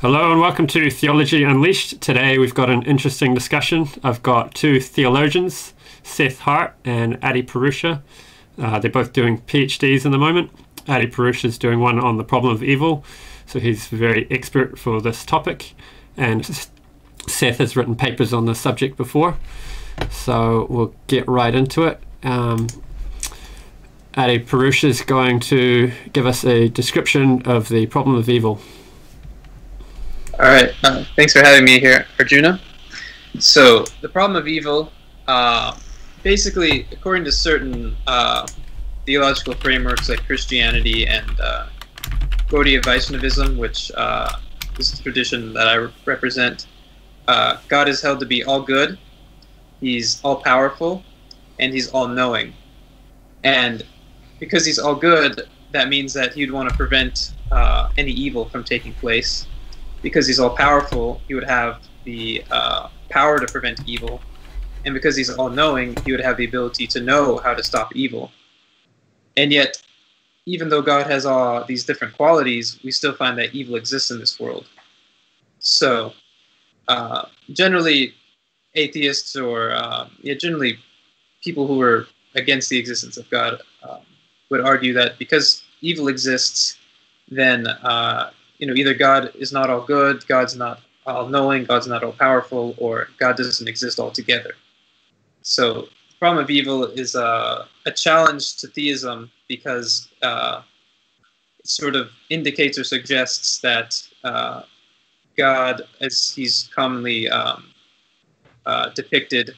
Hello and welcome to Theology Unleashed. Today we've got an interesting discussion. I've got two theologians, Seth Hart and Adi Purusha. Uh, they're both doing PhDs in the moment. Adi Purusha is doing one on the problem of evil, so he's very expert for this topic. And Seth has written papers on the subject before, so we'll get right into it. Um, Adi Purusha is going to give us a description of the problem of evil. All right. Uh, thanks for having me here, Arjuna. So, the problem of evil, uh, basically, according to certain uh, theological frameworks like Christianity and uh, Gaudiya Vaishnavism, which uh, is the tradition that I re represent, uh, God is held to be all good, He's all powerful, and He's all knowing. And because He's all good, that means that He would want to prevent any evil from taking place because he's all powerful, he would have the uh, power to prevent evil, and because he's all knowing, he would have the ability to know how to stop evil. And yet, even though God has all these different qualities, we still find that evil exists in this world. So, uh, generally, atheists or uh, yeah, generally people who are against the existence of God um, would argue that because evil exists, then uh, you know, either God is not all good, God's not all knowing, God's not all powerful, or God doesn't exist altogether. So the problem of evil is uh, a challenge to theism because uh, it sort of indicates or suggests that uh, God, as he's commonly um, uh, depicted,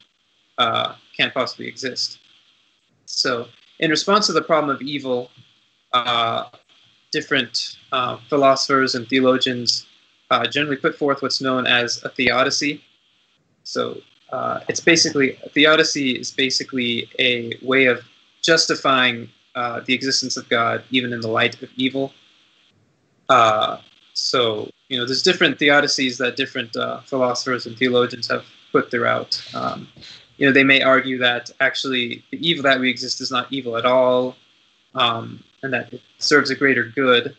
uh, can't possibly exist. So in response to the problem of evil, uh, different uh, philosophers and theologians uh, generally put forth what's known as a theodicy. So uh, it's basically theodicy is basically a way of justifying uh, the existence of God even in the light of evil. Uh, so you know, there's different theodicies that different uh, philosophers and theologians have put throughout. Um, you know, they may argue that actually the evil that we exist is not evil at all, um, and that it serves a greater good.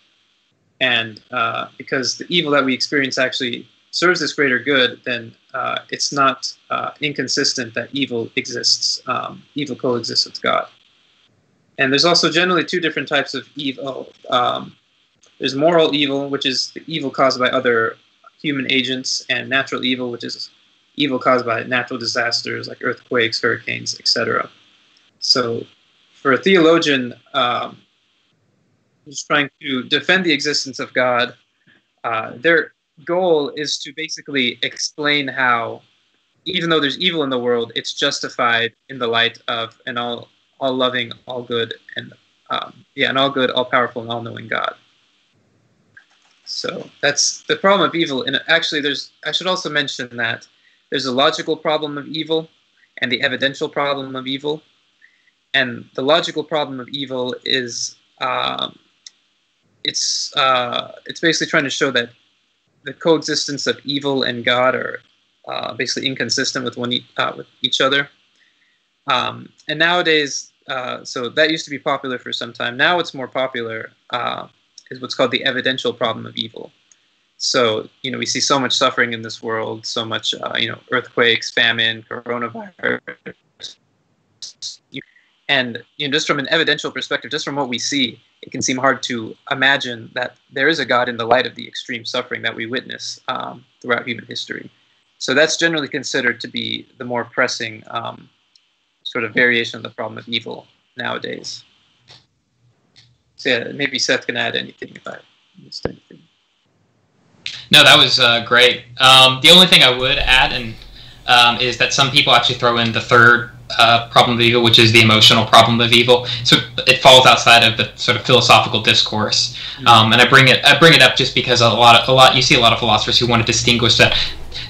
And uh, because the evil that we experience actually serves this greater good, then uh, it's not uh, inconsistent that evil exists. Um, evil coexists with God. And there's also generally two different types of evil. Um, there's moral evil, which is the evil caused by other human agents, and natural evil, which is evil caused by natural disasters like earthquakes, hurricanes, etc. So for a theologian um, who's trying to defend the existence of God, uh, their goal is to basically explain how, even though there's evil in the world, it's justified in the light of an all, all loving, all good, and um, yeah, an all good, all powerful, and all knowing God. So that's the problem of evil. And actually, there's I should also mention that there's a logical problem of evil and the evidential problem of evil. And the logical problem of evil is um, it's uh, it's basically trying to show that the coexistence of evil and God are uh, basically inconsistent with one e uh, with each other. Um, and nowadays, uh, so that used to be popular for some time. Now, it's more popular uh, is what's called the evidential problem of evil. So, you know, we see so much suffering in this world, so much, you know, earthquakes, famine, coronavirus, and you know, just from an evidential perspective, just from what we see, it can seem hard to imagine that there is a God in the light of the extreme suffering that we witness um, throughout human history. So that's generally considered to be the more pressing um, sort of variation of the problem of evil nowadays. So yeah, maybe Seth can add anything if I missed anything. No, that was uh, great. Um, the only thing I would add and um, is that some people actually throw in the third uh, problem of evil, which is the emotional problem of evil. So it falls outside of the sort of philosophical discourse. Mm-hmm. Um, and I bring it I bring it up just because a lot of a lot you see a lot of philosophers who want to distinguish that.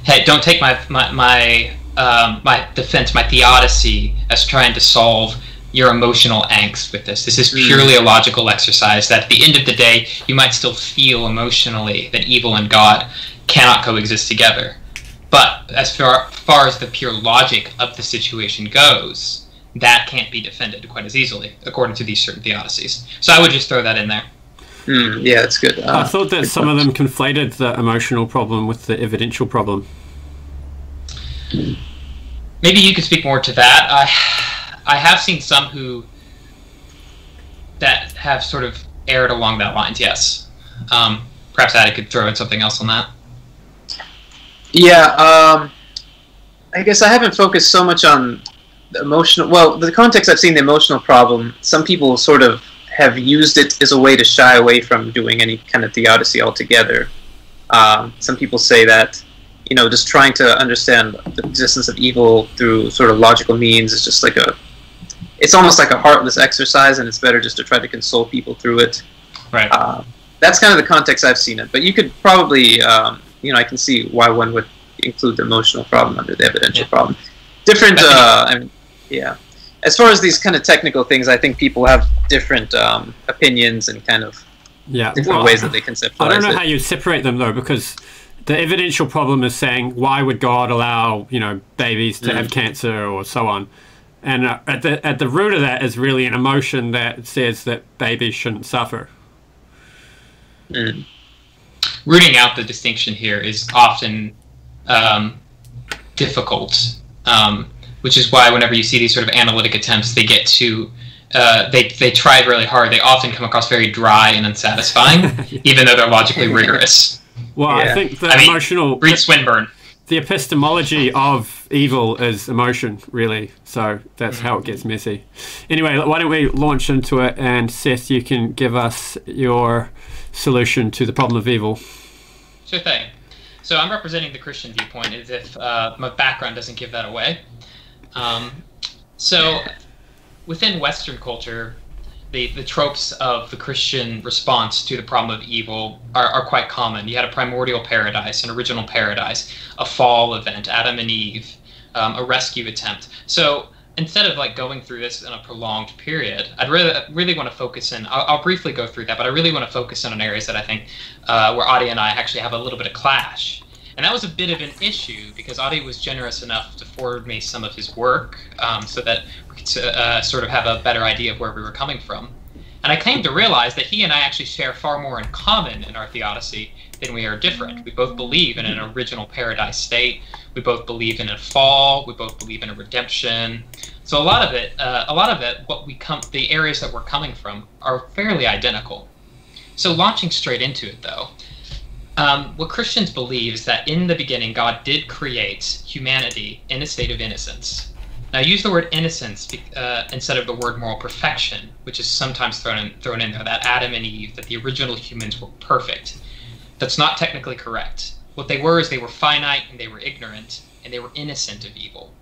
Hey, don't take my my my, um, my defense, my theodicy, as trying to solve your emotional angst with this. This is mm. purely a logical exercise that at the end of the day, you might still feel emotionally that evil and God cannot coexist together. But as far, far as the pure logic of the situation goes, that can't be defended quite as easily, according to these certain theodicies. So I would just throw that in there. Mm, yeah, that's good. Uh, I thought that some point. of them conflated the emotional problem with the evidential problem. Maybe you could speak more to that. I, I have seen some who that have sort of erred along that lines. Yes. Um, perhaps Adi could throw in something else on that. Yeah. Um, I guess I haven't focused so much on the emotional. Well, the context I've seen the emotional problem. Some people sort of have used it as a way to shy away from doing any kind of theodicy altogether. Um, some people say that, you know, just trying to understand the existence of evil through sort of logical means is just like a, it's almost like a heartless exercise, and it's better just to try to console people through it. Right. Uh, that's kind of the context I've seen it. But you could probably, um, you know, I can see why one would include the emotional problem under the evidential yeah. problem. Different, uh, I mean, yeah as far as these kind of technical things, I think people have different um, opinions and kind of yeah, different well, ways that they conceptualize. I don't know it. how you separate them though, because the evidential problem is saying why would God allow you know babies to mm. have cancer or so on, and uh, at the at the root of that is really an emotion that says that babies shouldn't suffer. Mm. Rooting out the distinction here is often um, difficult. Um, which is why whenever you see these sort of analytic attempts, they get to uh, they they try really hard. They often come across very dry and unsatisfying, even though they're logically rigorous. Well, yeah. I think the I emotional mean, read Swinburne. The epistemology of evil is emotion, really. So that's mm-hmm. how it gets messy. Anyway, why don't we launch into it? And Seth, you can give us your solution to the problem of evil. Sure thing. So I'm representing the Christian viewpoint, as if uh, my background doesn't give that away. Um, so, within Western culture, the, the tropes of the Christian response to the problem of evil are, are quite common. You had a primordial paradise, an original paradise, a fall event, Adam and Eve, um, a rescue attempt. So instead of like going through this in a prolonged period, I'd really really want to focus in. I'll, I'll briefly go through that, but I really want to focus in on areas that I think uh, where Adi and I actually have a little bit of clash. And that was a bit of an issue because Adi was generous enough to forward me some of his work um, so that we could uh, sort of have a better idea of where we were coming from. And I came to realize that he and I actually share far more in common in our theodicy than we are different. We both believe in an original paradise state. We both believe in a fall. We both believe in a redemption. So a lot of it, uh, a lot of it, what we come, the areas that we're coming from are fairly identical. So launching straight into it, though, um, what Christians believe is that in the beginning, God did create humanity in a state of innocence. Now, I use the word innocence uh, instead of the word moral perfection, which is sometimes thrown in, thrown in there. That Adam and Eve, that the original humans were perfect. That's not technically correct. What they were is they were finite and they were ignorant and they were innocent of evil.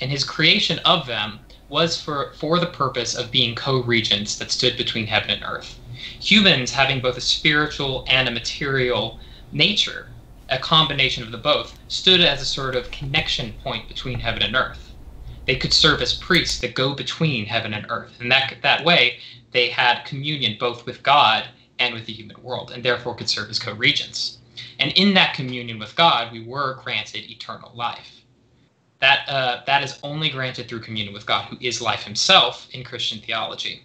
And His creation of them was for for the purpose of being co-regents that stood between heaven and earth humans having both a spiritual and a material nature, a combination of the both, stood as a sort of connection point between heaven and earth. They could serve as priests that go between heaven and earth. And that, that way, they had communion both with God and with the human world, and therefore could serve as co regents. And in that communion with God, we were granted eternal life. That, uh, that is only granted through communion with God, who is life himself in Christian theology.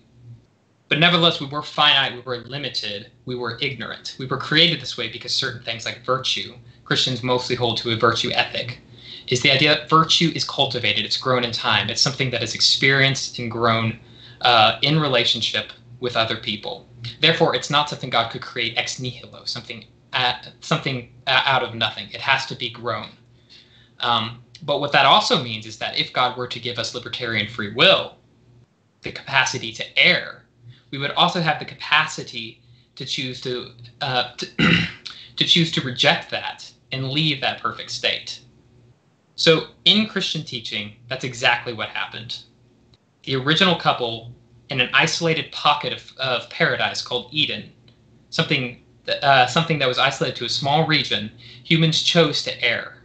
But nevertheless, we were finite, we were limited, we were ignorant. We were created this way because certain things like virtue, Christians mostly hold to a virtue ethic, is the idea that virtue is cultivated, it's grown in time, it's something that is experienced and grown uh, in relationship with other people. Therefore, it's not something God could create ex nihilo, something at, something out of nothing. It has to be grown. Um, but what that also means is that if God were to give us libertarian free will, the capacity to err, we would also have the capacity to choose to uh, to, to choose to reject that and leave that perfect state. So in Christian teaching, that's exactly what happened. The original couple in an isolated pocket of, of paradise called Eden, something uh, something that was isolated to a small region, humans chose to err.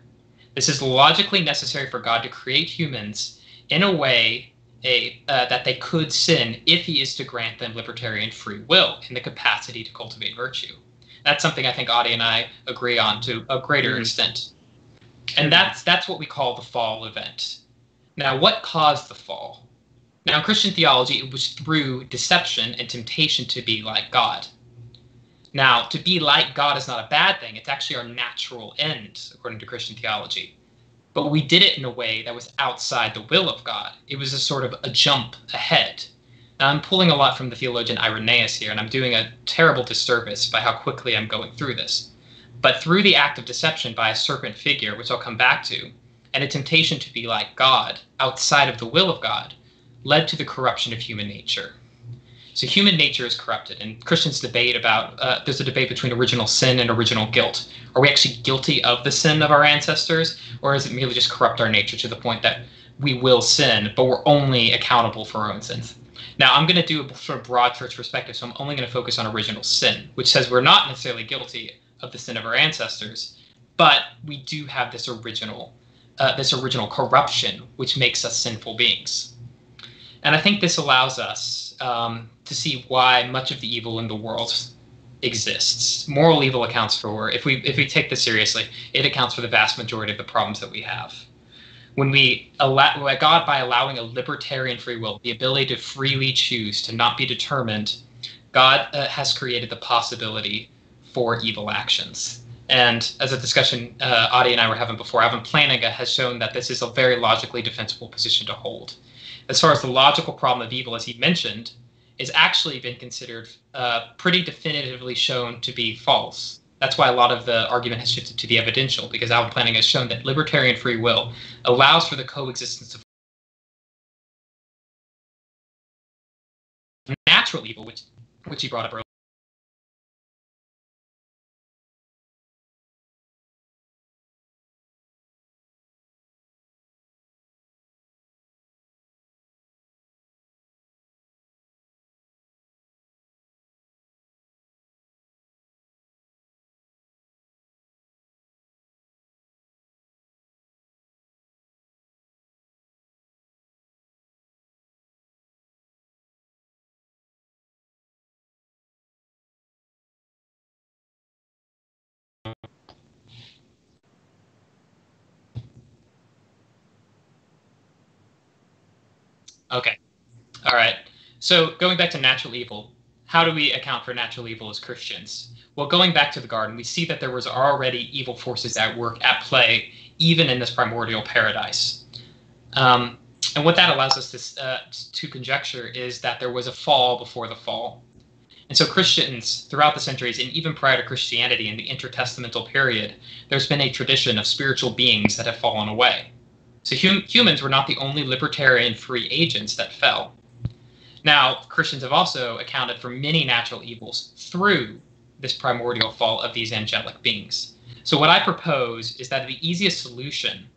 This is logically necessary for God to create humans in a way a uh, that they could sin if he is to grant them libertarian free will and the capacity to cultivate virtue. That's something I think Adi and I agree on to a greater mm-hmm. extent. And that's that's what we call the fall event. Now, what caused the fall? Now, in Christian theology, it was through deception and temptation to be like God. Now, to be like God is not a bad thing. It's actually our natural end, according to Christian theology. But we did it in a way that was outside the will of God. It was a sort of a jump ahead. Now, I'm pulling a lot from the theologian Irenaeus here, and I'm doing a terrible disservice by how quickly I'm going through this. But through the act of deception by a serpent figure, which I'll come back to, and a temptation to be like God, outside of the will of God, led to the corruption of human nature. So human nature is corrupted, and Christians debate about. Uh, there's a debate between original sin and original guilt. Are we actually guilty of the sin of our ancestors, or is it merely just corrupt our nature to the point that we will sin, but we're only accountable for our own sins? Now, I'm going to do a sort of broad church perspective, so I'm only going to focus on original sin, which says we're not necessarily guilty of the sin of our ancestors, but we do have this original, uh, this original corruption, which makes us sinful beings. And I think this allows us um, to see why much of the evil in the world exists. Moral evil accounts for, if we if we take this seriously, it accounts for the vast majority of the problems that we have. When we allow God by allowing a libertarian free will, the ability to freely choose, to not be determined, God uh, has created the possibility for evil actions. And as a discussion uh, Adi and I were having before, Alvin Plantinga has shown that this is a very logically defensible position to hold as far as the logical problem of evil, as he mentioned, is actually been considered uh, pretty definitively shown to be false. That's why a lot of the argument has shifted to the evidential, because Alvin Plantinga has shown that libertarian free will allows for the coexistence of natural evil, which which he brought up earlier. Okay. All right. So going back to natural evil, how do we account for natural evil as Christians? Well, going back to the garden, we see that there was already evil forces at work, at play, even in this primordial paradise. Um, and what that allows us to, uh, to conjecture is that there was a fall before the fall. And so Christians throughout the centuries, and even prior to Christianity in the intertestamental period, there's been a tradition of spiritual beings that have fallen away. So hum- humans were not the only libertarian free agents that fell. Now, Christians have also accounted for many natural evils through this primordial fall of these angelic beings. So, what I propose is that the easiest solution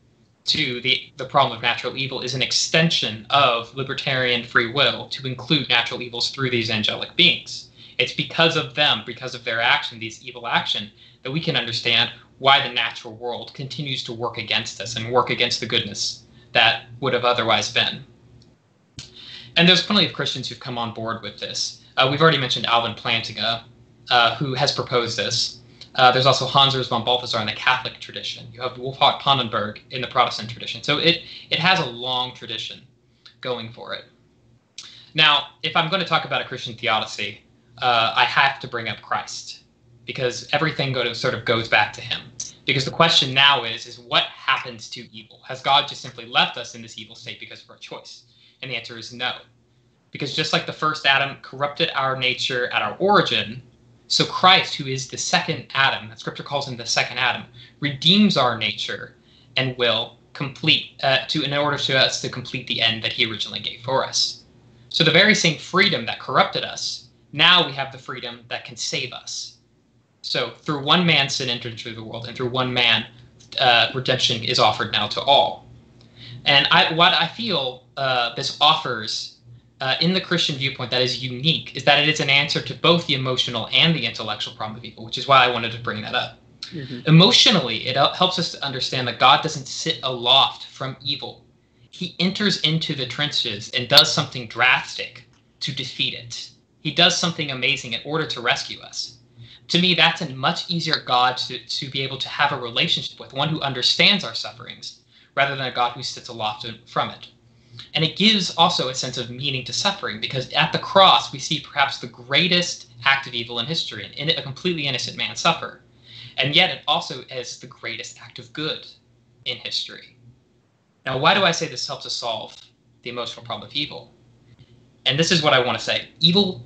to the, the problem of natural evil is an extension of libertarian free will to include natural evils through these angelic beings. It's because of them, because of their action, these evil action, that we can understand why the natural world continues to work against us and work against the goodness that would have otherwise been. And there's plenty of Christians who've come on board with this. Uh, we've already mentioned Alvin Plantinga, uh, who has proposed this. Uh, there's also Hans Urs von Balthasar in the Catholic tradition. You have Wolfhart Pannenberg in the Protestant tradition. So it, it has a long tradition going for it. Now, if I'm going to talk about a Christian theodicy, uh, I have to bring up Christ because everything go to, sort of goes back to him. Because the question now is, is what happens to evil? Has God just simply left us in this evil state because of our choice? And the answer is no. Because just like the first Adam corrupted our nature at our origin, so Christ, who is the second Adam, that Scripture calls him the second Adam, redeems our nature and will complete uh, to in order to us to complete the end that He originally gave for us. So the very same freedom that corrupted us, now we have the freedom that can save us. So through one man, sin entered into the world, and through one man, uh, redemption is offered now to all. And I, what I feel uh, this offers uh, in the Christian viewpoint that is unique is that it is an answer to both the emotional and the intellectual problem of evil, which is why I wanted to bring that up. Mm-hmm. Emotionally, it helps us to understand that God doesn't sit aloft from evil. He enters into the trenches and does something drastic to defeat it. He does something amazing in order to rescue us to me, that's a much easier God to, to be able to have a relationship with, one who understands our sufferings, rather than a God who sits aloft from it. And it gives also a sense of meaning to suffering because at the cross, we see perhaps the greatest act of evil in history, and in it a completely innocent man suffer. And yet, it also is the greatest act of good in history. Now, why do I say this helps us solve the emotional problem of evil? And this is what I want to say evil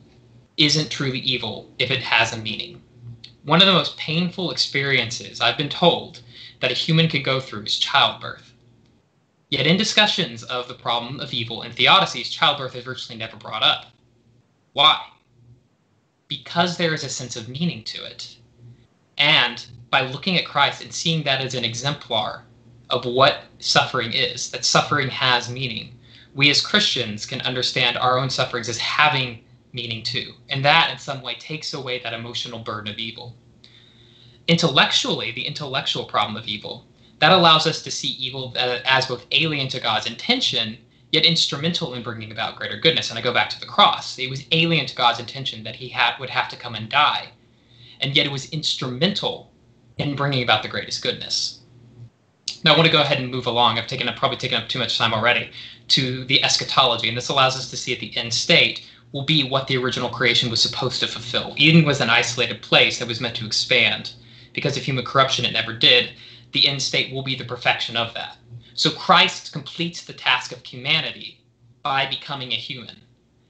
isn't truly evil if it has a meaning. One of the most painful experiences I've been told that a human could go through is childbirth. Yet in discussions of the problem of evil in theodicies, childbirth is virtually never brought up. Why? Because there is a sense of meaning to it. And by looking at Christ and seeing that as an exemplar of what suffering is, that suffering has meaning, we as Christians can understand our own sufferings as having meaning too. And that, in some way, takes away that emotional burden of evil. Intellectually, the intellectual problem of evil, that allows us to see evil uh, as both alien to God's intention, yet instrumental in bringing about greater goodness. And I go back to the cross. It was alien to God's intention that he had, would have to come and die. And yet it was instrumental in bringing about the greatest goodness. Now I want to go ahead and move along. I've taken up, probably taken up too much time already to the eschatology, and this allows us to see at the end state will be what the original creation was supposed to fulfill. Eden was an isolated place that was meant to expand. Because of human corruption, it never did. The end state will be the perfection of that. So Christ completes the task of humanity by becoming a human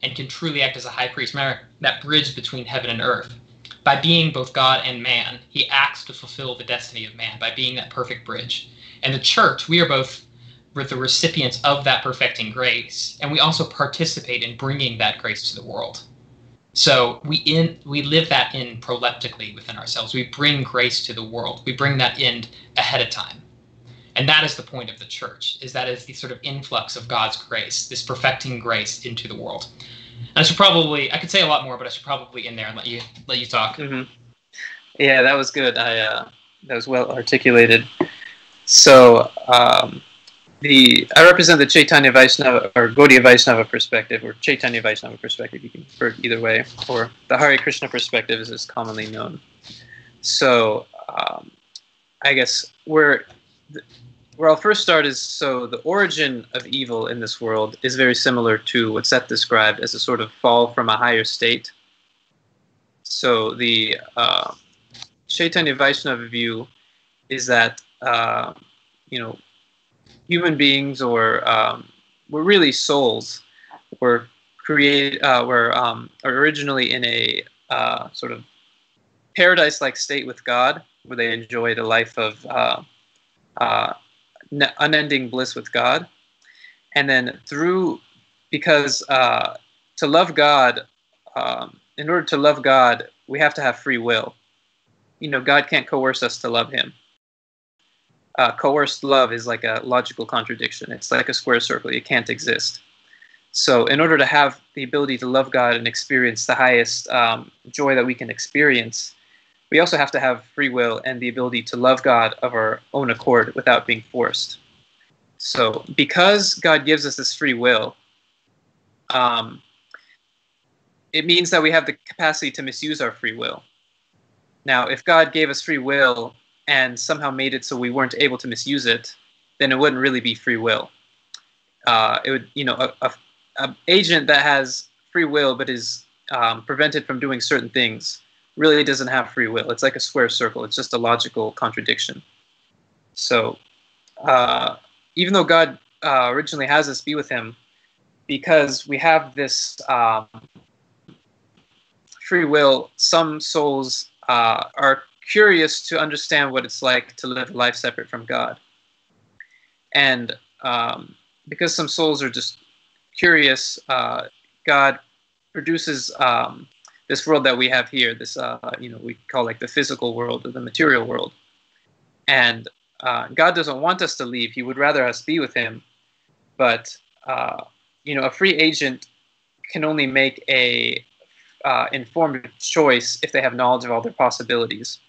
and can truly act as a high priest. Remember that bridge between heaven and earth. By being both God and man, he acts to fulfill the destiny of man by being that perfect bridge. And the church, we are both the recipients of that perfecting grace, and we also participate in bringing that grace to the world. So we in we live that in proleptically within ourselves. We bring grace to the world. We bring that in ahead of time. And that is the point of the church, is that is the sort of influx of God's grace, this perfecting grace into the world. And I should probably I could say a lot more, but I should probably in there and let you let you talk. Mm-hmm. Yeah, that was good. I uh, that was well articulated. So um, the I represent the Chaitanya Vaishnava or Gaudiya Vaishnava perspective, or Chaitanya Vaishnava perspective. You can refer either way, or the Hare Krishna perspective, as is commonly known. So, um, I guess where where I'll first start is so the origin of evil in this world is very similar to what Seth described as a sort of fall from a higher state. So the uh, Chaitanya Vaishnava view is that uh, you know human beings or um, were really souls were created uh, were um, originally in a uh, sort of paradise-like state with God, where they enjoyed a life of uh, uh unending bliss with God, and then through because uh, to love God, um, in order to love God, we have to have free will. You know, God can't coerce us to love Him uh, coerced love is like a logical contradiction. It's like a square circle. It can't exist. So, in order to have the ability to love God and experience the highest um, joy that we can experience, we also have to have free will and the ability to love God of our own accord without being forced. So, because God gives us this free will, um, it means that we have the capacity to misuse our free will. Now, if God gave us free will and somehow made it so we weren't able to misuse it, then it wouldn't really be free will. Uh, it would, you know, a, a, a, agent that has free will but is um, prevented from doing certain things really doesn't have free will. It's like a square circle. It's just a logical contradiction. So, uh, even though God uh, originally has us be with Him, because we have this um, free will, some souls uh, are curious to understand what it's like to live a life separate from God. And um, because some souls are just curious, uh, God produces um, this world that we have here. This, uh, you know, we call like the physical world or the material world. And uh, God doesn't want us to leave. He would rather us be with Him. But uh, you know, a free agent can only make a uh, informed choice if they have knowledge of all their possibilities.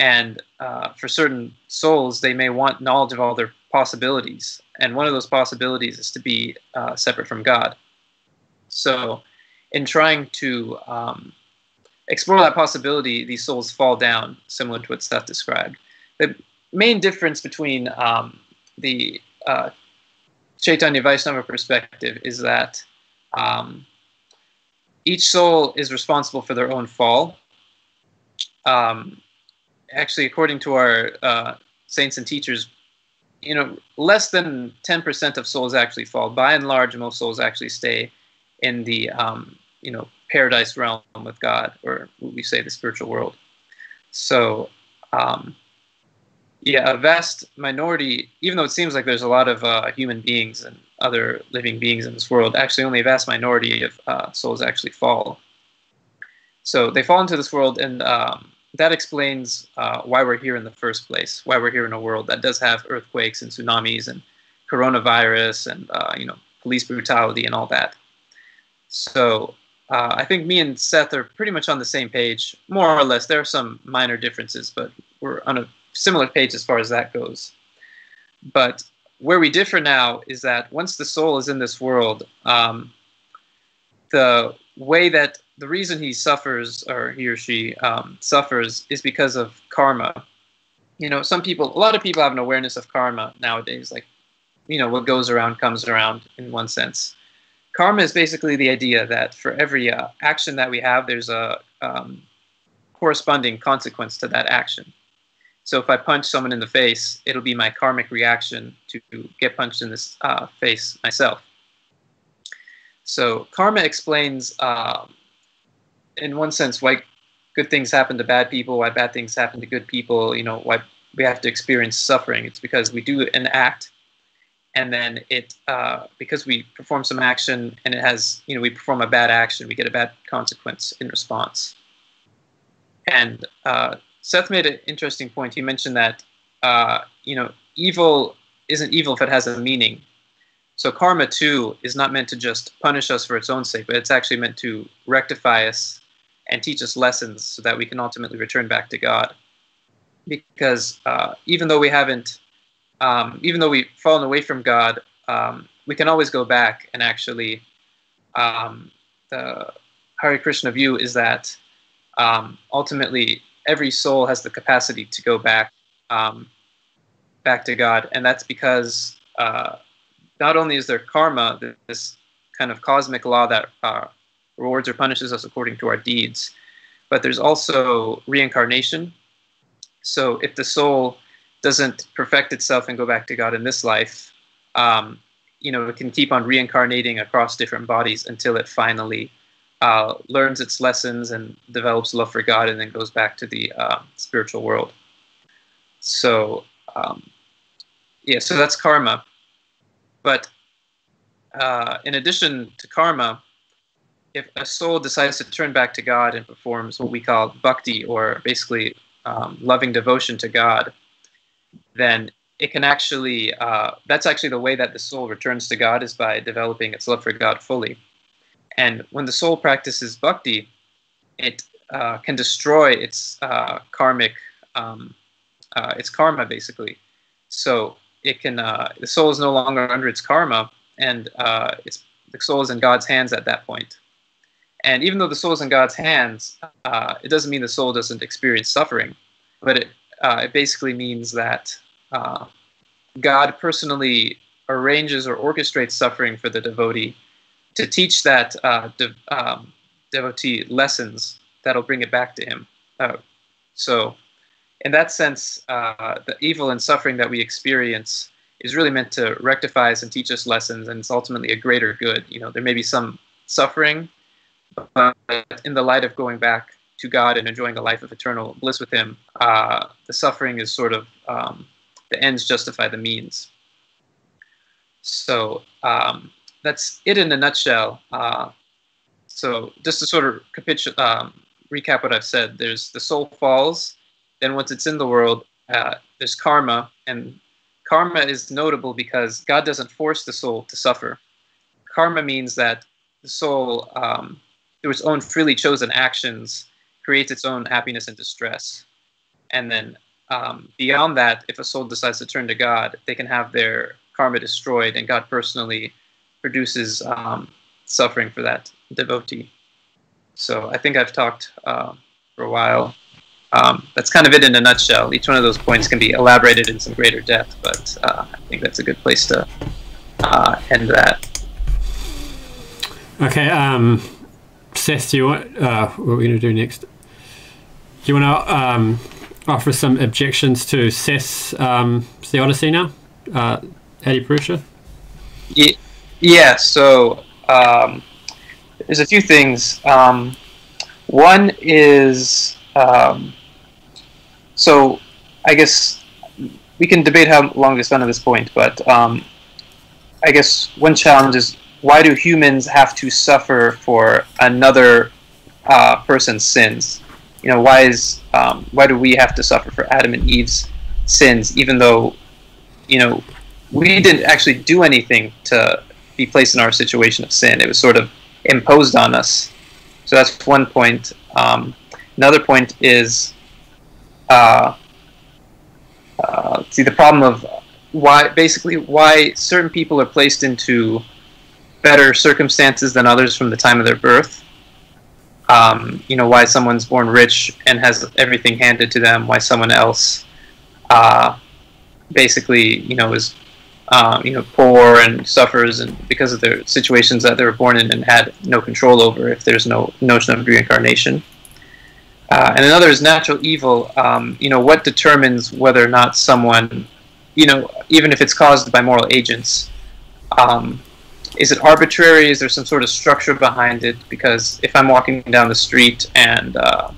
And uh, for certain souls, they may want knowledge of all their possibilities. And one of those possibilities is to be uh, separate from God. So, in trying to um, explore that possibility, these souls fall down, similar to what Seth described. The main difference between um, the uh, Chaitanya Vaishnava perspective is that um, each soul is responsible for their own fall. Um, actually, according to our uh, saints and teachers, you know, less than 10% of souls actually fall. By and large, most souls actually stay in the, um, you know, paradise realm with God, or we say the spiritual world. So, um, yeah, a vast minority, even though it seems like there's a lot of uh, human beings and other living beings in this world, actually only a vast minority of uh, souls actually fall. So they fall into this world, and um, that explains uh, why we're here in the first place, why we're here in a world that does have earthquakes and tsunamis and coronavirus and uh, you know police brutality and all that. So uh, I think me and Seth are pretty much on the same page, more or less. There are some minor differences, but we're on a similar page as far as that goes. But where we differ now is that once the soul is in this world, um, the way that the reason he suffers or he or she um, suffers is because of karma. You know, some people, a lot of people have an awareness of karma nowadays. Like, you know, what goes around comes around in one sense. Karma is basically the idea that for every uh, action that we have, there's a um, corresponding consequence to that action. So if I punch someone in the face, it'll be my karmic reaction to get punched in the uh, face myself. So karma explains, uh, in one sense, why good things happen to bad people, why bad things happen to good people. You know, why we have to experience suffering. It's because we do an act, and then it uh, because we perform some action, and it has you know we perform a bad action, we get a bad consequence in response. And uh, Seth made an interesting point. He mentioned that uh, you know evil isn't evil if it has a meaning. So karma too is not meant to just punish us for its own sake, but it's actually meant to rectify us and teach us lessons so that we can ultimately return back to God. Because uh, even though we haven't, um, even though we've fallen away from God, um, we can always go back and actually. Um, the Hare Krishna view is that um, ultimately every soul has the capacity to go back um, back to God, and that's because uh, not only is there karma, this kind of cosmic law that uh, rewards or punishes us according to our deeds, but there's also reincarnation. So if the soul doesn't perfect itself and go back to God in this life, um, you know, it can keep on reincarnating across different bodies until it finally uh, learns its lessons and develops love for God, and then goes back to the uh, spiritual world. So, um, yeah, so that's karma. But uh, in addition to karma, if a soul decides to turn back to God and performs what we call bhakti, or basically um, loving devotion to God, then it can actually, uh, that's actually the way that the soul returns to God is by developing its love for God fully. And when the soul practices bhakti, it uh, can destroy its uh, karmic, um, uh, its karma basically. So it can, uh, the soul is no longer under its karma, and uh, it's the soul is in God's hands at that point. And even though the soul is in God's hands, uh, it doesn't mean the soul doesn't experience suffering, but it it basically means that God personally arranges or orchestrates suffering for the devotee to teach that uh, de- um, devotee lessons that'll bring it back to him. Uh, so, in that sense, uh, the evil and suffering that we experience is really meant to rectify us and teach us lessons, and it's ultimately a greater good. You know, there may be some suffering, but in the light of going back to God and enjoying a life of eternal bliss with Him, uh, the suffering is sort of um, the ends justify the means. So, um, that's it in a nutshell. Uh, so just to sort of um, recap what I've said, there's the soul falls. Then once it's in the world, uh, there's karma, and karma is notable because God doesn't force the soul to suffer. Karma means that the soul, um, through its own freely chosen actions, creates its own happiness and distress. And then um, beyond that, if a soul decides to turn to God, they can have their karma destroyed, and God personally produces um, suffering for that devotee. So I think I've talked uh, for a while. Um, that's kind of it in a nutshell. Each one of those points can be elaborated in some greater depth, but uh, I think that's a good place to uh, end that. Okay, um, Seth, do you want, uh, what are we going to do next? Do you want to um, offer some objections to Seth's um, theodicy now? Uh, Adi Purusha? Yeah, so um, there's a few things. Um, one is, um, so I guess we can debate how long to spend at this point, but um, I guess one challenge is why do humans have to suffer for another uh, person's sins? You know, why is um, why do we have to suffer for Adam and Eve's sins, even though, you know, we didn't actually do anything to be placed in our situation of sin. It was sort of imposed on us. So that's one point. Um, another point is, uh, uh, see, the problem of why, basically, why certain people are placed into better circumstances than others from the time of their birth. Um, you know, why someone's born rich and has everything handed to them, why someone else uh, basically, you know, is uh, you know poor and suffers and because of their situations that they were born in and had no control over if there's no notion of reincarnation. Uh, and another is natural evil. Um, you know, what determines whether or not someone, you know, even if it's caused by moral agents, um, is it arbitrary? Is there some sort of structure behind it? Because if I'm walking down the street and uh,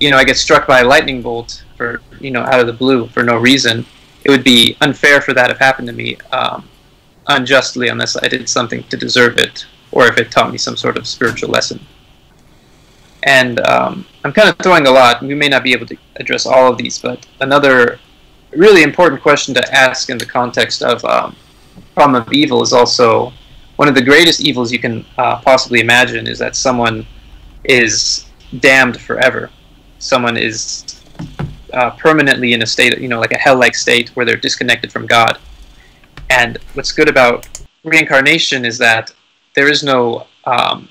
you know I get struck by a lightning bolt for you know out of the blue for no reason, it would be unfair for that to happen to me um, unjustly unless I did something to deserve it, or if it taught me some sort of spiritual lesson. And um, I'm kind of throwing a lot. We may not be able to address all of these, but another really important question to ask in the context of um, problem of evil is also one of the greatest evils you can uh, possibly imagine is that someone is damned forever. Someone is uh, permanently in a state, you know, like a hell-like state where they're disconnected from God. And what's good about reincarnation is that there is no um,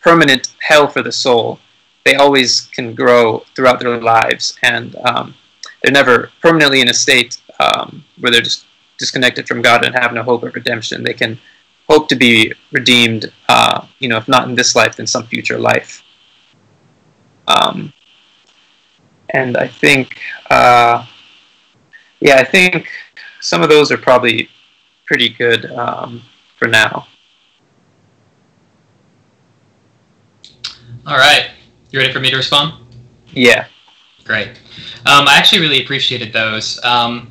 permanent hell for the soul. They always can grow throughout their lives, and um, they're never permanently in a state um, where they're just disconnected from God and have no hope of redemption. They can hope to be redeemed, uh, you know, if not in this life, then some future life. Um, and I think, uh, yeah, I think some of those are probably pretty good um, for now. All right, you ready for me to respond? Yeah. Great. Um, I actually really appreciated those. Um,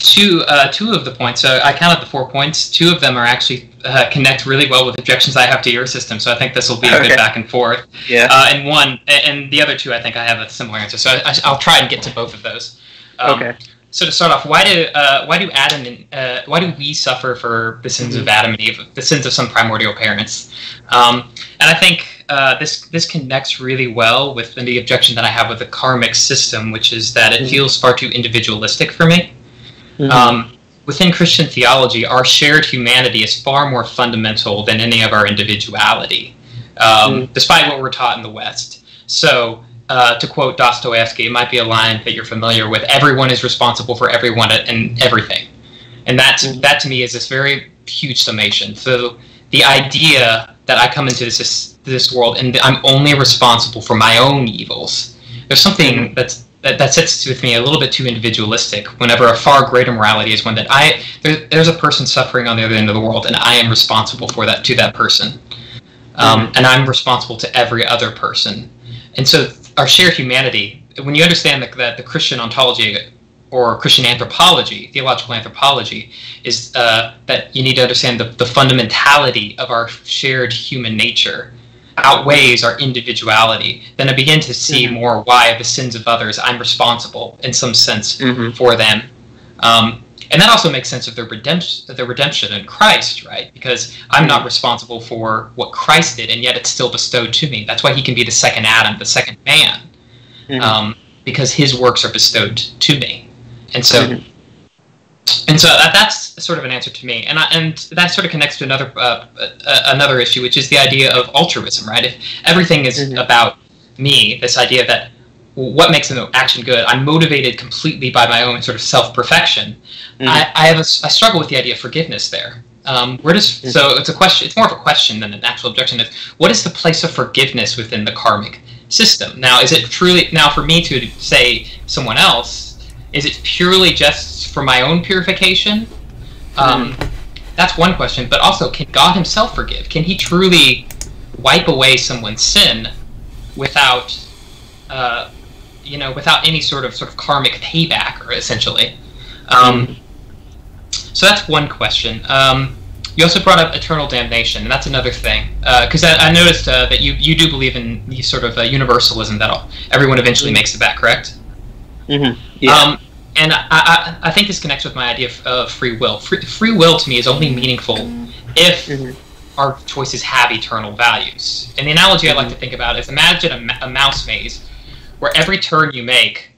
two uh, two of the points. So I counted the four points. Two of them are actually uh, connect really well with objections I have to your system. So I think this will be a Okay. good back and forth. Yeah. Uh, and one and the other two, I think I have a similar answer. So I, I'll try and get to both of those. Um, okay. So to start off, why do uh, why do Adam and uh, why do we suffer for the sins of Adam and Eve, the sins of some primordial parents? Um, and I think uh, this this connects really well with the objection that I have with the karmic system, which is that it Mhm. feels far too individualistic for me. Mhm. Um, within Christian theology, our shared humanity is far more fundamental than any of our individuality, um, despite what we're taught in the West. So, uh, to quote Dostoevsky, it might be a line that you're familiar with: "Everyone is responsible for everyone and everything," and that's Mhm. that to me is this very huge summation. So, the idea that I come into this this world and I'm only responsible for my own evils. There's something that's that, that sits with me a little bit too individualistic whenever a far greater morality is one that I there, there's a person suffering on the other end of the world and I am responsible for that to that person. Um, and I'm responsible to every other person. And so our shared humanity when you understand that, that the Christian ontology or Christian anthropology theological anthropology is uh, that you need to understand the, the fundamentality of our shared human nature outweighs our individuality, then I begin to see Mhm. more why the sins of others I'm responsible in some sense Mhm. for them. Um, and that also makes sense of the redemption, the redemption in Christ, right? Because I'm not responsible for what Christ did, and yet it's still bestowed to me. That's why he can be the second Adam, the second man, Mhm. um, because his works are bestowed to me. And so, Mhm. And so that, that's sort of an answer to me, and I, and that sort of connects to another uh, uh, another issue, which is the idea of altruism, right? If everything is Mhm. about me, this idea that what makes an action good, I'm motivated completely by my own sort of self perfection. Mhm. I, I have a, s- I struggle with the idea of forgiveness there Um, where does so it's a question. It's more of a question than an actual objection. Is what is the place of forgiveness within the karmic system? Now, is it truly now for me to say someone else? Is it purely just for my own purification? Um, that's one question. But also, can God Himself forgive? Can He truly wipe away someone's sin without, uh, you know, without any sort of sort of karmic payback, or essentially? Um, so that's one question. Um, you also brought up eternal damnation, and that's another thing. Because uh, I, I, noticed uh, that you, you do believe in the sort of uh, universalism that all, everyone eventually makes it back, correct? Mm-hmm. Yeah. Um, and I, I, I, think this connects with my idea of, of free will. Free, free, will to me is only meaningful if mm-hmm. our choices have eternal values. And the analogy mm-hmm. I like to think about is imagine a, a mouse maze where every turn you make,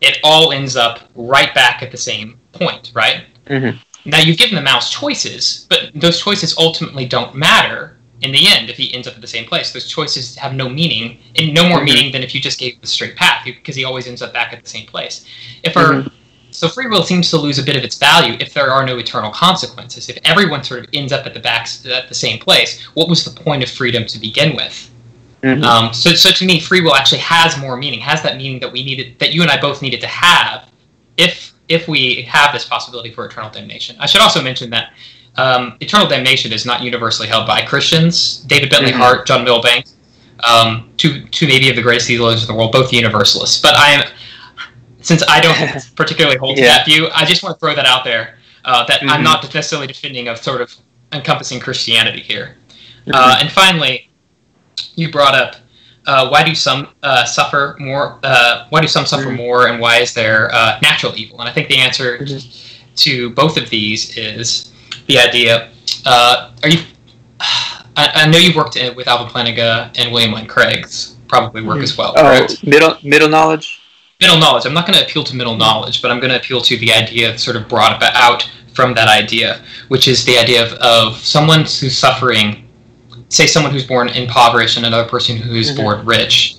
it all ends up right back at the same point, right? Mm-hmm. Now you've given the mouse choices, but those choices ultimately don't matter in the end if he ends up at the same place. Those choices have no meaning, and no more mm-hmm. meaning than if you just gave the straight path, because he always ends up back at the same place. If our mm-hmm. so free will seems to lose a bit of its value if there are no eternal consequences. If everyone sort of ends up at the back at the same place, what was the point of freedom to begin with? Mm-hmm. Um, so, so to me, free will actually has more meaning, has that meaning that we needed, that you and I both needed to have, if if we have this possibility for eternal damnation. I should also mention that um, eternal damnation is not universally held by Christians. David Bentley mm-hmm. Hart, John Milbank, um, two two maybe of the greatest theologians in the world, both universalists. But I am, since I don't particularly hold yeah. to that view, I just want to throw that out there. Uh, that mm-hmm. I'm not necessarily defending of sort of encompassing Christianity here. Mm-hmm. Uh, and finally, you brought up uh, why do some uh, suffer more? Uh, why do some suffer mm-hmm. more, and why is there uh, natural evil? And I think the answer mm-hmm. to both of these is the idea. Uh, are you? I, I, know you've worked with Alvin Plantinga and William Lane Craig's probably work mm-hmm. as well. Oh, middle middle knowledge. Middle knowledge. I'm not going to appeal to middle knowledge, but I'm going to appeal to the idea sort of brought out from that idea, which is the idea of, of someone who's suffering say someone who's born impoverished and another person who's mm-hmm. born rich,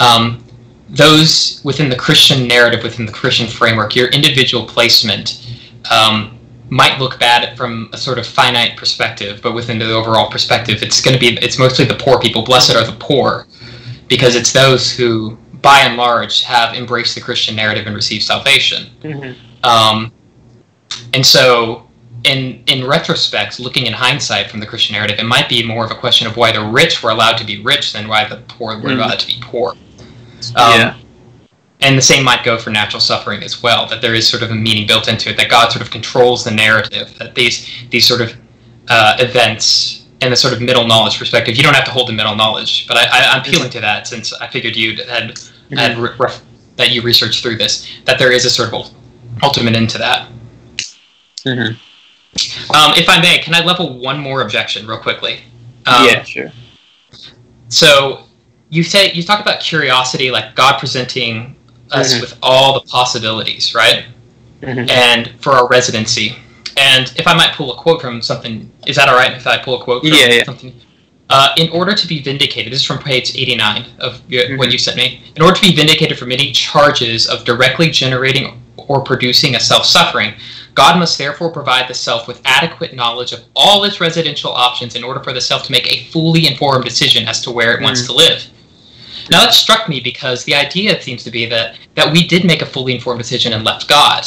um, those within the Christian narrative, within the Christian framework, your individual placement um, might look bad from a sort of finite perspective, but within the overall perspective, it's going to be it's mostly the poor people. Blessed are the poor, because it's those who, by and large, have embraced the Christian narrative and received salvation. Mm-hmm. Um, and so in in retrospect, looking in hindsight from the Christian narrative, it might be more of a question of why the rich were allowed to be rich than why the poor were mm. allowed to be poor. Um, yeah. And the same might go for natural suffering as well. That there is sort of a meaning built into it. That God sort of controls the narrative. That these these sort of uh, events in the sort of middle knowledge perspective, you don't have to hold the middle knowledge. But I, am appealing to that since I figured you had mm-hmm. had re- that you researched through this. That there is a sort of ultimate into that. Mm-hmm. Um, if I may, can I level one more objection real quickly? Um, yeah, sure. So you say you talk about curiosity, like God presenting us mm-hmm. with all the possibilities, right? Mm-hmm. And for our residency. And if I might pull a quote from something, is that all right if I pull a quote from yeah, yeah. something? Uh, in order to be vindicated, this is from page 89 of your, mm-hmm. what you sent me. In order to be vindicated from any charges of directly generating or producing a self suffering, God must therefore provide the self with adequate knowledge of all its residential options in order for the self to make a fully informed decision as to where it mm. wants to live. Now that struck me because the idea seems to be that, that we did make a fully informed decision and left God.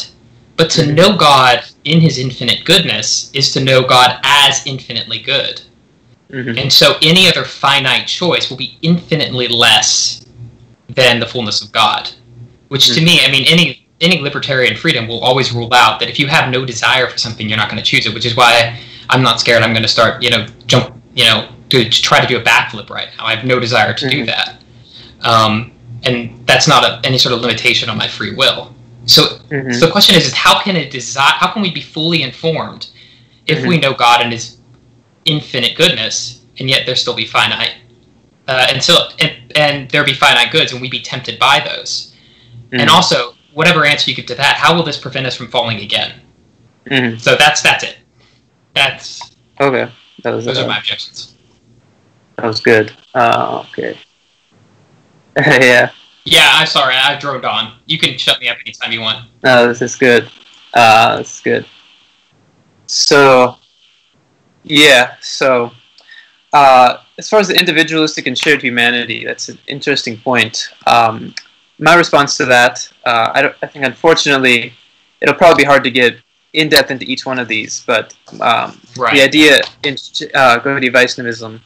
But to know God in his infinite goodness is to know God as infinitely good. Mm-hmm. And so any other finite choice will be infinitely less than the fullness of God. Which mm-hmm. to me, I mean, any any libertarian freedom will always rule out that if you have no desire for something, you're not going to choose it. Which is why I'm not scared. I'm going to start, you know, jump, you know, to, try to do a backflip right now. I have no desire to mm-hmm. do that, um, and that's not a, any sort of limitation on my free will. So, mm-hmm. so the question is, is how can a desire? How can we be fully informed if mm-hmm. we know God and His infinite goodness, and yet there still be finite, uh, and so and, and there be finite goods, and we be tempted by those, and mm-hmm. also whatever answer you give to that, how will this prevent us from falling again? Mm-hmm. So that's that's it. That's okay. That was, those uh, are my objections. That was good. Uh, okay. yeah. Yeah, I'm sorry. I droned on. You can shut me up anytime you want. No, this is good. Uh, this is good. So, Yeah. So, uh, as far as the individualistic and shared humanity, that's an interesting point. Um, my response to that, uh, I, I, think, unfortunately, it'll probably be hard to get in depth into each one of these, but um, right. the idea in uh, Gaudiya Vaishnavism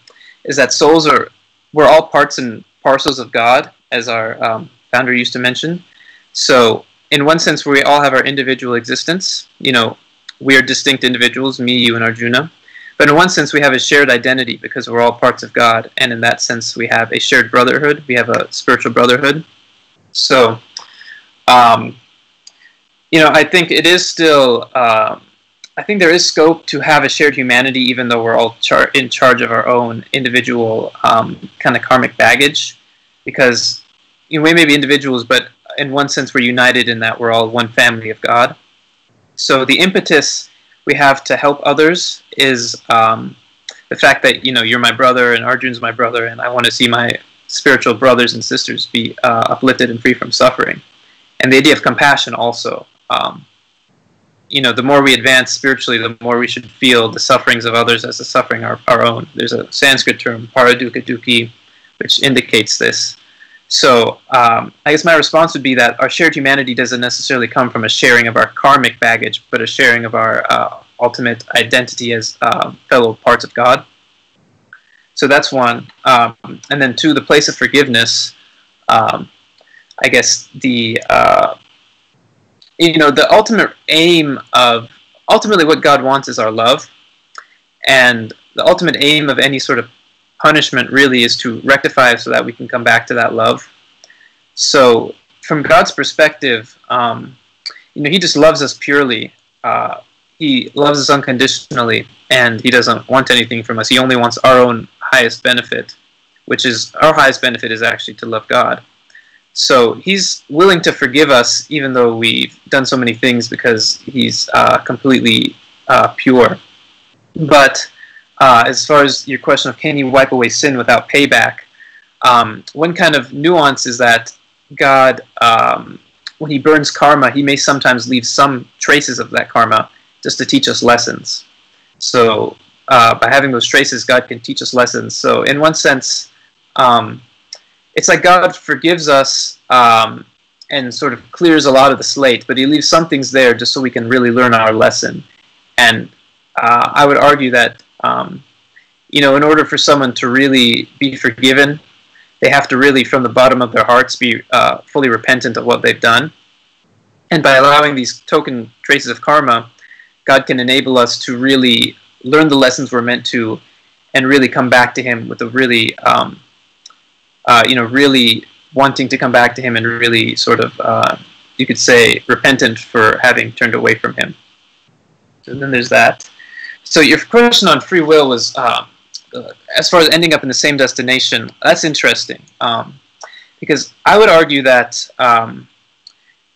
is that souls are we're all parts and parcels of God, as our um, founder used to mention. So, in one sense, we all have our individual existence. You know, we are distinct individuals, me, you, and Arjuna. But in one sense, we have a shared identity because we're all parts of God, and in that sense, we have a shared brotherhood. We have a spiritual brotherhood. So, um, you know, I think it is still. Uh, I think there is scope to have a shared humanity, even though we're all char- in charge of our own individual um, kind of karmic baggage, because you know, we may be individuals, but in one sense, we're united in that we're all one family of God. So the impetus we have to help others is um, the fact that you know you're my brother and Arjun's my brother, and I want to see my spiritual brothers and sisters be uh, uplifted and free from suffering. And the idea of compassion also. Um, you know, the more we advance spiritually, the more we should feel the sufferings of others as the suffering our, our own. There's a Sanskrit term, paradukkha dukkhi, which indicates this. So um, I guess my response would be that our shared humanity doesn't necessarily come from a sharing of our karmic baggage, but a sharing of our uh, ultimate identity as uh, fellow parts of God. So that's one. Um, and then two, the place of forgiveness. Um, I guess the uh, you know the ultimate aim of ultimately what God wants is our love, and the ultimate aim of any sort of punishment really is to rectify so that we can come back to that love. So from God's perspective, um, you know, He just loves us purely. Uh, he loves us unconditionally, and He doesn't want anything from us. He only wants our own highest benefit, which is our highest benefit is actually to love God. So he's willing to forgive us, even though we've done so many things, because he's uh, completely uh, pure. But uh, as far as your question of can he wipe away sin without payback, um, one kind of nuance is that God, um, when he burns karma, he may sometimes leave some traces of that karma just to teach us lessons. So uh, by having those traces, God can teach us lessons. So in one sense, um, it's like God forgives us um, and sort of clears a lot of the slate, but He leaves some things there just so we can really learn our lesson. And uh, I would argue that um, you know, in order for someone to really be forgiven, they have to really, from the bottom of their hearts, be uh, fully repentant of what they've done. And by allowing these token traces of karma, God can enable us to really learn the lessons we're meant to, and really come back to Him with a really um, uh, you know, really wanting to come back to him and really sort of, uh, you could say, repentant for having turned away from him. So then there's that. So your question on free will was, uh, as far as ending up in the same destination, that's interesting. Um, because I would argue that um,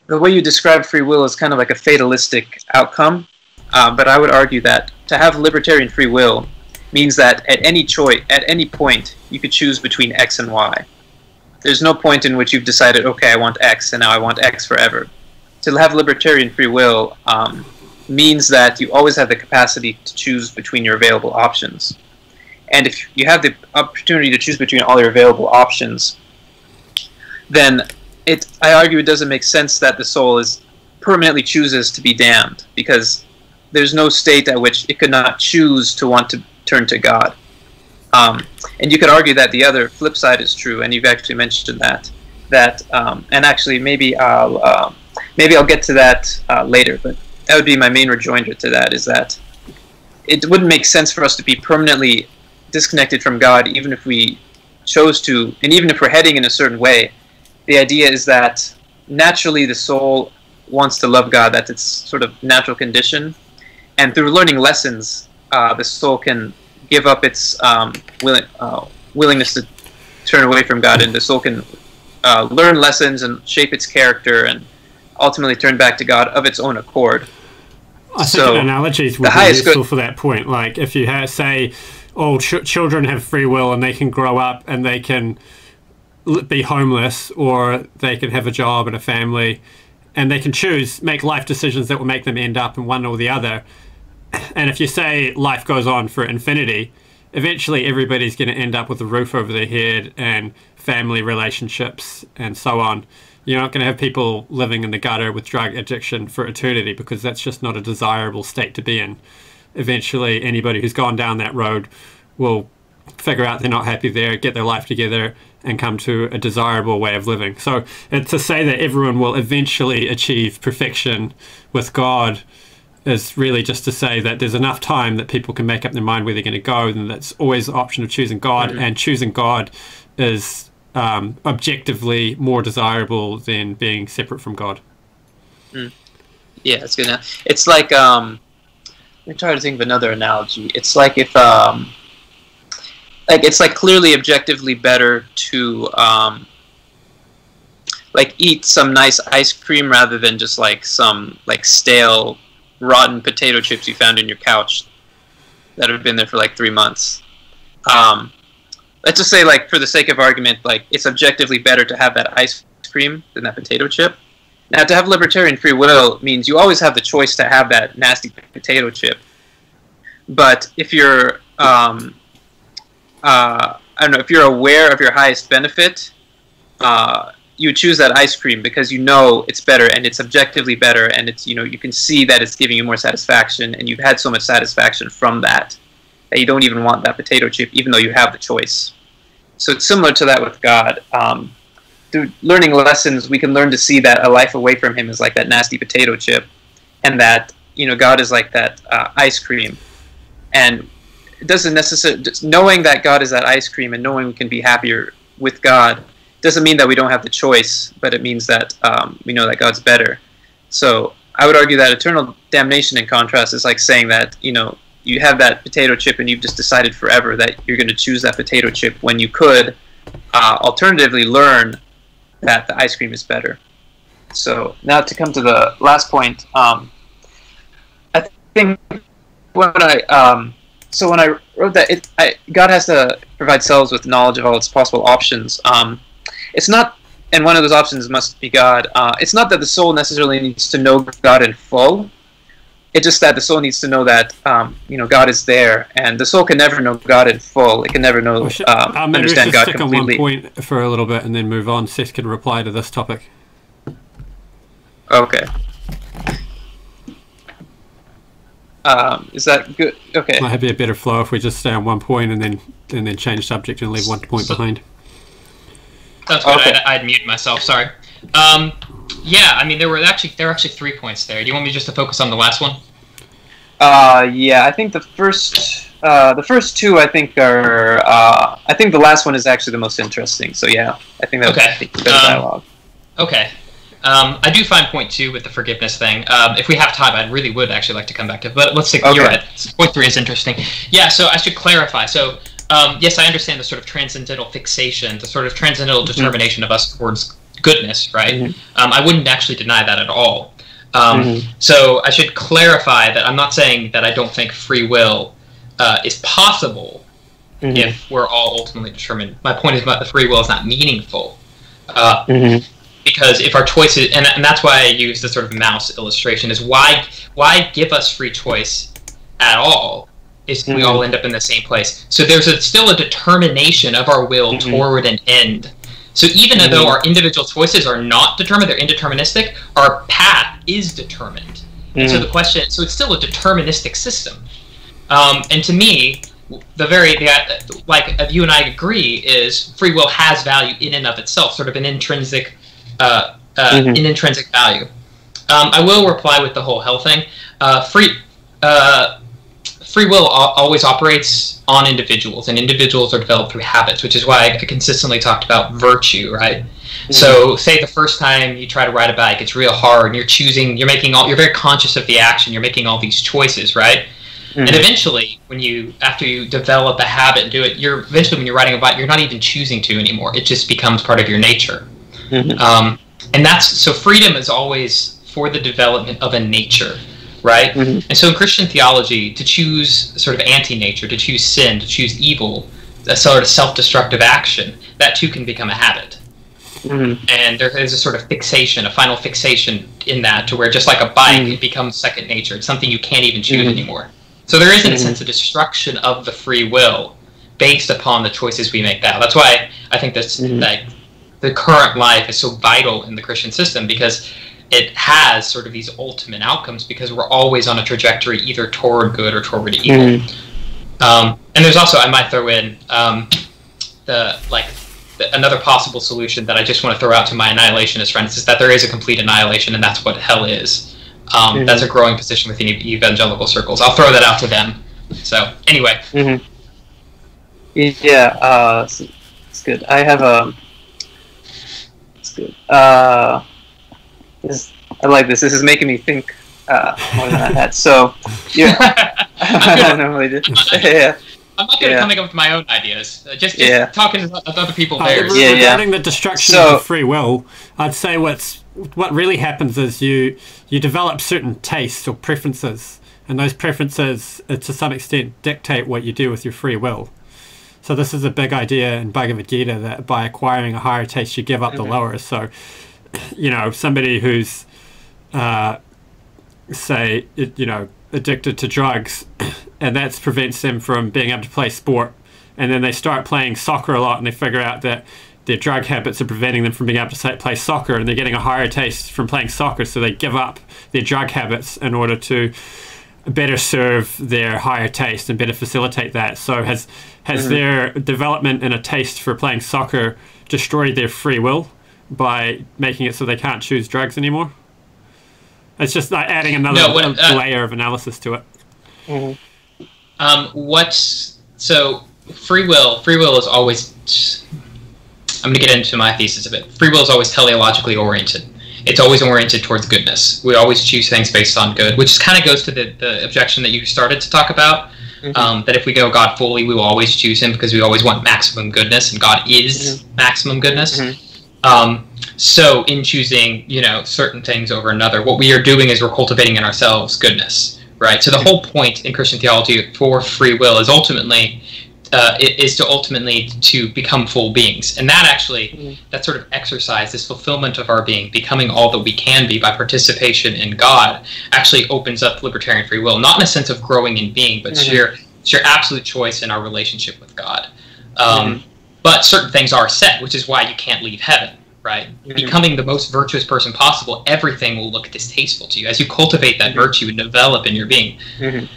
the way you describe free will is kind of like a fatalistic outcome. Uh, but I would argue that to have libertarian free will means that at any choice, at any point, you could choose between X and Y. There's no point in which you've decided, okay, I want X, and now I want X forever. To have libertarian free will um, means that you always have the capacity to choose between your available options. And if you have the opportunity to choose between all your available options, then it, I argue it doesn't make sense that the soul is permanently chooses to be damned because there's no state at which it could not choose to want to turn to God. Um, and you could argue that the other flip side is true, and you've actually mentioned that. That um, and actually maybe I'll uh, maybe I'll get to that uh, later, but that would be my main rejoinder to that is that it wouldn't make sense for us to be permanently disconnected from God, even if we chose to, and even if we're heading in a certain way. The idea is that naturally the soul wants to love God. That's its sort of natural condition, and through learning lessons, uh, the soul can give up its um, willing, uh, willingness to turn away from God, and the soul can uh, learn lessons and shape its character, and ultimately turn back to God of its own accord. I so, think analogies would be useful good- for that point. Like if you have, say, all ch- children have free will and they can grow up and they can be homeless or they can have a job and a family and they can choose make life decisions that will make them end up in one or the other and if you say life goes on for infinity, eventually everybody's going to end up with a roof over their head and family relationships and so on. You're not going to have people living in the gutter with drug addiction for eternity because that's just not a desirable state to be in. Eventually, anybody who's gone down that road will figure out they're not happy there, get their life together, and come to a desirable way of living. So, it's to say that everyone will eventually achieve perfection with God is really just to say that there's enough time that people can make up their mind where they're going to go, and that's always the option of choosing God, mm-hmm. and choosing God is um, objectively more desirable than being separate from God. Mm. Yeah, it's good. It's like um, let me try to think of another analogy. It's like if um, like it's like clearly objectively better to um, like eat some nice ice cream rather than just like some like stale rotten potato chips you found in your couch that have been there for like three months. Um, let's just say, like, for the sake of argument, like, it's objectively better to have that ice cream than that potato chip. Now, to have libertarian free will means you always have the choice to have that nasty potato chip. But if you're, um, uh, I don't know, if you're aware of your highest benefit, uh, you choose that ice cream because you know it's better and it's objectively better and it's you know you can see that it's giving you more satisfaction and you've had so much satisfaction from that that you don't even want that potato chip, even though you have the choice. So it's similar to that with God. Um, through learning lessons, we can learn to see that a life away from Him is like that nasty potato chip, and that you know God is like that uh, ice cream, and it doesn't necessarily knowing that God is that ice cream and knowing we can be happier with God doesn't mean that we don't have the choice, but it means that um, we know that God's better. So I would argue that eternal damnation, in contrast, is like saying that you know you have that potato chip and you've just decided forever that you're going to choose that potato chip when you could uh, alternatively learn that the ice cream is better. So now to come to the last point, um, I think when I um, so when I wrote that it, I, God has to provide cells with knowledge of all its possible options. Um, it's not, and one of those options must be God. Uh, it's not that the soul necessarily needs to know God in full. It's just that the soul needs to know that um, you know God is there, and the soul can never know God in full. It can never know should, um, uh, understand God stick completely. on one point for a little bit and then move on. Seth can reply to this topic. Okay. Um, is that good? Okay. Might be a better flow if we just stay on one point and then and then change subject and leave one point behind. That's good. Okay. I'd, I'd mute myself. Sorry. Um, yeah, I mean there were actually there were actually three points there. Do you want me just to focus on the last one? Uh, yeah, I think the first uh, the first two I think are uh, I think the last one is actually the most interesting. So yeah, I think that okay. better um, dialogue. Okay. Um, I do find point two with the forgiveness thing. Um, if we have time, I really would actually like to come back to. It, but let's take okay. you're right. Point three is interesting. Yeah. So I should clarify. So um, yes, I understand the sort of transcendental fixation, the sort of transcendental mm-hmm. determination of us towards goodness, right? Mm-hmm. Um, I wouldn't actually deny that at all. Um, mm-hmm. So I should clarify that I'm not saying that I don't think free will uh, is possible mm-hmm. if we're all ultimately determined. My point is about the free will is not meaningful. Uh, mm-hmm. because if our choices, and, and that's why I use the sort of mouse illustration, is why why give us free choice at all is we all mm-hmm. end up in the same place. So there's a, still a determination of our will mm-hmm. toward an end so even mm-hmm. though our individual choices are not determined, they're indeterministic, our path is determined. Mm-hmm. so the question, so it's still a deterministic system. Um, and to me, the very the, like you and I agree is free will has value in and of itself, sort of an intrinsic, uh, uh, mm-hmm. an intrinsic value. Um, I will reply with the whole hell thing. Uh, free uh, free will always operates on individuals, and individuals are developed through habits, which is why I consistently talked about virtue, right? Mm-hmm. So, say the first time you try to ride a bike, it's real hard, and you're choosing, you're making all, you're very conscious of the action, you're making all these choices, right? Mm-hmm. And eventually, when you, after you develop a habit and do it, you're eventually when you're riding a bike, you're not even choosing to anymore. It just becomes part of your nature. Mm-hmm. Um, and that's so freedom is always for the development of a nature right? Mm-hmm. And so in Christian theology, to choose sort of anti-nature, to choose sin, to choose evil, a sort of self-destructive action, that too can become a habit. Mm-hmm. And there is a sort of fixation, a final fixation in that, to where just like a bike, mm-hmm. it becomes second nature. It's something you can't even choose mm-hmm. anymore. So there is, in a sense, a destruction of the free will based upon the choices we make now. That's why I think that's Mhm. like the current life is so vital in the Christian system because it has sort of these ultimate outcomes because we're always on a trajectory either toward good or toward evil. Mm-hmm. Um, and there's also I might throw in um, the like the, another possible solution that I just want to throw out to my annihilationist friends is that there is a complete annihilation and that's what hell is. Um, Mhm. That's a growing position within evangelical circles. I'll throw that out to them. So anyway, Mm-hmm. Yeah, uh, it's, it's good. I have a. It's good. Uh, this, I like this. This is making me think uh, more than I had. So, yeah, I don't normally do. Yeah, I'm not good Yeah. at coming up with my own ideas. Uh, just just Yeah. talking to other people Uh, theirs. re- Yeah, yeah. regarding the destruction So- of the free will, I'd say what's what really happens is you you develop certain tastes or preferences, and those preferences, uh, to some extent, dictate what you do with your free will. So this is a big idea in Bhagavad Gita that by acquiring a higher taste, you give up the Mhm. lower. So, you know, somebody who's, uh, say, you know, addicted to drugs, and that prevents them from being able to play sport, and then they start playing soccer a lot, and they figure out that their drug habits are preventing them from being able to say, play soccer, and they're getting a higher taste from playing soccer, so they give up their drug habits in order to better serve their higher taste and better facilitate that. So has has Mhm. their development and a taste for playing soccer destroyed their free will by making it so they can't choose drugs anymore? It's just like adding another No, what, uh, layer of analysis to it. Mhm. Um, what's so free will? Free will is always. I'm going to get into my thesis of it. Free will is always teleologically oriented. It's always oriented towards goodness. We always choose things based on good, which kind of goes to the, the objection that you started to talk about. Mhm. Um, that if we go God fully, we will always choose Him because we always want maximum goodness, and God is maximum goodness. Um, so, in choosing, you know, certain things over another, what we are doing is we're cultivating in ourselves goodness, right? So, the whole point in Christian theology for free will is ultimately uh, is to ultimately to become full beings, and that actually Mhm. that sort of exercise, this fulfillment of our being, becoming all that we can be by participation in God, actually opens up libertarian free will, not in a sense of growing in being, but Mhm. sheer sheer absolute choice in our relationship with God. Um, Mhm. But certain things are set, which is why you can't leave heaven, right? Mhm. Becoming the most virtuous person possible, everything will look distasteful to you as you cultivate that Mhm. virtue and develop in your being. Mhm.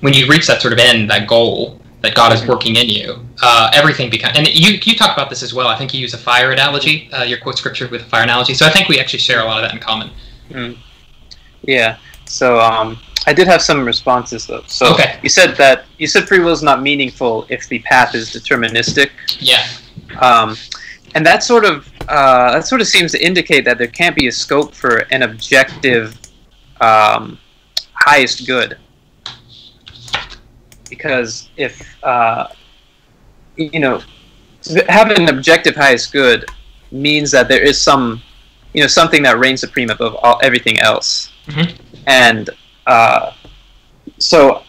When you reach that sort of end, that goal that God is Mhm. working in you, uh, everything becomes. And you you talk about this as well. I think you use a fire analogy. Uh, your quote scripture with a fire analogy. So I think we actually share a lot of that in common. Mm. Yeah. So um, I did have some responses though. So Okay. you said that you said free will is not meaningful if the path is deterministic, Yeah. um, and that sort of uh, that sort of seems to indicate that there can't be a scope for an objective um, highest good. Because if uh, you know having an objective highest good means that there is some you know something that reigns supreme above all, everything else Mhm. and uh, so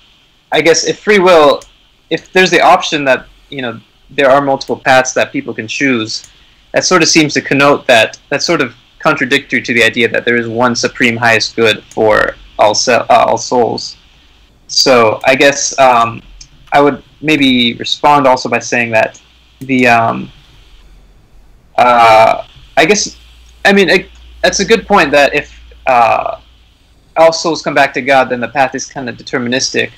i guess if free will if there's the option that you know there are multiple paths that people can choose that sort of seems to connote that that's sort of contradictory to the idea that there is one supreme highest good for all se- uh, all souls. So i guess um, i would maybe respond also by saying that the um, uh, I guess I mean it, that's a good point that if uh, all souls come back to God, then the path is kind of deterministic,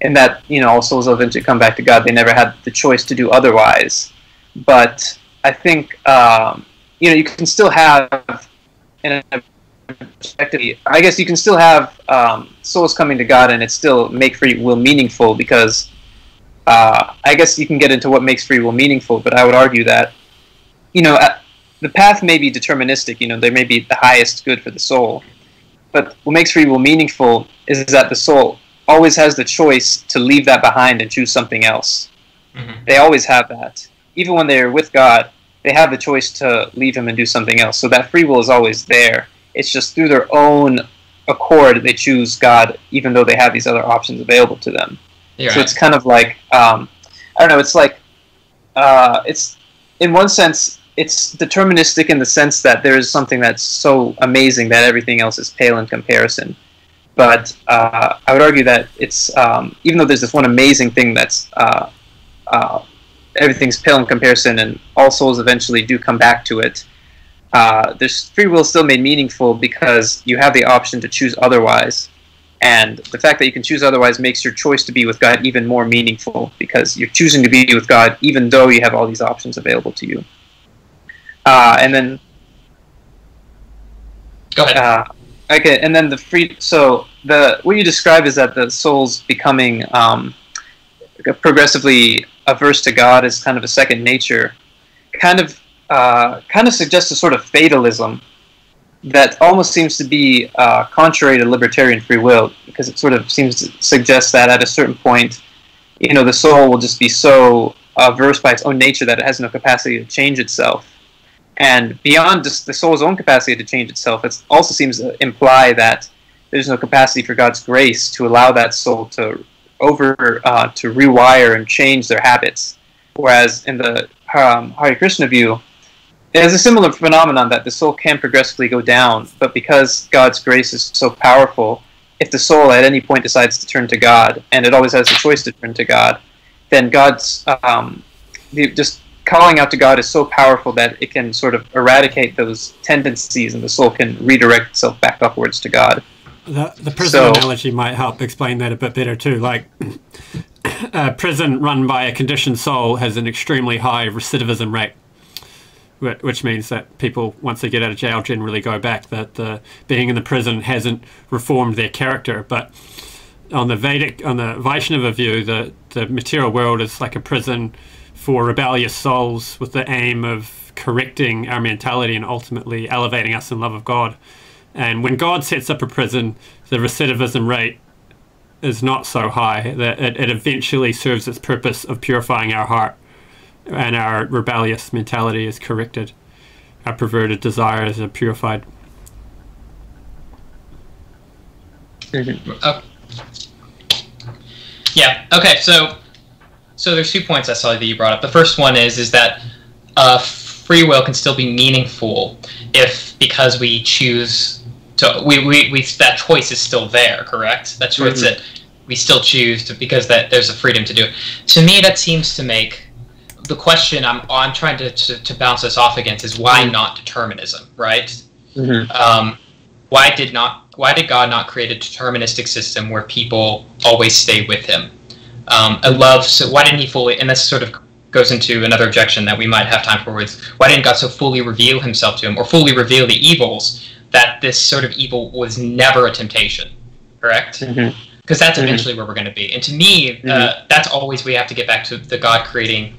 in that you know all souls eventually come back to God. They never had the choice to do otherwise. But I think um, you know you can still have in an objective. I guess you can still have um, souls coming to God, and it still make free will meaningful because uh, I guess you can get into what makes free will meaningful, but I would argue that, you know, uh, the path may be deterministic. You know, there may be the highest good for the soul, but what makes free will meaningful is that the soul always has the choice to leave that behind and choose something else. Mhm. They always have that. Even when they're with God, they have the choice to leave Him and do something else. So that free will is always there. It's just through their own accord they choose God, even though they have these other options available to them. You're So right. it's kind of like um, I don't know. It's like uh, it's in one sense it's deterministic in the sense that there is something that's so amazing that everything else is pale in comparison. but uh, I would argue that it's um, even though there's this one amazing thing that's uh, uh, everything's pale in comparison, and all souls eventually do come back to it. Uh, there's free will still made meaningful because you have the option to choose otherwise, and the fact that you can choose otherwise makes your choice to be with God even more meaningful because you're choosing to be with God even though you have all these options available to you. Uh, and then Go ahead. uh, okay, and then the free. So the what you describe is that the soul's becoming um, progressively averse to God as kind of a second nature, kind of uh, kind of suggests a sort of fatalism that almost seems to be uh, contrary to libertarian free will because it sort of seems to suggest that at a certain point, you know, the soul will just be so averse by its own nature that it has no capacity to change itself and beyond just the soul's own capacity to change itself, it also seems to imply that there's no capacity for God's grace to allow that soul to over uh, to rewire and change their habits. Whereas in the um, Hare Krishna view, there's a similar phenomenon that the soul can progressively go down, but because God's grace is so powerful, if the soul at any point decides to turn to God, and it always has the choice to turn to God, then God's um, just calling out to God is so powerful that it can sort of eradicate those tendencies, and the soul can redirect itself back upwards to God. The, the prison So- analogy might help explain that a bit better too. Like, a prison run by a conditioned soul has an extremely high recidivism rate, which means that people, once they get out of jail, generally go back. That the being in the prison hasn't reformed their character. But on the Vedic, on the Vaishnava view, the the material world is like a prison for rebellious souls with the aim of correcting our mentality and ultimately elevating us in love of God. And when God sets up a prison, the recidivism rate is not so high that it, it eventually serves its purpose of purifying our heart and our rebellious mentality is corrected. Our perverted desires are purified. Oh. Yeah. Okay. So, so there's two points I saw that you brought up. The first one is is that uh, free will can still be meaningful if because we choose to we, we, we that choice is still there. Correct. That choice Mhm. that we still choose to because that there's a freedom to do it. To me, that seems to make the question I'm I'm trying to, to, to bounce this off against is why not determinism, right? Mm-hmm. um, why did not why did God not create a deterministic system where people always stay with Him? Um, I love so why didn't He fully? And this sort of goes into another objection that we might have time for. With why didn't God so fully reveal Himself to him or fully reveal the evils that this sort of evil was never a temptation? Correct Mm-hmm. because that's Mhm. eventually where we're going to be. And to me, uh, that's always we have to get back to the God creating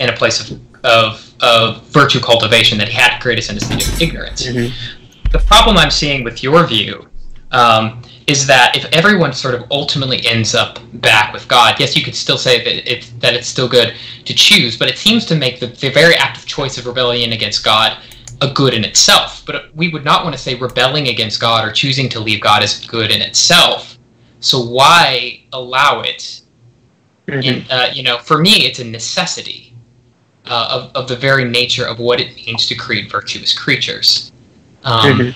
in a place of of, of virtue cultivation that He had to create us in a state of ignorance. Mhm. The problem I'm seeing with your view um, is that if everyone sort of ultimately ends up back with God, yes, you could still say that it's that it's still good to choose, but it seems to make the, the very act of choice of rebellion against God a good in itself. But we would not want to say rebelling against God or choosing to leave God is good in itself. So why allow it? In, uh, you know, for me, it's a necessity uh, of, of the very nature of what it means to create virtuous creatures. Um, Mhm.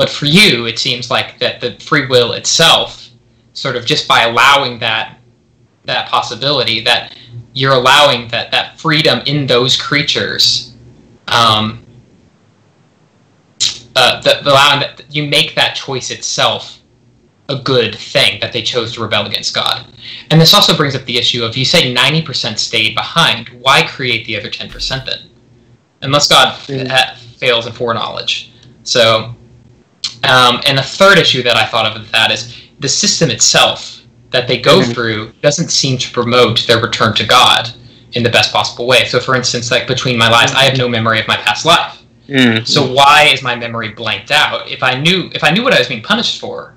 But for you, it seems like that the free will itself, sort of just by allowing that that possibility, that you're allowing that that freedom in those creatures, um, uh, that allowing that you make that choice itself a good thing that they chose to rebel against God. And this also brings up the issue of you say 90% stayed behind. Why create the other 10% then? Unless God Mm. fails in foreknowledge. So, um, and the third issue that I thought of with that is the system itself that they go Mhm. through doesn't seem to promote their return to God in the best possible way. So, for instance, like between my lives, I have no memory of my past life. Mm-hmm. So why is my memory blanked out? If I knew if I knew what I was being punished for,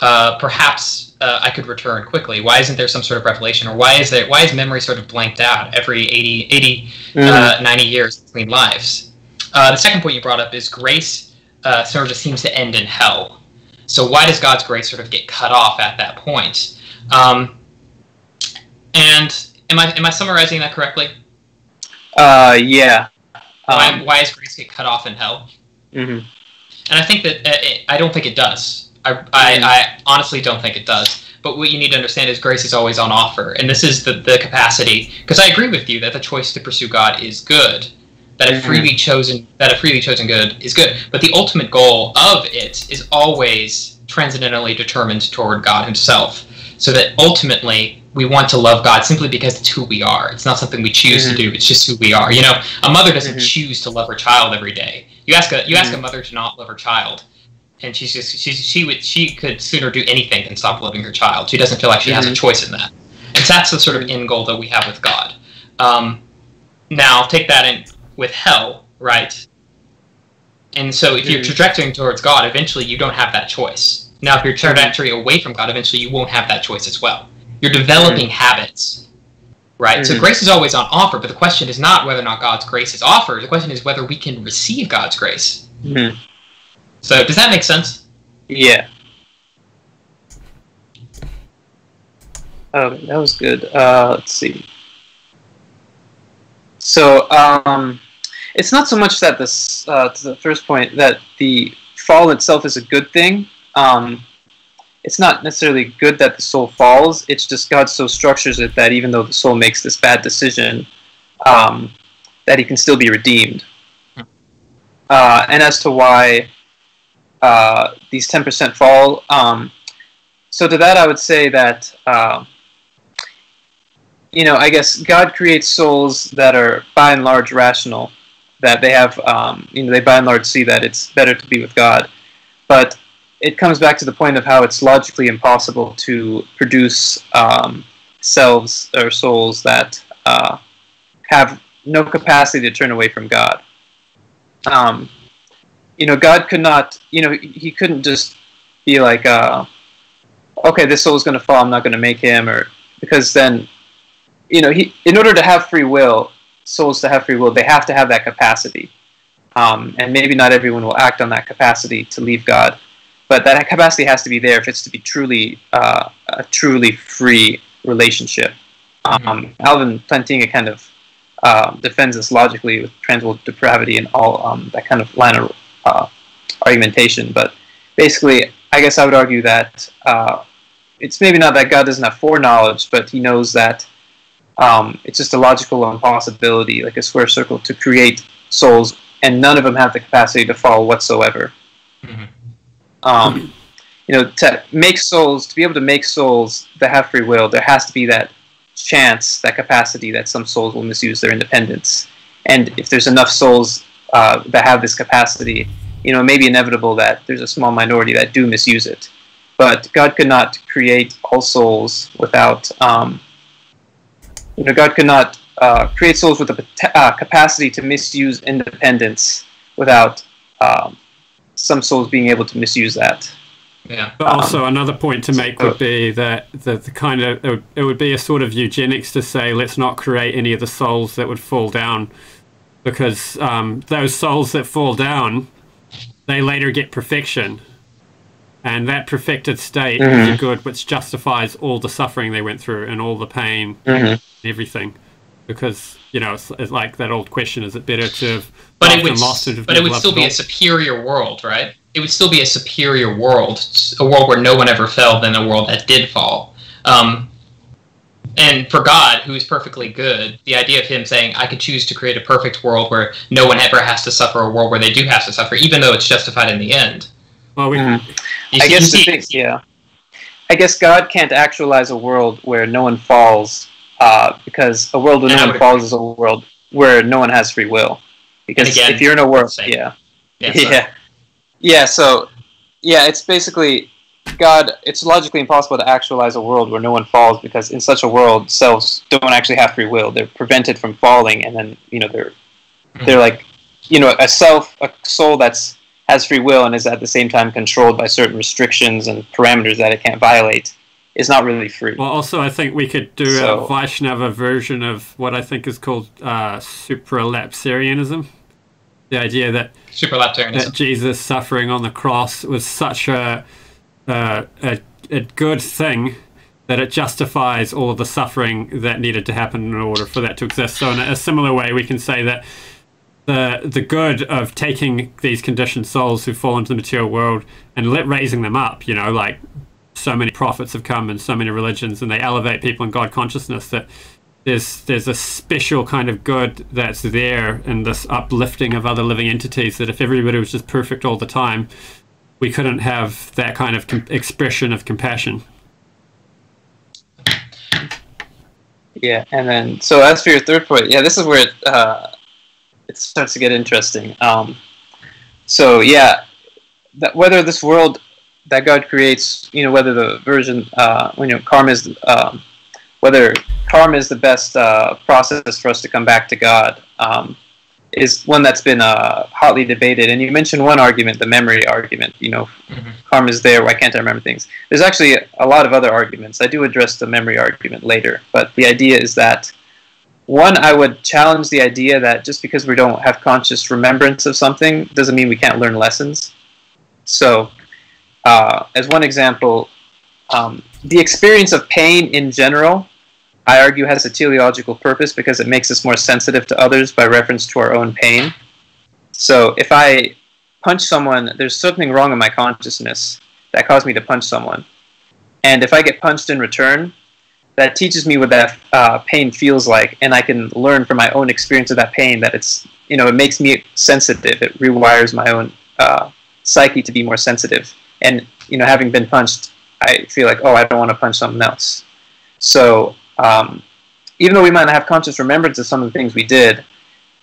uh, perhaps uh, I could return quickly. Why isn't there some sort of revelation, or why is there why is memory sort of blanked out every 80, 80 Mm-hmm. uh, 90 years between lives? Uh, the second point you brought up is grace uh, sort of seems to end in hell. So why does God's grace sort of get cut off at that point? Um, and am I am I summarizing that correctly? uh, yeah. Why, Um, why does grace get cut off in hell? mhm. And I think that uh, it, I don't think it does. I, I, I honestly don't think it does. But what you need to understand is grace is always on offer, and this is the, the capacity. Because I agree with you that the choice to pursue God is good, that a freely chosen that a freely chosen good is good. But the ultimate goal of it is always transcendentally determined toward God Himself. So that ultimately we want to love God simply because it's who we are. It's not something we choose Mhm. to do. It's just who we are. You know, a mother doesn't Mhm. choose to love her child every day. You ask a you ask a Mhm. mother to not love her child, and she's just she she would she could sooner do anything than stop loving her child. She doesn't feel like she has a Mhm. choice in that, and so that's the sort of end goal that we have with God. Um, now take that in with hell, right? And so if you're trajectorying towards God, eventually you don't have that choice. Now, if you're trajectory away from God, eventually you won't have that choice as well. You're developing habits, right? So Mhm. grace is always on offer, but the question is not whether or not God's grace is offered. The question is whether we can receive God's grace. Mhm. So does that make sense? Yeah. Oh, that was good. Uh, let's see. So, um, it's not so much that this, uh, to the first point, that the fall itself is a good thing. Um, it's not necessarily good that the soul falls. It's just God so structures it that even though the soul makes this bad decision, um, that he can still be redeemed. Uh, and as to why uh, these 10% fall. Um, so to that, I would say that, uh, you know, I guess God creates souls that are by and large rational, that they have, um, you know, they by and large see that it's better to be with God. But it comes back to the point of how it's logically impossible to produce um, selves or souls that uh, have no capacity to turn away from God. Um, you know, God could not, you know, he couldn't just be like, uh, okay, this soul's going to fall, I'm not going to make him, or because then, you know, he, in order to have free will, souls to have free will, they have to have that capacity. Um, and maybe not everyone will act on that capacity to leave God, but that capacity has to be there if it's to be truly uh, a truly free relationship. Um, Alvin Plantinga kind of uh, defends this logically with transworld depravity and all um, that kind of line of uh, argumentation. But basically, I guess I would argue that uh, it's maybe not that God doesn't have foreknowledge, but he knows that um, it's just a logical impossibility, like a square circle, to create souls, and none of them have the capacity to fall whatsoever. Mhm. Um, you know, to make souls, to be able to make souls that have free will, there has to be that chance, that capacity that some souls will misuse their independence. And if there's enough souls uh, that have this capacity, you know, it may be inevitable that there's a small minority that do misuse it. But God could not create all souls without, um, you know, God could not uh, create souls with the uh, capacity to misuse independence without um, some souls being able to misuse that. Yeah. But also, another point to make would be that the, the kind of it would, it would be a sort of eugenics to say let's not create any of the souls that would fall down, because um, those souls that fall down, they later get perfection, and that perfected state is a Mhm. good which justifies all the suffering they went through and all the pain, Mm-hmm. and everything, because you know it's, it's like that old question: is it better to have But it would, and lost have but it would still be a superior world, right? It would still be a superior world, a world where no one ever fell than a world that did fall. Um, and for God, who is perfectly good, the idea of Him saying, "I could choose to create a perfect world where no one ever has to suffer, a world where they do have to suffer, even though it's justified in the end." Well, we, Mhm. I guess the thing, yeah. I guess God can't actualize a world where no one falls, uh, because a world where no one falls is a world where no one has free will. Because again, if you're in a world, yeah, Yeah, yeah, yeah. So, yeah, it's basically God. It's logically impossible to actualize a world where no one falls, because in such a world, selves don't actually have free will. They're prevented from falling, and then you know they're Mhm. they're like, you know, a self, a soul that's has free will and is at the same time controlled by certain restrictions and parameters that it can't violate is not really free. Well, also, I think we could do So- a Vaishnava version of what I think is called uh, supralapsarianism. The idea that, that Jesus suffering on the cross was such a, uh, a, a good thing that it justifies all of the suffering that needed to happen in order for that to exist. So, in a, a similar way, we can say that the the good of taking these conditioned souls who fall into the material world and let raising them up. You know, like so many prophets have come and so many religions, and they elevate people in God consciousness that there's there's a special kind of good that's there in this uplifting of other living entities that if everybody was just perfect all the time we couldn't have that kind of expression of compassion yeah and then so as for your third point yeah this is where uh, it starts to get interesting um, so yeah that whether this world that god creates you know whether the version uh, you know karma is um, whether karma is the best uh, process for us to come back to God um, is one that's been uh, hotly debated. And you mentioned one argument, the memory argument. You know, mm-hmm. karma is there. Why can't I remember things? There's actually a lot of other arguments. I do address the memory argument later, but the idea is that one, I would challenge the idea that just because we don't have conscious remembrance of something doesn't mean we can't learn lessons. So, uh, as one example, um, the experience of pain in general I argue has a teleological purpose because it makes us more sensitive to others by reference to our own pain. So if I punch someone, there's something wrong in my consciousness that caused me to punch someone. And if I get punched in return, that teaches me what that uh, pain feels like, and I can learn from my own experience of that pain that it's, you know, it makes me sensitive. It rewires my own uh, psyche to be more sensitive. And, you know, having been punched, I feel like, oh, I don't want to punch someone else. So um, even though we might not have conscious remembrance of some of the things we did,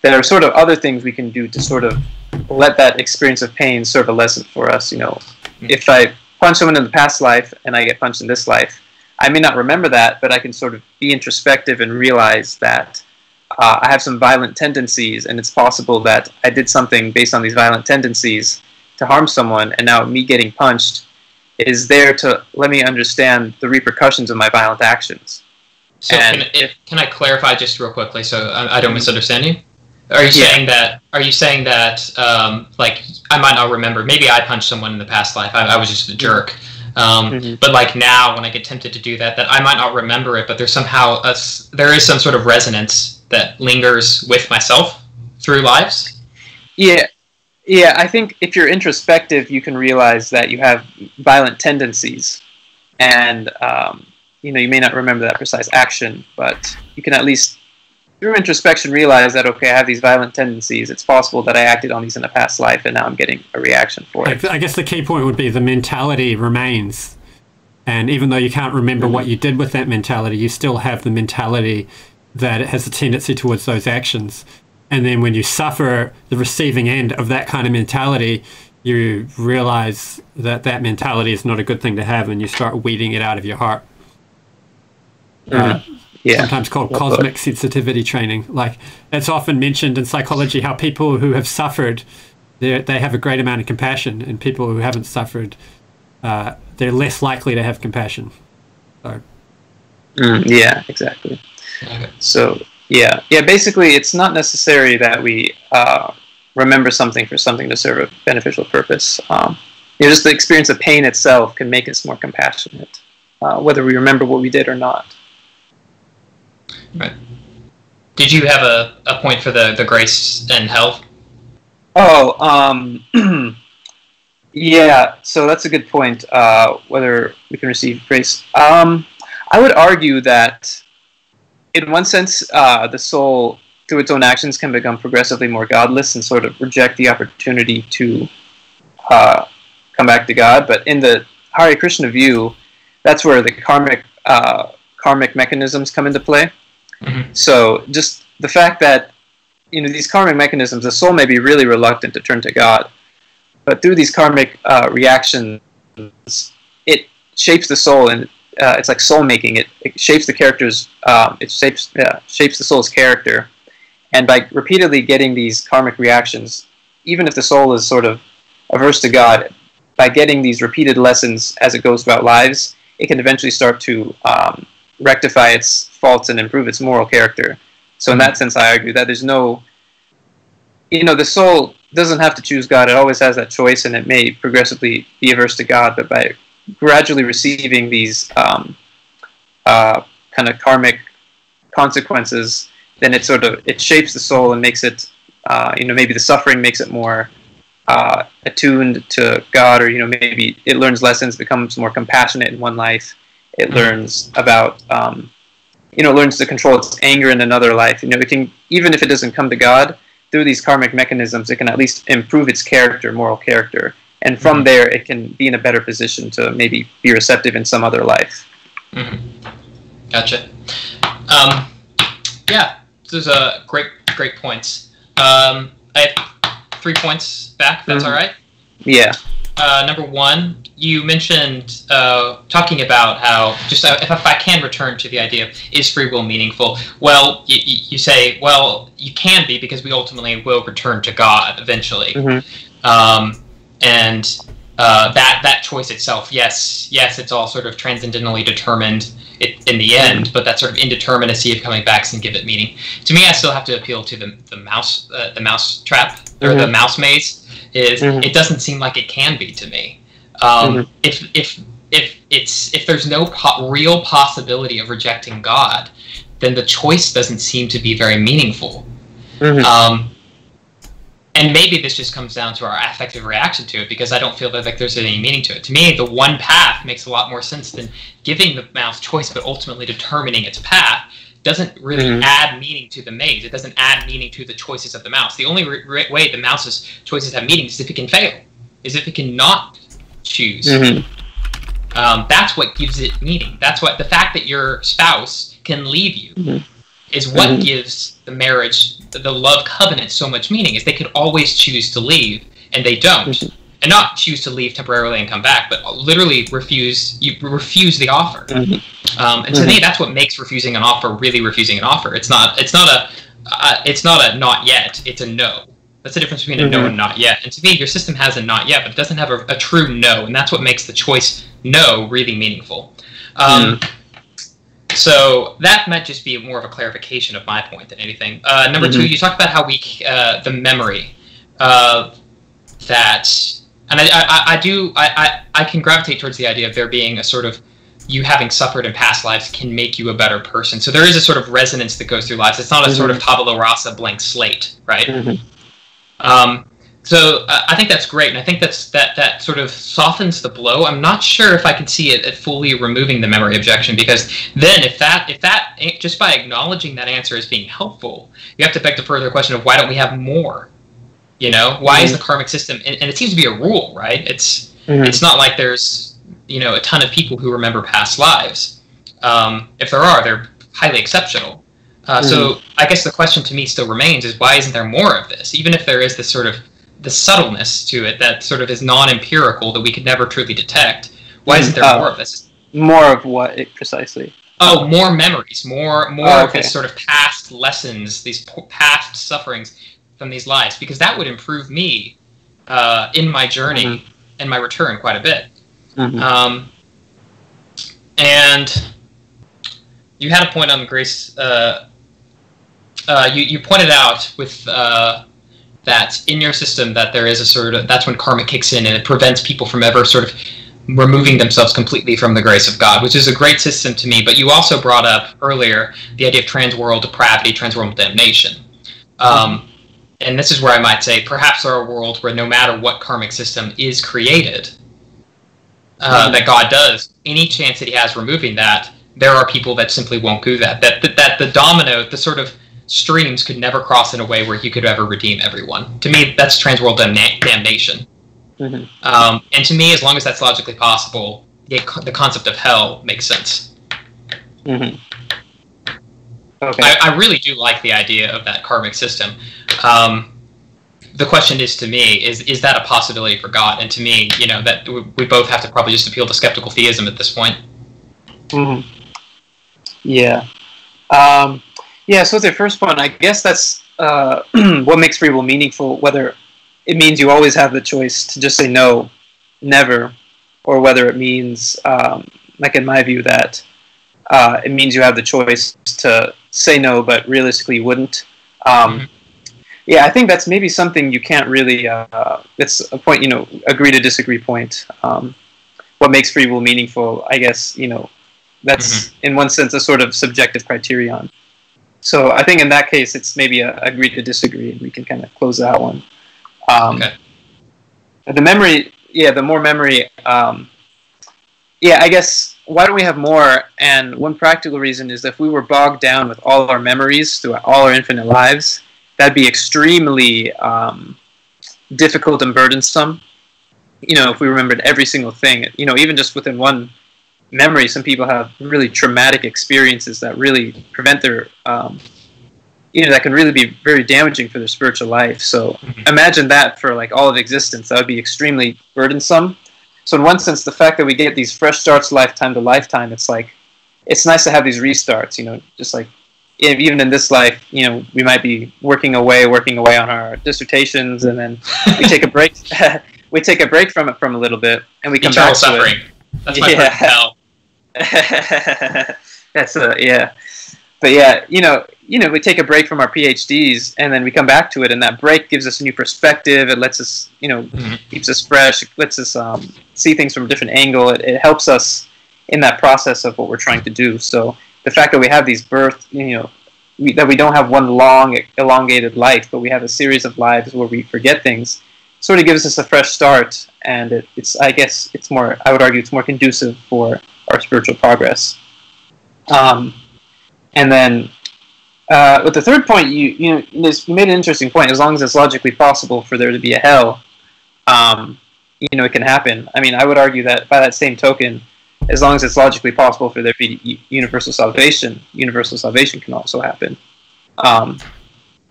there are sort of other things we can do to sort of let that experience of pain serve a lesson for us. You know, mm-hmm. if I punch someone in the past life and I get punched in this life, I may not remember that, but I can sort of be introspective and realize that uh, I have some violent tendencies, and it's possible that I did something based on these violent tendencies to harm someone, and now me getting punched is there to let me understand the repercussions of my violent actions. So can, if, can I clarify just real quickly so I, I don't misunderstand you? Are you yeah. saying that? Are you saying that? Um, like I might not remember. Maybe I punched someone in the past life. I, I was just a jerk. Um, mm-hmm. But like now, when I get tempted to do that, that I might not remember it, but there's somehow a, there is some sort of resonance that lingers with myself through lives. Yeah, yeah. I think if you're introspective, you can realize that you have violent tendencies, and um, you know you may not remember that precise action, but you can at least through introspection realize that okay, I have these violent tendencies. It's possible that I acted on these in a past life, and now I'm getting a reaction for it. I guess the key point would be the mentality remains, and even though you can't remember mm-hmm. what you did with that mentality, you still have the mentality that it has a tendency towards those actions. And then when you suffer the receiving end of that kind of mentality, you realize that that mentality is not a good thing to have, and you start weeding it out of your heart uh, yeah. sometimes called cosmic sensitivity training. Like it's often mentioned in psychology how people who have suffered, they they have a great amount of compassion, and people who haven't suffered, uh, they're less likely to have compassion. So. Mm, yeah, exactly. Okay. So yeah, yeah. Basically, it's not necessary that we uh, remember something for something to serve a beneficial purpose. Um, you know, just the experience of pain itself can make us more compassionate, uh, whether we remember what we did or not. Right. Did you have a, a point for the, the grace and health? Oh, um, yeah. So that's a good point. Uh, whether we can receive grace, um, I would argue that, in one sense, uh, the soul, through its own actions, can become progressively more godless and sort of reject the opportunity to uh, come back to God. But in the Hare Krishna view, that's where the karmic uh, karmic mechanisms come into play. Mm-hmm. So just the fact that you know these karmic mechanisms, the soul may be really reluctant to turn to God, but through these karmic uh, reactions, it shapes the soul, and uh, it's like soul making. It, it shapes the character's, um, it shapes yeah, shapes the soul's character, and by repeatedly getting these karmic reactions, even if the soul is sort of averse to God, by getting these repeated lessons as it goes throughout lives, it can eventually start to um, rectify its faults and improve its moral character. So in that mm-hmm. sense, I argue that there's no, you know, the soul doesn't have to choose God. It always has that choice, and it may progressively be averse to God. But by gradually receiving these um, uh, kind of karmic consequences, then it sort of it shapes the soul and makes it uh, you know, maybe the suffering makes it more uh, attuned to God, or you know, maybe it learns lessons, becomes more compassionate in one life. It learns about, um, you know, learns to control its anger in another life. You know, it can even if it doesn't come to God through these karmic mechanisms, it can at least improve its character, moral character, and from Mhm. there, it can be in a better position to maybe be receptive in some other life. Mhm. Gotcha. Um, yeah, those are great, great points. Um, I have three points back. If that's Mhm. all right. Yeah. Uh, number one, you mentioned uh, talking about how just uh, if, if I can return to the idea of is free will meaningful. Well, you, you say, well, you can be because we ultimately will return to God eventually, Mhm. um, and uh, that that choice itself, yes, yes, it's all sort of transcendentally determined it, in the end, but that sort of indeterminacy of coming back and give it meaning. To me, I still have to appeal to the the mouse uh, the mouse trap or the Mhm. mouse maze. Is Mhm. it doesn't seem like it can be to me. Um, Mhm. If if if it's if there's no po- real possibility of rejecting God, then the choice doesn't seem to be very meaningful. Mhm. Um, and maybe this just comes down to our affective reaction to it because I don't feel that like there's any meaning to it. To me, the one path makes a lot more sense than giving the mouse choice, but ultimately determining its path doesn't really Mhm. add meaning to the maze. It doesn't add meaning to the choices of the mouse. The only re- way the mouse's choices have meaning is if it can fail, is if it can not choose. Mhm. Um, that's what gives it meaning. That's what the fact that your spouse can leave you Mhm. Is what Mhm. gives the marriage, the, love covenant, so much meaning. Is they could always choose to leave, and they don't, Mhm. and not choose to leave temporarily and come back, but literally refuse. You refuse the offer. Mhm. Um, and to me, that's what makes refusing an offer really refusing an offer. It's not. It's not a. Uh, it's not a not yet. It's a no. That's the difference between a no Mhm. and not yet. And to me, your system has a not yet, but it doesn't have a, a true no, and that's what makes the choice no really meaningful. Um, So that might just be more of a clarification of my point than anything. Uh, number two, Mhm. you talked about how weak uh, the memory uh, that, and I, I, I do, I, I, I can gravitate towards the idea of there being a sort of you having suffered in past lives can make you a better person. So there is a sort of resonance that goes through lives. It's not a sort of tabula rasa blank slate, right? Mhm. Um, so uh, I think that's great, and I think that's that that sort of softens the blow. I'm not sure if I can see it at fully removing the memory objection because then if that if that just by acknowledging that answer as being helpful, you have to beg the further question of why don't we have more? You know, why is the karmic system? And, and it seems to be a rule, right? It's Mhm. it's not like there's you know a ton of people who remember past lives. Um, if there are, they're highly exceptional. Uh, So I guess the question to me still remains is why isn't there more of this? Even if there is this sort of the subtleness to it that sort of is non-empirical that we could never truly detect. Why isn't there Uh, more of this? More of what it, precisely? Oh, more memories, more more Oh, of this sort of past lessons, these past sufferings from these lives, because that would improve me uh, in my journey Mm-hmm. and my return quite a bit. Mhm. Um, and you had a point on grace. Uh, uh, you you pointed out with uh, that in your system that there is a sort of that's when karma kicks in and it prevents people from ever sort of removing themselves completely from the grace of God, which is a great system to me. But you also brought up earlier the idea of transworld depravity, transworld damnation. Um, and this is where I might say perhaps there are a world where no matter what karmic system is created, uh, Mhm. that God does, any chance that He has removing that, there are people that simply won't do that. That that, that the domino, the sort of streams could never cross in a way where He could ever redeem everyone. To me, that's transworld damna- damnation. Mhm. Um, and to me, as long as that's logically possible, the, the concept of hell makes sense. Mhm. Okay. I, I really do like the idea of that karmic system. Um, the question is to me is is that a possibility for God? And to me, you know, that we, we both have to probably just appeal to skeptical theism at this point. Mhm. Yeah. Um, yeah, so the first point, I guess that's uh, what makes free will meaningful, whether it means you always have the choice to just say no, never, or whether it means, um, like in my view, that uh, it means you have the choice to say no, but realistically you wouldn't. Um, Mhm. Yeah, I think that's maybe something you can't really. Uh, it's a point, you know, agree to disagree point. Um, what makes free will meaningful? I guess you know that's in one sense a sort of subjective criterion. So I think in that case, it's maybe a agree to disagree, and we can kind of close that one. Um, Okay. The memory, yeah, the more memory. Um, yeah, I guess why don't we have more? And one practical reason is that if we were bogged down with all our memories throughout all our infinite lives, that'd be extremely um, difficult and burdensome. You know, if we remembered every single thing, you know, even just within one memory, some people have really traumatic experiences that really prevent their, um, you know, that can really be very damaging for their spiritual life. So Mhm. imagine that for like all of existence. That would be extremely burdensome. So in one sense, the fact that we get these fresh starts, lifetime to lifetime, it's like it's nice to have these restarts. You know, just like if, even in this life, you know, we might be working away, working away on our dissertations, and then we take a break. we take a break from it from a little bit, and we come Eternal back to it. That's my Yeah. hell. That's a yeah, but yeah, you know, you know, we take a break from our PhDs and then we come back to it, and that break gives us a new perspective. It lets us, you know, Mhm. keeps us fresh. It lets us um, see things from a different angle. It, it helps us in that process of what we're trying to do. So the fact that we have these birth, you know, we, that we don't have one long elongated life, but we have a series of lives where we forget things, sort of gives us a fresh start, and it, it's I guess it's more I would argue it's more conducive for our spiritual progress. Um, and then uh, with the third point, you you know you made an interesting point. As long as it's logically possible for there to be a hell, um, you know it can happen. I mean, I would argue that by that same token, as long as it's logically possible for there to be universal salvation, universal salvation can also happen. Um,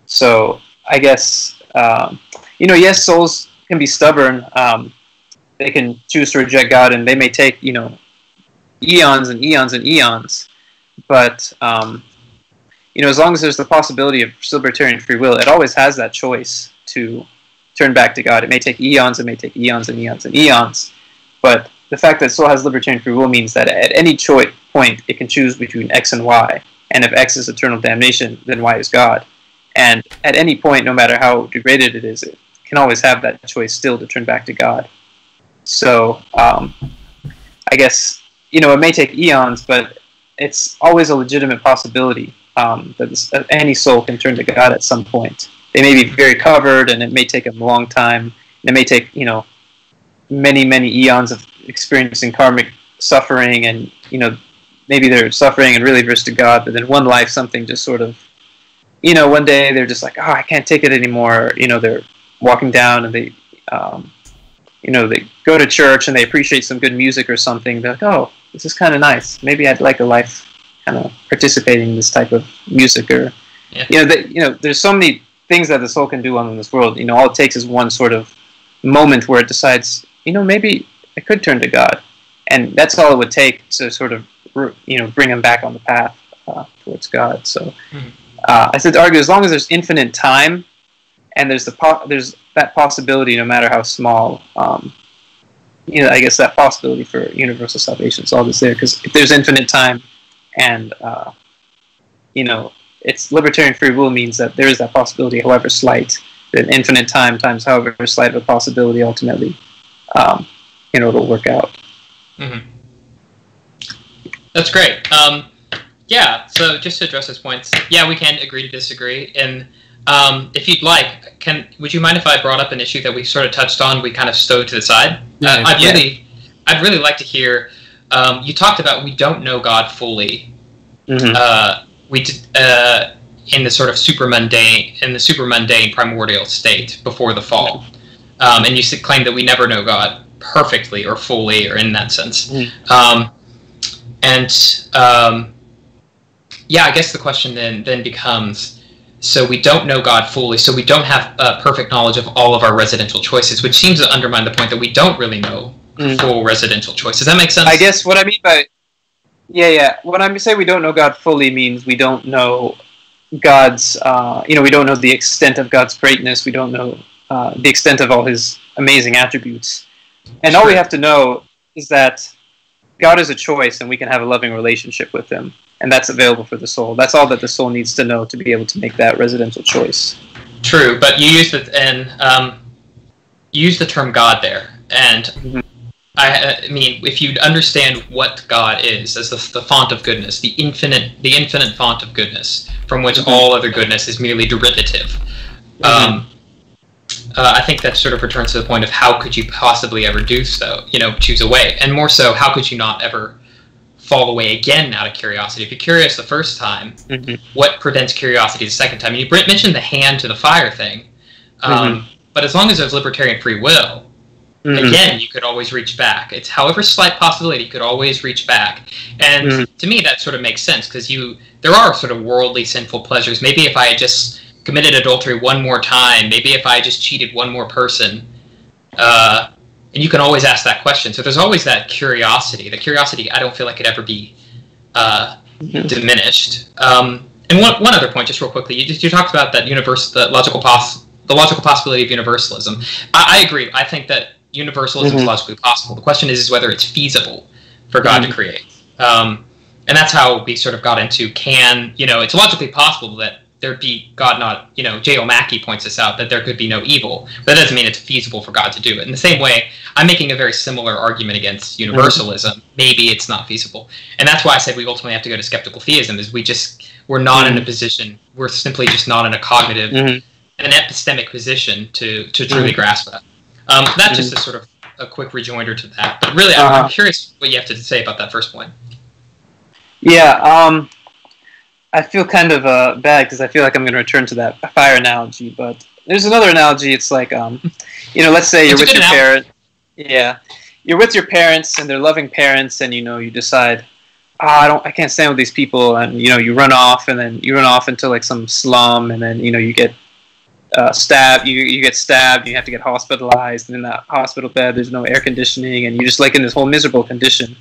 so I guess um, you know, yes, souls can be stubborn. Um, they can choose to reject God, and they may take you know eons and eons and eons. But um, you know, as long as there's the possibility of libertarian free will, it always has that choice to turn back to God. It may take eons, it may take eons and eons and eons, but the fact that soul has libertarian free will means that at any choi- point it can choose between X and Y. And if X is eternal damnation, then Y is God. And at any point, no matter how degraded it is, it can always have that choice still to turn back to God. So um, I guess you know it may take eons, but it's always a legitimate possibility um, that, this, any soul can turn to God at some point. They may be very covered, and it may take them a long time. It may take you know many many eons of experiencing karmic suffering, and you know maybe they're suffering and really verse to God, but then one life something just sort of you know one day they're just like oh I can't take it anymore. You know they're walking down and they um, you know they go to church and they appreciate some good music or something. They're like oh this is kind of nice. Maybe I'd like a life kind of participating in this type of music or Yeah. you know that you know there's so many things that the soul can do on this world. You know all it takes is one sort of moment where it decides you know maybe I could turn to God, and that's all it would take to sort of you know bring him back on the path uh, towards God. So Mhm. uh, I said to argue as long as there's infinite time and there's the po- there's that possibility no matter how small. Um, you know, I guess that possibility for universal salvation is always there because if there's infinite time, and uh, you know, it's libertarian free will means that there is that possibility, however slight, that infinite time times however slight of a possibility ultimately, um, you know, it'll work out. That's great. Um, yeah. So just to address those points, yeah, we can agree to disagree. And um, if you'd like, can would you mind if I brought up an issue that we sort of touched on? We kind of stowed to the side. Yeah, uh, I'd yeah. really, I'd really like to hear. Um, you talked about we don't know God fully. Mm-hmm. Uh, we did, uh, in the sort of super mundane in the super mundane primordial state before the fall, um, and you claim that we never know God perfectly or fully or in that sense. Um, and um, yeah, I guess the question then then becomes: so we don't know God fully, so we don't have uh, perfect knowledge of all of our residential choices, which seems to undermine the point that we don't really know Mhm. full residential choice. Does that make sense? I guess what I mean by yeah, yeah. When I say we don't know God fully means we don't know God's, uh, you know, we don't know the extent of God's greatness. We don't know uh, the extent of all His amazing attributes. And all we have to know is that God is a choice, and we can have a loving relationship with Him, and that's available for the soul. That's all that the soul needs to know to be able to make that residential choice. True, but you used the and um, you used the term God there, and Mhm. I, I mean, if you understand what God is as the, the font of goodness, the infinite, the infinite font of goodness, from which mm-hmm. all other goodness is merely derivative, mm-hmm. um, uh, I think that sort of returns to the point of how could you possibly ever do so? You know, choose a way, and more so, how could you not ever fall away again out of curiosity? If you're curious the first time, mm-hmm. what prevents curiosity the second time? And you mentioned the hand to the fire thing, um, mm-hmm. but as long as there's libertarian free will, mm-hmm. again, you could always reach back. It's however slight possibility, you could always reach back. And mm-hmm. to me, that sort of makes sense because you there are sort of worldly sinful pleasures. Maybe if I had just committed adultery one more time, maybe if I just cheated one more person, uh, and you can always ask that question. So there's always that curiosity. The curiosity I don't feel like could ever be uh, mm-hmm. diminished. Um, and one, one other point, just real quickly, you, just, you talked about that universe, the logical pos- the logical possibility of universalism. I, I agree. I think that universalism mm-hmm. is logically possible. The question is, is whether it's feasible for God mm-hmm. to create. Um, and that's how we sort of got into can you know it's logically possible that there'd be God not, you know, J.L. Mackie points this out, that there could be no evil. But that doesn't mean it's feasible for God to do it. In the same way, I'm making a very similar argument against universalism. Mm-hmm. Maybe it's not feasible. And that's why I said we ultimately have to go to skeptical theism, is we just, we're not mm-hmm. in a mm-hmm. position, we're simply just not in a cognitive, mm-hmm. an epistemic position to, to truly mm-hmm. grasp that. Um, that's just a sort of a quick rejoinder to that. But really, uh-huh. I'm, I'm curious what you have to say about that first point. Yeah, um, I feel kind of uh, bad because I feel like I'm going to return to that fire analogy. But there's another analogy. It's like, um, you know, let's say you're with your parent. Yeah, you're with your parents and they're loving parents, and you know, you decide, oh, I don't, I can't stand with these people, and you know, you run off, and then you run off into like some slum, and then you know, you get uh, stabbed. You you get stabbed. You have to get hospitalized, and in that hospital bed, there's no air conditioning, and you're just like in this whole miserable condition.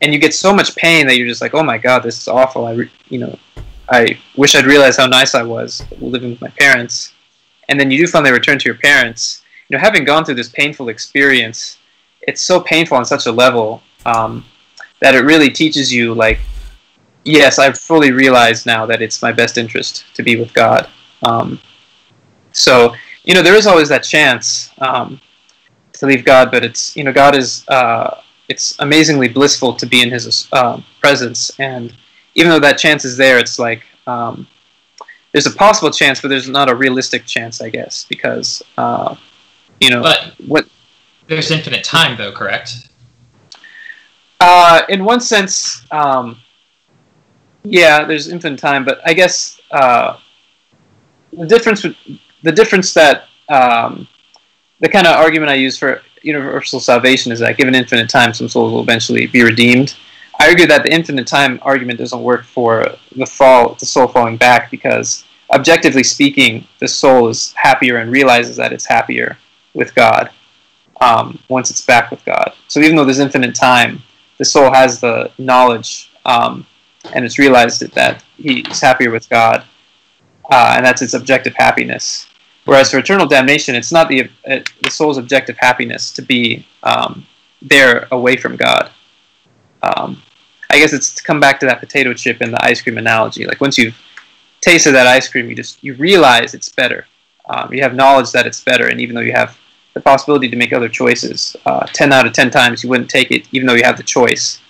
And you get so much pain that you're just like, oh my god, this is awful. I, re-, you know, I wish I'd realized how nice I was living with my parents. And then you do finally return to your parents. You know, having gone through this painful experience, it's so painful on such a level um, that it really teaches you, like, yes, I've fully realized now that it's my best interest to be with God. Um, so, you know, there is always that chance um, to leave God, but it's, you know, God is, uh, it's amazingly blissful to be in His uh, presence. And even though that chance is there, it's like um, there's a possible chance, but there's not a realistic chance, I guess, because uh, you know but what. There's infinite time, though, correct? Uh, in one sense, um, yeah, there's infinite time, but I guess uh, the difference, the difference that um, the kind of argument I use for universal salvation is that given infinite time, some souls will eventually be redeemed. I argue that the infinite time argument doesn't work for the fall, the soul falling back, because objectively speaking, the soul is happier and realizes that it's happier with God um, once it's back with God. So even though there's infinite time, the soul has the knowledge um, and it's realized that he's happier with God, uh, and that's its objective happiness. Whereas for eternal damnation, it's not the uh, the soul's objective happiness to be um, there away from God. Um, I guess it's to come back to that potato chip and the ice cream analogy. Like once you've tasted that ice cream, you just you realize it's better. Um, you have knowledge that it's better, and even though you have the possibility to make other choices, uh, ten out of ten times you wouldn't take it, even though you have the choice,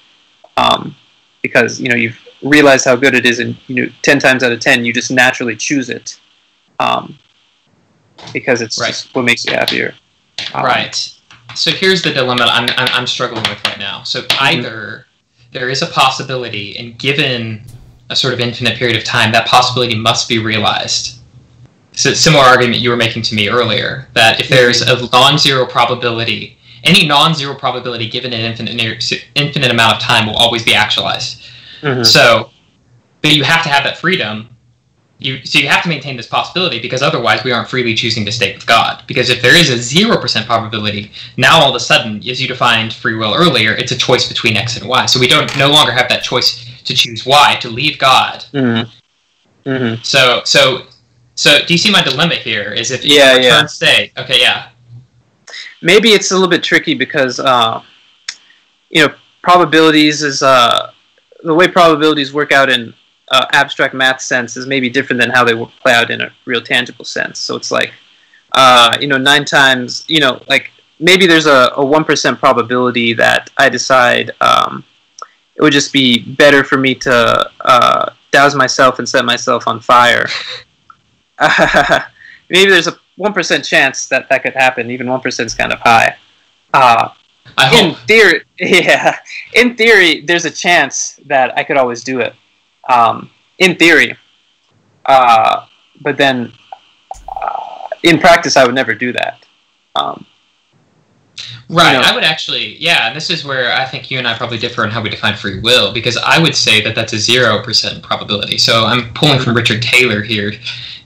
um, because you know you've realized how good it is, and you know ten times out of ten you just naturally choose it, um, because it's right. just what makes you happier. Um, right. So here's the dilemma I'm, I'm, struggling with right now. So mm-hmm. either there is a possibility, and given a sort of infinite period of time, that possibility must be realized. So, similar argument you were making to me earlier that if there's a non-zero probability, any non-zero probability given an infinite infinite amount of time will always be actualized. Mm-hmm. So, but you have to have that freedom you so you have to maintain this possibility because otherwise we aren't freely choosing to stay with God. Because if there is a zero percent probability, now all of a sudden, as you defined free will earlier, it's a choice between X and Y. So we don't no longer have that choice to choose Y to leave God. Mm-hmm. Mm-hmm. So so so do you see my dilemma here? Is if yeah yeah stay okay yeah maybe it's a little bit tricky because uh, you know probabilities is uh, the way probabilities work out in uh, abstract math sense is maybe different than how they will play out in a real tangible sense. So it's like, uh, you know, nine times, you know, like maybe there's a a one percent probability that I decide um, it would just be better for me to uh, douse myself and set myself on fire. maybe there's a one percent chance that that could happen. Even one percent is kind of high. Uh, I in theory, yeah. In theory, there's a chance that I could always do it. Um, in theory, uh, but then uh, in practice, I would never do that. Um, Right. you know- I would actually, yeah, and this is where I think you and I probably differ on how we define free will, because I would say that that's a 0% probability. So I'm pulling from Richard Taylor here,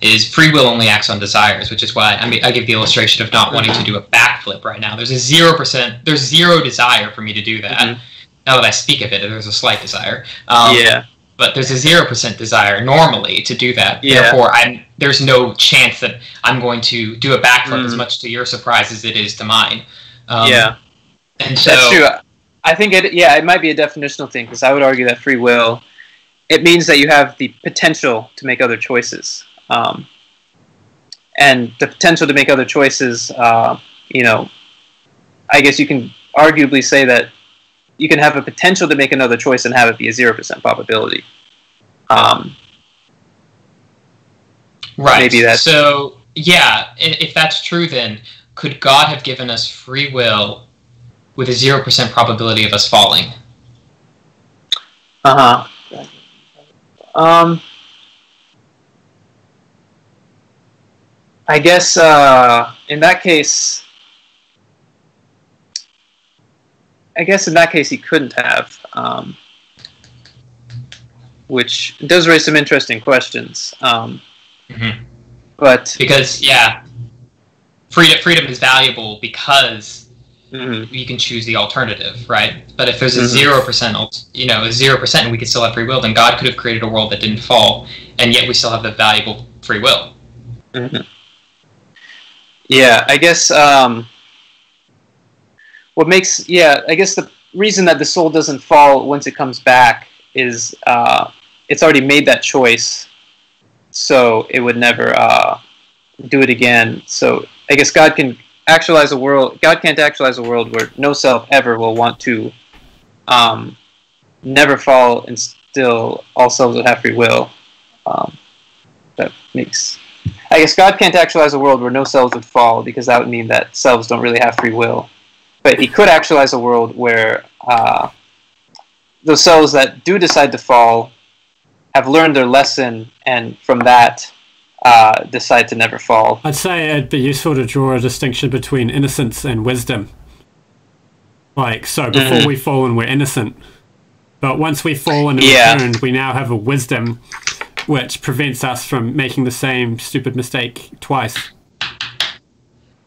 is free will only acts on desires, which is why I mean, I give the illustration of not wanting to do a backflip right now. There's a 0%, there's zero desire for me to do that. Mhm. Now that I speak of it, there's a slight desire. Um, yeah, but there's a zero percent desire normally to do that. Yeah. Therefore, I'm there's no chance that I'm going to do a backflip as Mm. much to your surprise as it is to mine. Um, yeah, and so that's true. I think it. Yeah, it might be a definitional thing because I would argue that free will it means that you have the potential to make other choices, um, and the potential to make other choices. Uh, you know, I guess you can arguably say that you can have a potential to make another choice and have it be a zero percent probability. Um, right. maybe that's- so. Yeah, if that's true, then could God have given us free will with a zero percent probability of us falling? Uh huh. Um, I guess uh, in that case, I guess in that case he couldn't have, um, which does raise some interesting questions. Um, Mhm. But Because yeah, freedom freedom is valuable because mhm, you can choose the alternative, right? But if there's a Mhm. zero percent, you know, a zero percent, and we could still have free will, then God could have created a world that didn't fall, and yet we still have the valuable free will. mhm. yeah, I guess um, what makes yeah, I guess the reason that the soul doesn't fall once it comes back is uh, it's already made that choice, so it would never uh, do it again. So I guess God can actualize a world. God can't actualize a world where no self ever will want to um, never fall and still all selves would have free will. Um, that makes. I guess God can't actualize a world where no selves would fall because that would mean that selves don't really have free will. But He could actualize a world where uh, those selves that do decide to fall have learned their lesson, and from that uh, decide to never fall. I'd say it'd be useful to draw a distinction between innocence and wisdom. Like, so before Mhm. we fall and we're innocent, but once we fall and Yeah. we now have a wisdom which prevents us from making the same stupid mistake twice.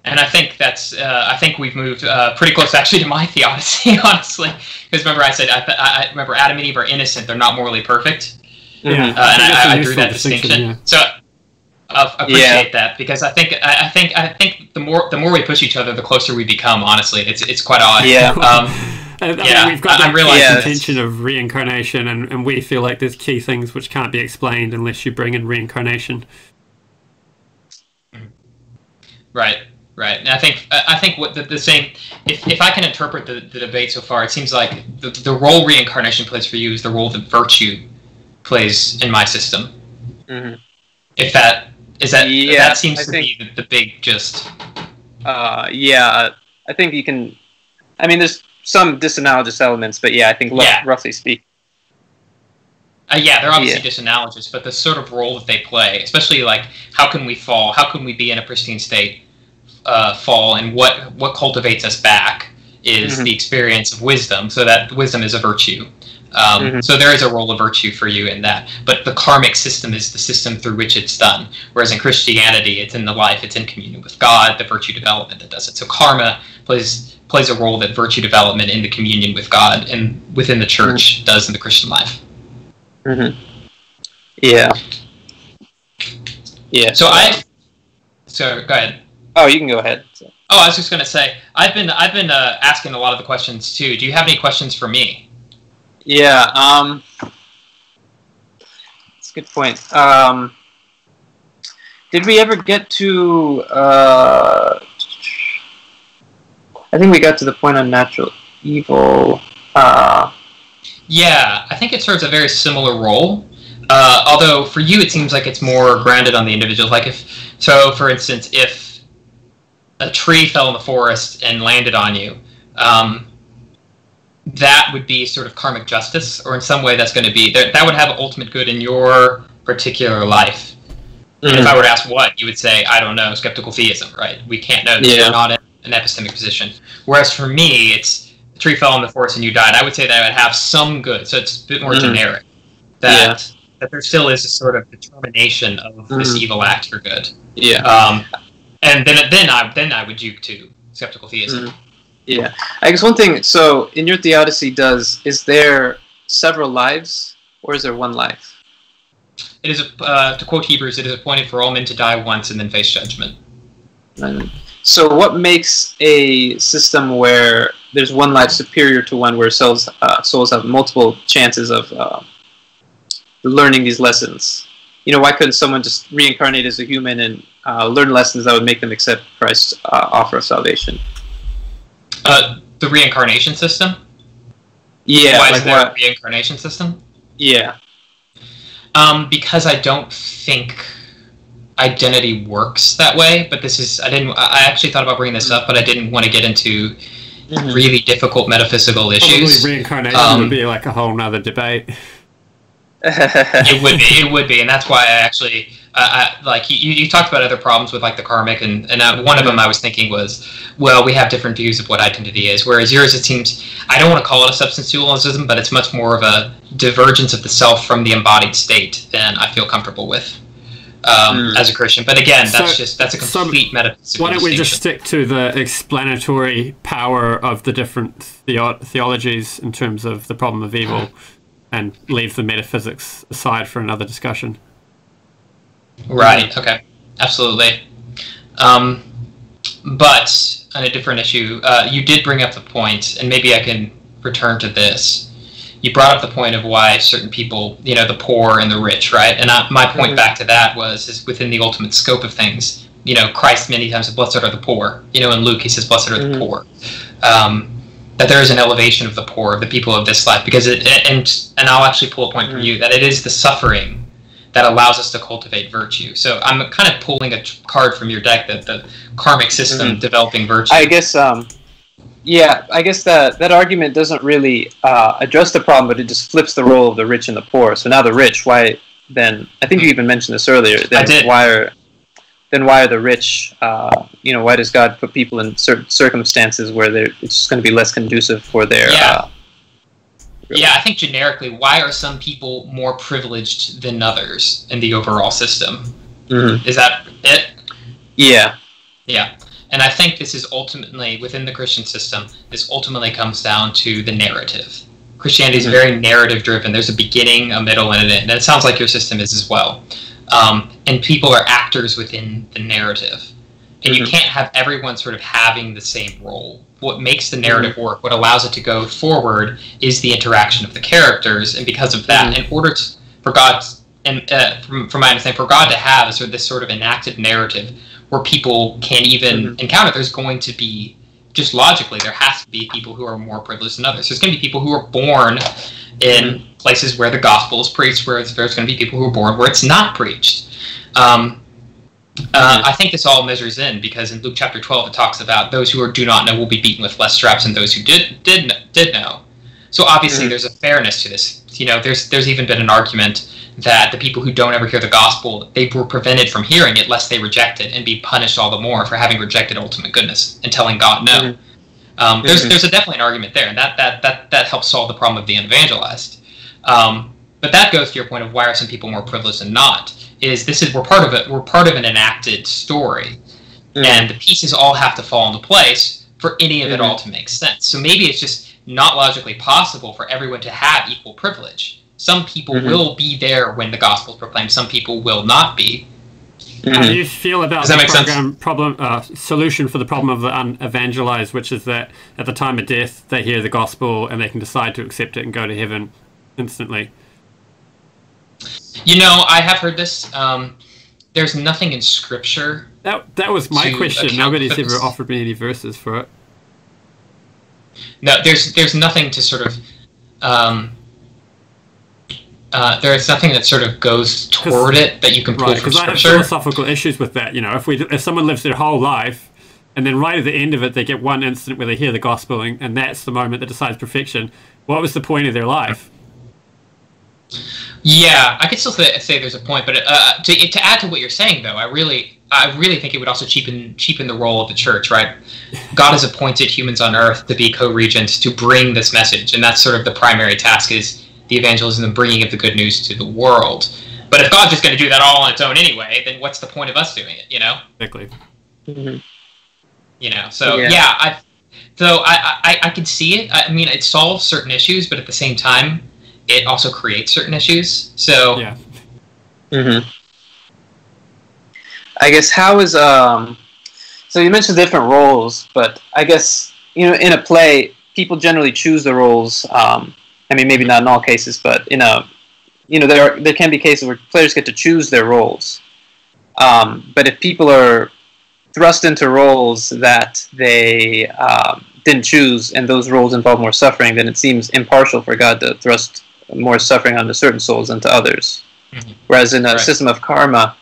And I think that's, uh, I think we've moved uh, pretty close actually to my theodicy, honestly. Because remember, I said, I, I, I remember Adam and Eve are innocent; they're not morally perfect. Yeah, uh, and think that's a I, I drew that distinction. yeah. So I appreciate that because I think I, I think I think the more the more we push each other, the closer we become. Honestly, it's it's quite odd. Yeah. Um, And, I Yeah, we've got I- I that realize that's- intention of reincarnation, and, and we feel like there's key things which can't be explained unless you bring in reincarnation. right. Right. And I think I think what the, the same. If, if I can interpret the, the debate so far, it seems like the, the role reincarnation plays for you is the role that virtue plays in my system. Mhm. If that is that Yeah, that seems I to think- be the, the big just. Uh, yeah, I think you can. I mean, there's some disanalogous elements, but yeah, I think Yeah. roughly speaking. Uh, yeah, they're obviously Yeah. disanalogous, but the sort of role that they play, especially like how can we fall, how can we be in a pristine state, uh, fall, and what what cultivates us back is Mhm. the experience of wisdom. So that wisdom is a virtue. Um, Mhm. So there is a role of virtue for you in that, but the karmic system is the system through which it's done. Whereas in Christianity, it's in the life, it's in communion with God, the virtue development that does it. So karma plays plays a role that virtue development in the communion with God and within the church does in the Christian life. hmm Yeah. Yeah. So I, so go ahead. Oh, you can go ahead. So- Oh, I was just gonna say I've been I've been uh, asking a lot of the questions too. Do you have any questions for me? Yeah. Um. That's a good point. Um. Did we ever get to? Uh, I think we got to the point on natural evil. Uh, Yeah, I think it serves a very similar role. Uh, although for you, it seems like it's more grounded on the individual. Like if, so for instance, if a tree fell in the forest and landed on you, um, that would be sort of karmic justice, or in some way that's going to be that, that would have ultimate good in your particular life. And if I were to ask what, you would say, I don't know, skeptical theism, right? We can't know. Yeah. You're not in an epistemic position. Whereas for me, it's a tree fell in the forest and you died. I would say that it would have some good. So it's a bit more Mhm. generic. That that there still is a sort of determination of this Mhm. evil act for good. yeah. Um, and then then I then I would juke to skeptical theism. Mhm. Yeah, I guess one thing. So, in your Theodicy, does is there several lives, or is there one life? It is a, uh, to quote Hebrews, it is appointed for all men to die once and then face judgment. And so, what makes a system where there's one life superior to one where souls uh, souls have multiple chances of uh, learning these lessons? You know, why couldn't someone just reincarnate as a human and uh, learn lessons that would make them accept Christ's uh, offer of salvation? Uh, the reincarnation system. Yeah, Why like is there a reincarnation system? Yeah. Um, because I don't think identity works that way. But this is I didn't. I actually thought about bringing this up, but I didn't want to get into Mhm. really difficult metaphysical issues. Probably reincarnation Um, would be like a whole nother debate. It would be. It would be, and that's why I actually, uh, I, like you, you talked about other problems with like the karmic, and and uh, one of them I was thinking was, well, we have different views of what identity is, whereas yours it seems I don't want to call it a substance dualism, but it's much more of a divergence of the self from the embodied state than I feel comfortable with. Um, Mm. As a Christian, but again, that's So- just that's a so complete metaphysical. Why don't we just stick to the explanatory power of the different theo- theologies in terms of the problem of evil and leave the metaphysics aside for another discussion? Right. Okay. Absolutely. Um, but on a different issue, uh, you did bring up the point, and maybe I can return to this. You brought up the point of why certain people, you know, the poor and the rich, right? And I, my point Mhm. back to that was, is within the ultimate scope of things. You know, Christ many times said, "Blessed are the poor." You know, in Luke he says, "Blessed are the Mhm. poor." Um, that there is an elevation of the poor, of the people of this life, because it, and and I'll actually pull a point from Mhm. you that it is the suffering that allows us to cultivate virtue. So I'm kind of pulling a card from your deck that the karmic system Mhm. developing virtue. I guess, um, yeah, I guess that that argument doesn't really uh, address the problem, but it just flips the role of the rich and the poor. So now the rich, why then? I think you even mentioned this earlier. Then I did. Why are then why are the rich? Uh, you know, why does God put people in certain circumstances where they're it's just going to be less conducive for their? Yeah. Uh, yeah, I think generically, why are some people more privileged than others in the overall system? mhm. Is that it? Yeah. Yeah. And I think this is ultimately, within the Christian system, this ultimately comes down to the narrative. Christianity is Mhm. very narrative driven. There's a beginning, a middle, and an end. And it sounds like your system is as well. Um, and people are actors within the narrative. And you Mhm. can't have everyone sort of having the same role. What makes the narrative work, what allows it to go forward, is the interaction of the characters. And because of that, in order to, for God, and uh, from, from my understanding, for God to have sort of this sort of enacted narrative where people can even encounter, there's going to be just logically there has to be people who are more privileged than others. There's going to be people who are born in places where the gospel is preached, where there's going to be people who are born where it's not preached. Um, uh, I think this all measures in because in Luke chapter 12 it talks about those who are, do not know will be beaten with less straps than those who did did did know. So obviously Mhm. there's a fairness to this. You know, there's there's even been an argument that the people who don't ever hear the gospel they were prevented from hearing it lest they reject it and be punished all the more for having rejected ultimate goodness and telling God no. Mhm. Um, there's Mhm. there's a definitely an argument there, and that that that that helps solve the problem of the unevangelized. Um, but that goes to your point of why are some people more privileged than not? Is this is we're part of it? We're part of an enacted story, Mhm. and the pieces all have to fall into place for any of it Mhm. all to make sense. So maybe it's just not logically possible for everyone to have equal privilege. Some people Mhm. will be there when the gospel is proclaimed. Some people will not be. How do you feel about Does that the make sense? program problem uh, solution for the problem of the unevangelized, which is that at the time of death they hear the gospel and they can decide to accept it and go to heaven instantly? You know, I have heard this. Um, there's nothing in scripture That that was my question. Nobody's ever offered me any verses for it. No, there's there's nothing to sort of. Um, uh, there's nothing that sort of goes toward it that you can pull Right, from because I have philosophical issues with that. You know, if we if someone lives their whole life, and then right at the end of it they get one instant where they hear the gospel, and, and that's the moment that decides perfection. What was the point of their life? Yeah, I could still say, say there's a point, but uh, to to add to what you're saying, though, I really I really think it would also cheapen cheapen the role of the church, right? God has appointed humans on earth to be co-regents to bring this message, and that's sort of the primary task is the evangelism and bringing of the good news to the world. But if God's just going to do that all on its own anyway, then what's the point of us doing it? You know, Exactly. Mhm. you know. So Yeah. yeah, I so I, I I can see it. I mean, it solves certain issues, but at the same time, it also creates certain issues. So Yeah. hmm I guess how is um. So you mentioned different roles, but I guess you know in a play, people generally choose the roles. Um, I mean, maybe not in all cases, but in a you know there are, there can be cases where players get to choose their roles. Um, but if people are thrust into roles that they um, didn't choose, and those roles involve more suffering, then it seems impartial for God to thrust more suffering onto certain souls than to others. Mhm. Whereas in a Right. system of karma,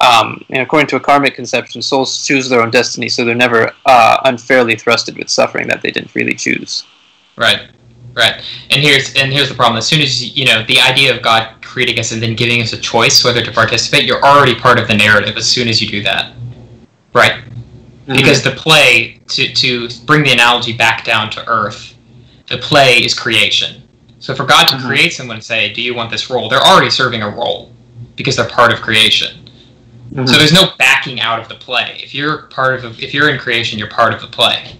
um, know, according to a karmic conception, souls choose their own destiny, so they're never uh, unfairly thrusted with suffering that they didn't really choose. Right, right. And here's and here's the problem. As soon as you, you know the idea of God creating us and then giving us a choice whether to participate, you're already part of the narrative. As soon as you do that, right? Because the play to to bring the analogy back down to earth, the play is creation. So for God to Mhm. create someone and say, "Do you want this role?" They're already serving a role because they're part of creation. Mhm. So there's no backing out of the play. If you're part of, if you're in creation, you're part of the play.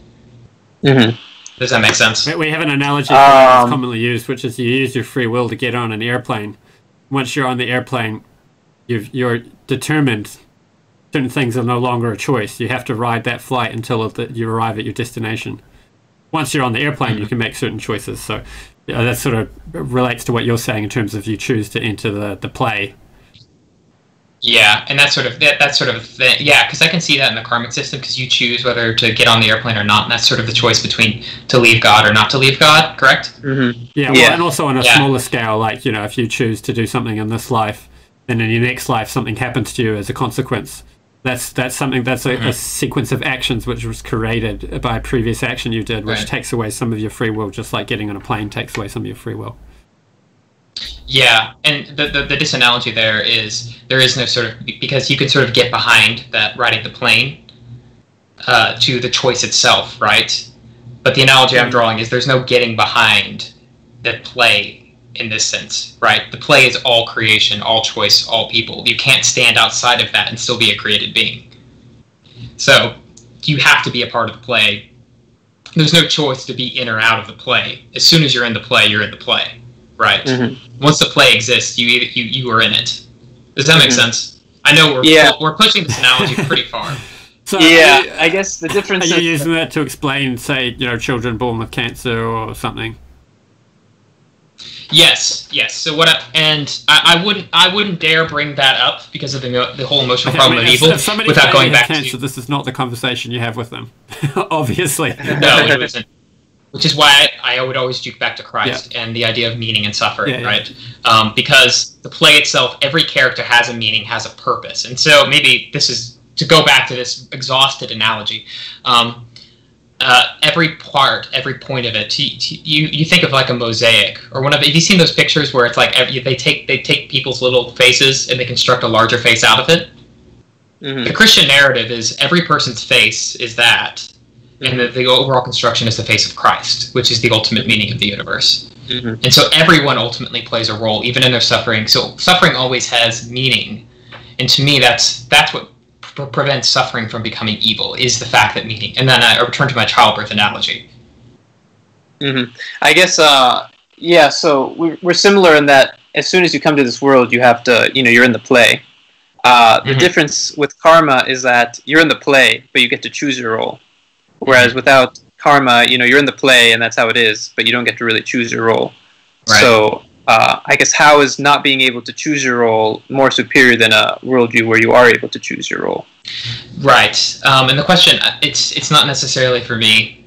Mhm. Does that make sense? We- We have an analogy that's Um, commonly used, which is you use your free will to get on an airplane. Once you're on the airplane, you've, you're determined. Certain things are no longer a choice. You have to ride that flight until the, you arrive at your destination. Once you're on the airplane, you can make certain choices. So yeah, that sort of relates to what you're saying in terms of you choose to enter the, the play. Yeah, and that's sort of that, that's sort of the, yeah, because I can see that in the karmic system because you choose whether to get on the airplane or not, and that's sort of the choice between to leave God or not to leave God. Correct? Mhm. Yeah, well, Yeah. and also on a Yeah. smaller scale, like you know, if you choose to do something in this life, and in your next life something happens to you as a consequence, that's that's something that's a, a Mhm. sequence of actions which was created by a previous action you did, which Right. takes away some of your free will, just like getting on a plane takes away some of your free will. Yeah, and the, the the disanalogy there is there is no sort of because you can sort of get behind that riding the plane uh, to the choice itself, right? But the analogy I'm drawing is there's no getting behind the play in this sense, right? The play is all creation, all choice, all people. You can't stand outside of that and still be a created being. So you have to be a part of the play. There's no choice to be in or out of the play. As soon as you're in the play, you're in the play, right? Mhm. once the play exists, you either, you you are in it. Does that make Mhm. sense? I know we're Yeah. we're pushing this analogy pretty far. So Yeah, you, I guess the difference. are you is- using that to explain, say, you know, children born with cancer or something? Yes, yes. So what? I, and I, I wouldn't I wouldn't dare bring that up because of the the whole emotional Okay, I problem mean, of if- evil if somebody without going back cancer, to this is not the conversation you have with them. Obviously. no, it isn't. Which is why I, I would always juke back to Christ and the idea of meaning and suffering, Yeah, yeah. right? Um, because the play itself, every character has a meaning, has a purpose, and so maybe this is to go back to this exhausted analogy. Um, uh, every part, every point of it, you, you you think of like a mosaic or one of. Have you seen those pictures where it's like every, they take they take people's little faces and they construct a larger face out of it? Mhm. The Christian narrative is every person's face is that, and the, the overall construction is the face of Christ, which is the ultimate meaning of the universe. Mhm. And so everyone ultimately plays a role, even in their suffering. So suffering always has meaning, and to me, that's that's what pre- prevents suffering from becoming evil is the fact that meaning. And then I return to my childbirth analogy. hmm I guess, uh, yeah. So we're, we're similar in that as soon as you come to this world, you have to, you know, you're in the play. Uh, the Mhm. difference with karma is that you're in the play, but you get to choose your role. Whereas without karma, you know, you're in the play, and that's how it is, but you don't get to really choose your role. Right. So uh, I guess how is not being able to choose your role more superior than a worldview where you are able to choose your role? Right. Um, and the question, it's it's not necessarily for me.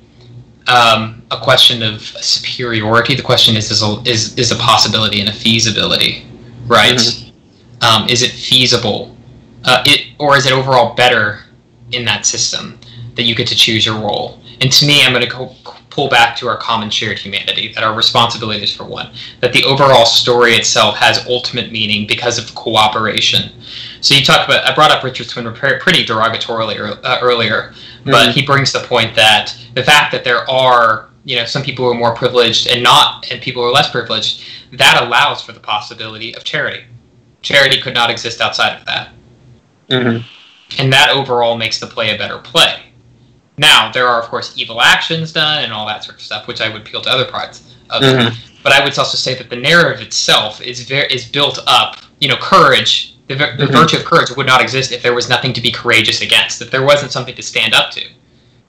um, a question of superiority. The question is is a, is, is a possibility and a feasibility, right? Mm-hmm. Um, is it feasible, uh, it or is it overall better in that system that you get to choose your role? And to me, I'm going to go pull back to our common shared humanity, that our responsibility is for one, that the overall story itself has ultimate meaning because of cooperation. So you talk about, I brought up Richard Swinburne pretty derogatorily uh, earlier, but mm-hmm. he brings the point that the fact that there are, you know, some people who are more privileged and not, and people who are less privileged, that allows for the possibility of charity. Charity could not exist outside of that. Mm-hmm. And that overall makes the play a better play. Now, there are, of course, evil actions done and all that sort of stuff, which I would appeal to other parts of mm-hmm. it. But I would also say that the narrative itself is very is built up. You know, courage, the, the mm-hmm. virtue of courage would not exist if there was nothing to be courageous against, if there wasn't something to stand up to.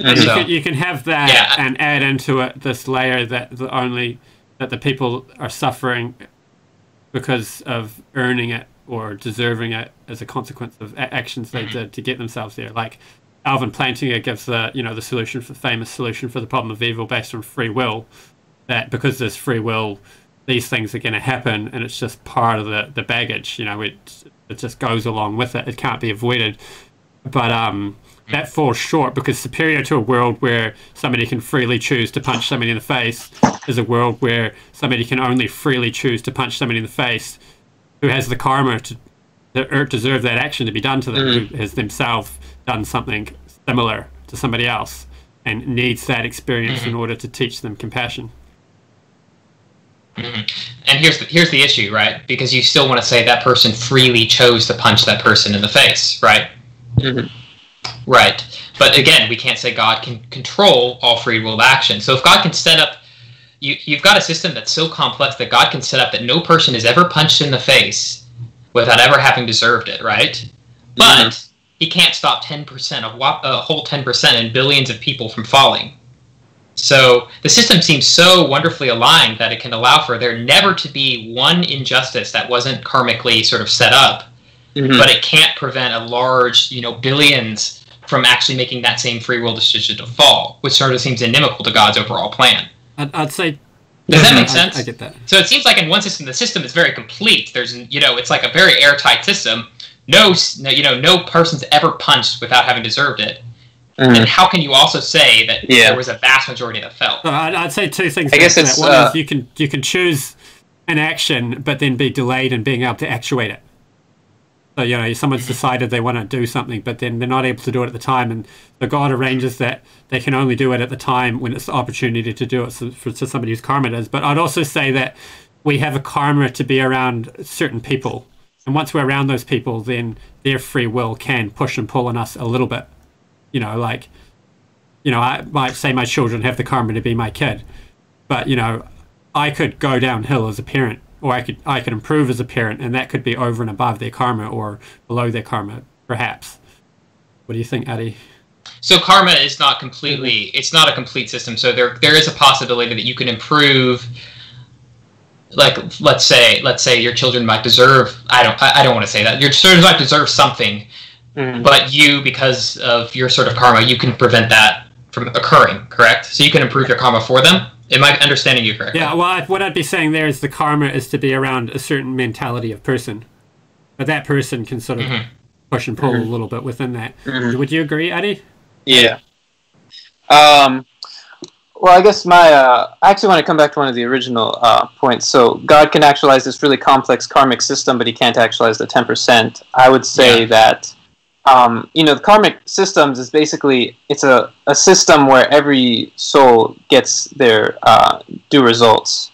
And so, you, can, you can have that yeah. and add into it this layer that the only that the people are suffering because of earning it or deserving it as a consequence of actions they mm-hmm. did to get themselves there. Like Alvin Plantinga gives the you know the solution for famous solution for the problem of evil based on free will. That because there's free will, these things are going to happen, and it's just part of the the baggage. You know, it it just goes along with it. It can't be avoided. But um, that falls short because superior to a world where somebody can freely choose to punch somebody in the face is a world where somebody can only freely choose to punch somebody in the face who has the karma to, to deserve that action to be done to them, mm-hmm. who has themselves done something similar to somebody else and needs that experience mm-hmm. in order to teach them compassion. Mm-hmm. And here's the, here's the issue, right? Because you still want to say that person freely chose to punch that person in the face, right? Mm-hmm. Right. But again, we can't say God can control all free will action. So if God can set up, you, you've got a system that's so complex that God can set up that no person is ever punched in the face without ever having deserved it, right? Mm-hmm. But he can't stop 10% of a whole 10% and billions of people from falling. So the system seems so wonderfully aligned that it can allow for there never to be one injustice that wasn't karmically sort of set up, mm-hmm. but it can't prevent a large, you know, billions from actually making that same free will decision to fall, which sort of seems inimical to God's overall plan. I'd, I'd say. Does that make sense? I, I get that. So it seems like in one system, the system is very complete. There's, you know, it's like a very airtight system no, you know, no person's ever punched without having deserved it. Mm-hmm. And how can you also say that yeah. there was a vast majority that felt? I'd, I'd, say two things. I guess it's one uh, is you can you can choose an action, but then be delayed in being able to actuate it. So you know, someone's decided they want to do something, but then they're not able to do it at the time, and the God arranges that they can only do it at the time when it's the opportunity to do it so, for to somebody whose karma is. But I'd also say that we have a karma to be around certain people and once we're around those people, then their free will can push and pull on us a little bit. You know, like, you know, I might say my children have the karma to be my kid, but you know, I could go downhill as a parent, or I could I could improve as a parent, and that could be over and above their karma or below their karma, perhaps. What do you think, Adi? So karma is not completely it's not a complete system. So there there is a possibility that you can improve like let's say let's say your children might deserve I don't I, don't want to say that your children might deserve something, mm. but you because of your sort of karma you can prevent that from occurring. Correct. So you can improve your karma for them. Am I understanding you correctly? Yeah. Well, what I'd be saying there is the karma is to be around a certain mentality of person, but that person can sort of mm-hmm. push and pull mm-hmm. a little bit within that. Mm-hmm. Would you agree, Adi? Yeah. Um, well, I guess my uh, I actually want to come back to one of the original uh, points. So God can actualize this really complex karmic system, but He can't actualize the ten percent. I would say yeah. that um, you know the karmic systems is basically it's a, a system where every soul gets their uh, due results,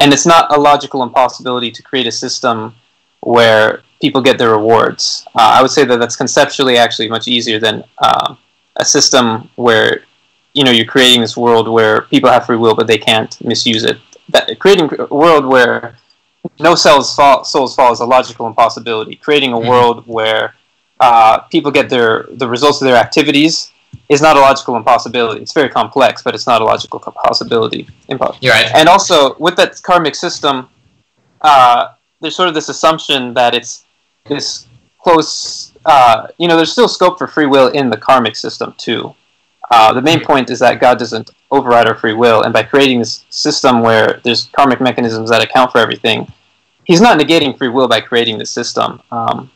and it's not a logical impossibility to create a system where people get their rewards. Uh, I would say that that's conceptually actually much easier than uh, a system where you know you're creating this world where people have free will but they can't misuse it. That, creating a world where no cells fall, souls fall is a logical impossibility. Creating a mm-hmm. world where uh, people get their the results of their activities is not a logical impossibility. It's very complex, but it's not a logical possibility. Impo- You're right. And also with that karmic system, uh, there's sort of this assumption that it's this close. Uh, you know, there's still scope for free will in the karmic system too. Uh, the main point is that God doesn't override our free will, and by creating this system where there's karmic mechanisms that account for everything, he's not negating free will by creating the system. Um,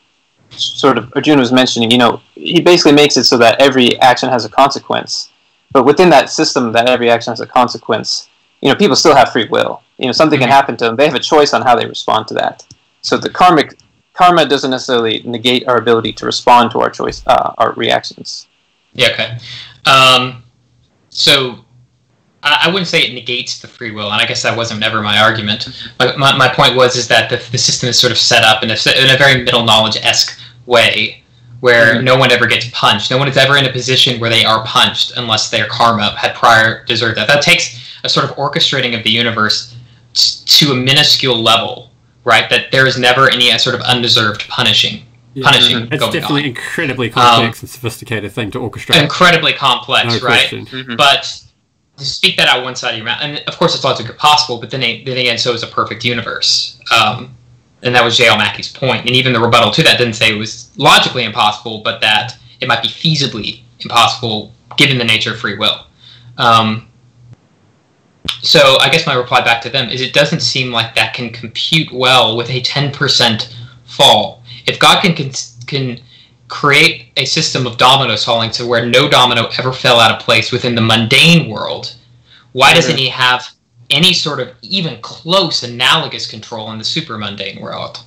sort of Arjuna was mentioning, you know, he basically makes it so that every action has a consequence. But within that system, that every action has a consequence, you know, people still have free will. You know, something can happen to them. They have a choice on how they respond to that. So the karmic karma doesn't necessarily negate our ability to respond to our choice, uh, our reactions. Yeah. Okay. Um, so I, I wouldn't say it negates the free will, and I guess that wasn't ever my argument. My, my, my point was is that the, the system is sort of set up in a, in a very middle knowledge esque way, where mm-hmm. no one ever gets punched. No one is ever in a position where they are punched unless their karma had prior deserved that. That takes a sort of orchestrating of the universe t- to a minuscule level, right? That there is never any uh, sort of undeserved punishing. Yeah, punishing it's definitely on. incredibly complex um, and sophisticated thing to orchestrate. Incredibly complex, no right? Mm-hmm. But to speak that out one side of your mouth, and of course it's logically possible, but then, then again, so is a perfect universe. Um, and that was J.L. Mackie's point. And even the rebuttal to that didn't say it was logically impossible, but that it might be feasibly impossible given the nature of free will. Um, so I guess my reply back to them is it doesn't seem like that can compute well with a 10% fall. If God can, can, can create a system of dominoes falling to where no domino ever fell out of place within the mundane world, why doesn't he have any sort of even close analogous control in the super mundane world?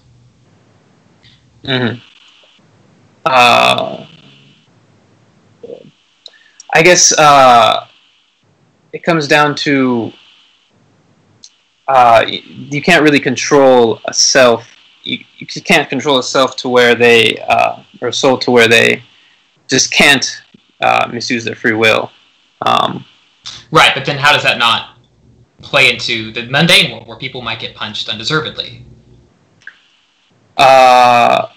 Mm-hmm. Uh, I guess uh, it comes down to uh, you can't really control a self you, you can't control a self to where they uh, or soul to where they just can't uh, misuse their free will. Um, right, but then how does that not play into the mundane world where people might get punched undeservedly? Uh,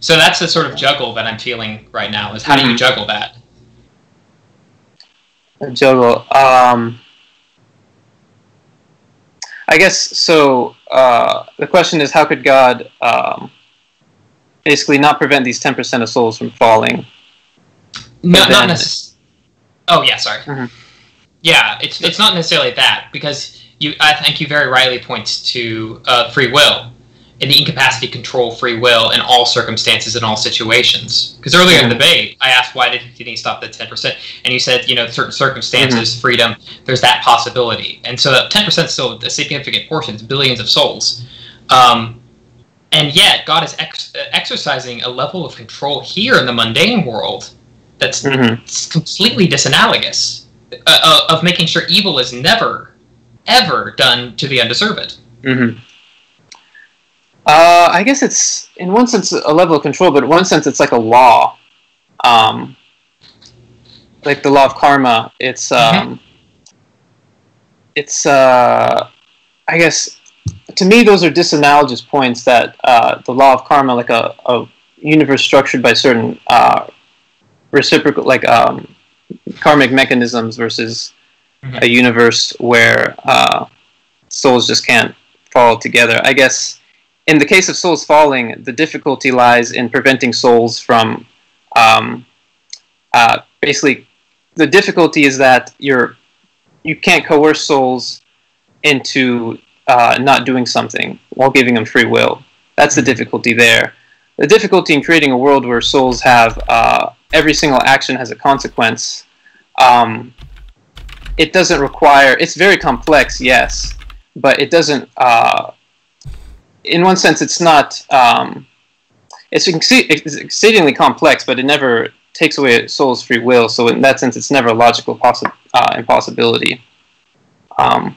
so that's the sort of juggle that I'm feeling right now. Is how mm-hmm. do you mm-hmm. juggle that? Juggle. Um, I guess so. Uh, the question is, how could God um, basically not prevent these ten percent of souls from falling? No, not necessarily. Oh yeah, sorry. Mm-hmm. Yeah, it's it's not necessarily that because you. I think you very rightly points to uh, free will and the incapacity to control free will in all circumstances in all situations. Because earlier mm-hmm. in the debate, I asked why did, did he stop the ten percent, and you said you know certain circumstances, mm-hmm. freedom, there's that possibility, and so that ten percent is still a significant portion, it's billions of souls. Um, and yet, God is ex- exercising a level of control here in the mundane world that's mm-hmm. completely disanalogous uh, uh, of making sure evil is never, ever done to the undeserved. Mm-hmm. Uh, I guess it's in one sense a level of control, but in one sense it's like a law, um, like the law of karma. It's mm-hmm. um, mm-hmm. it's uh, I guess to me those are disanalogous points that uh, the law of karma, like a, a universe structured by certain uh, reciprocal, like um, karmic mechanisms, versus mm-hmm. a universe where uh, souls just can't fall together. I guess in the case of souls falling, the difficulty lies in preventing souls from um, uh, basically the difficulty is that you're you can't coerce souls into uh, not doing something while giving them free will. That's the difficulty there. The difficulty in creating a world where souls have uh, every single action has a consequence. Um, it doesn't require. It's very complex, yes, but it doesn't uh, in one sense, it's not. Um, it's, it's exceedingly complex, but it never takes away a soul's free will. So in that sense, it's never a logical possi- uh, impossibility. Um,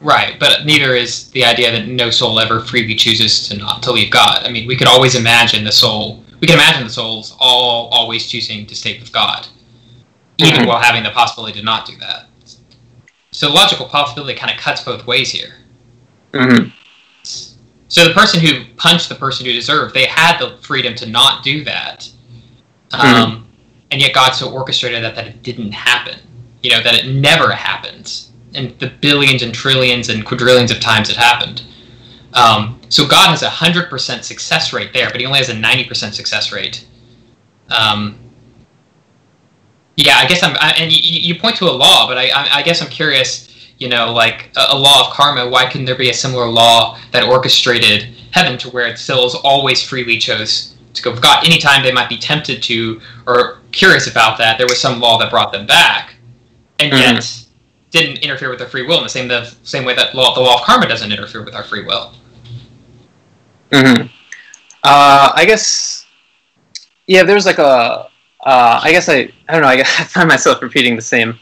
right, but neither is the idea that no soul ever freely chooses to not to leave God. I mean, we could always imagine the soul. We can imagine the souls all always choosing to stay with God, even mm-hmm. while having the possibility to not do that. So logical possibility kind of cuts both ways here. Mm-hmm. So the person who punched the person who deserved, they had the freedom to not do that. Um, mm-hmm. And yet God so orchestrated that that it didn't happen. You know, that it never happened. And the billions and trillions and quadrillions of times it happened. Um, so God has a 100% success rate there, but he only has a 90% success rate. Um, Yeah, I guess I'm. I, and you, you point to a law, but I, I, I guess I'm curious. You know, like a, a, law of karma. Why couldn't there be a similar law that orchestrated heaven to where its souls always freely chose to go God? Anytime they might be tempted to or curious about that, there was some law that brought them back, and mm-hmm. yet didn't interfere with their free will in the same the same way that law, the law of karma doesn't interfere with our free will. Hmm. Uh, I guess. Yeah, there's like a uh, I guess I I don't know. I, guess I find myself repeating the same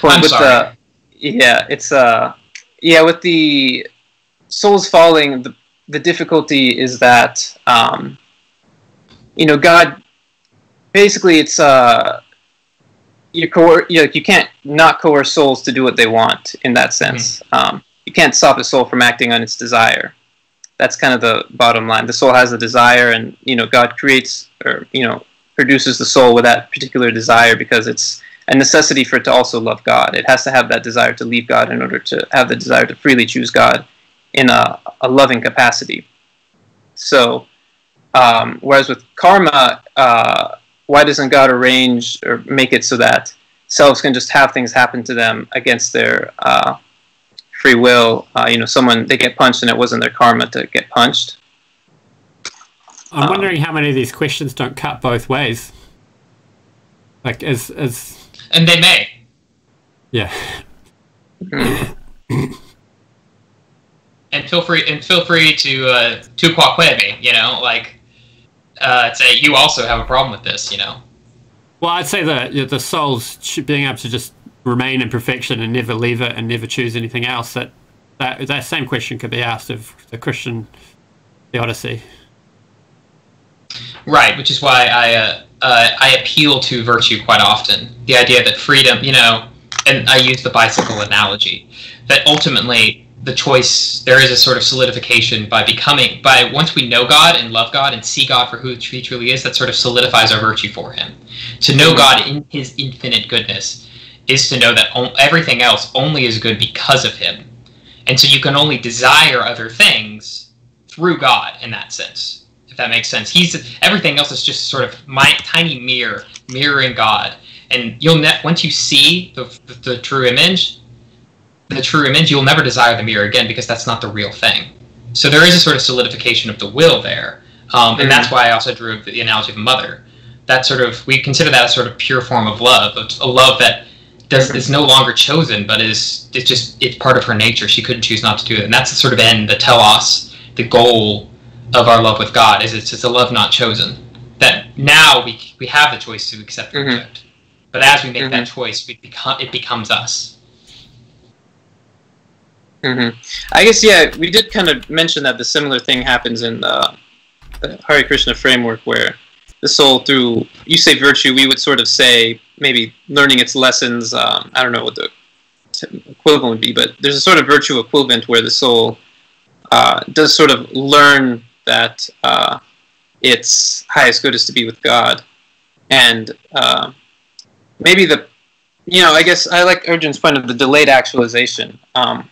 point I'm with sorry. Yeah. It's uh yeah with the souls falling. The the difficulty is that um, you know God basically it's uh you coer- you, you can't not coerce souls to do what they want in that sense. Mm-hmm. Um, you can't stop a soul from acting on its desire. That's kind of the bottom line. The soul has a desire, and you know God creates or you know produces the soul with that particular desire because it's a necessity for it to also love God. It has to have that desire to leave God in order to have the desire to freely choose God in a, a loving capacity. So, um, whereas with karma, uh, why doesn't God arrange or make it so that selves can just have things happen to them against their uh, free will? Uh, you know, someone they get punched and it wasn't their karma to get punched. I'm um, wondering how many of these questions don't cut both ways. Like as as and they may. Yeah. and feel free and feel free to uh, to quack me. You know, like uh, say you also have a problem with this. You know. Well, I'd say that you know, the soul's being able to just remain in perfection and never leave it and never choose anything else. That that that same question could be asked of the Christian theodicy. Right, which is why I uh, uh, I appeal to virtue quite often. The idea that freedom, you know, and I use the bicycle analogy, that ultimately the choice there is a sort of solidification by becoming by once we know God and love God and see God for who He truly is, that sort of solidifies our virtue for Him. To know God in His infinite goodness is to know that everything else only is good because of Him, and so you can only desire other things through God in that sense if that makes sense. He's everything else is just sort of my tiny mirror mirroring God, and you'll ne- once you see the, the, the true image, the true image, you'll never desire the mirror again because that's not the real thing. So there is a sort of solidification of the will there, um, and that's mm-hmm. why I also drew the analogy of a mother. That sort of we consider that a sort of pure form of love, a love that does is no longer chosen, but is it's just it's part of her nature. She couldn't choose not to do it, and that's the sort of end, the telos, the goal of our love with God is it's, it's a love not chosen. That now we, we have the choice to accept or mm-hmm. reject. But as we make mm-hmm. that choice, we become it becomes us. Mm-hmm. I guess yeah, we did kind of mention that the similar thing happens in uh, the Hare Krishna framework, where the soul, through you say virtue, we would sort of say maybe learning its lessons. Um, I don't know what the equivalent would be, but there's a sort of virtue equivalent where the soul uh, does sort of learn that uh, its highest good is to be with God, and uh, maybe the, you know, I guess I like Arjun's point of the delayed actualization. Um,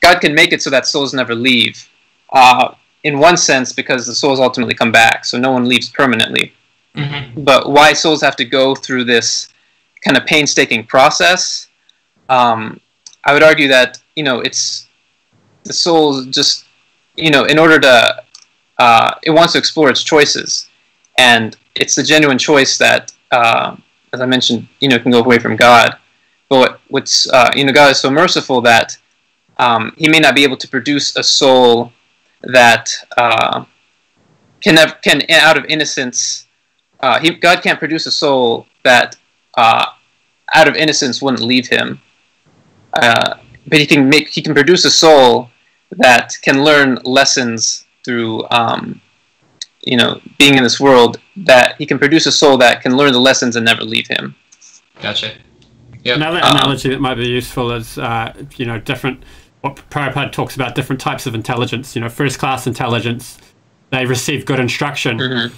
God can make it so that souls never leave, uh, in one sense, because the souls ultimately come back, so no one leaves permanently. Mm-hmm. But why souls have to go through this kind of painstaking process? Um, I would argue that you know it's the soul just you know in order to uh, it wants to explore its choices, and it's the genuine choice that, uh, as I mentioned, you know, can go away from God. But what, what's uh, you know, God is so merciful that um, He may not be able to produce a soul that uh, can have, can out of innocence. Uh, he, God can't produce a soul that uh, out of innocence wouldn't leave Him. but He can make He can produce a soul that can learn lessons through um, you know being in this world that he can produce a soul that can learn the lessons and never leave him. Gotcha. Yep. Another um, analogy that might be useful is uh, you know different. What Prabhupada talks about different types of intelligence. You know, first class intelligence, they receive good instruction, mm-hmm.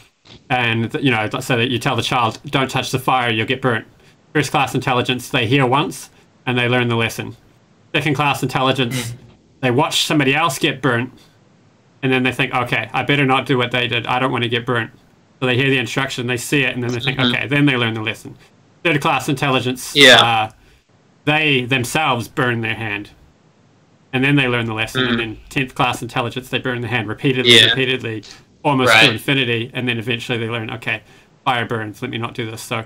and you know, let's say that you tell the child, "Don't touch the fire, you'll get burnt." First class intelligence, they hear once and they learn the lesson. Second class intelligence, mm-hmm. they watch somebody else get burnt and then they think, okay, I better not do what they did. I don't want to get burnt. So they hear the instruction, they see it, and then they think, mm-hmm. okay, then they learn the lesson. third class intelligence, Yeah. uh, they themselves burn their hand, and then they learn the lesson. Mhm. And then tenth class intelligence, they burn the hand repeatedly, Yeah. repeatedly, almost Right. to infinity, and then eventually they learn, okay, fire burns. Let me not do this. So.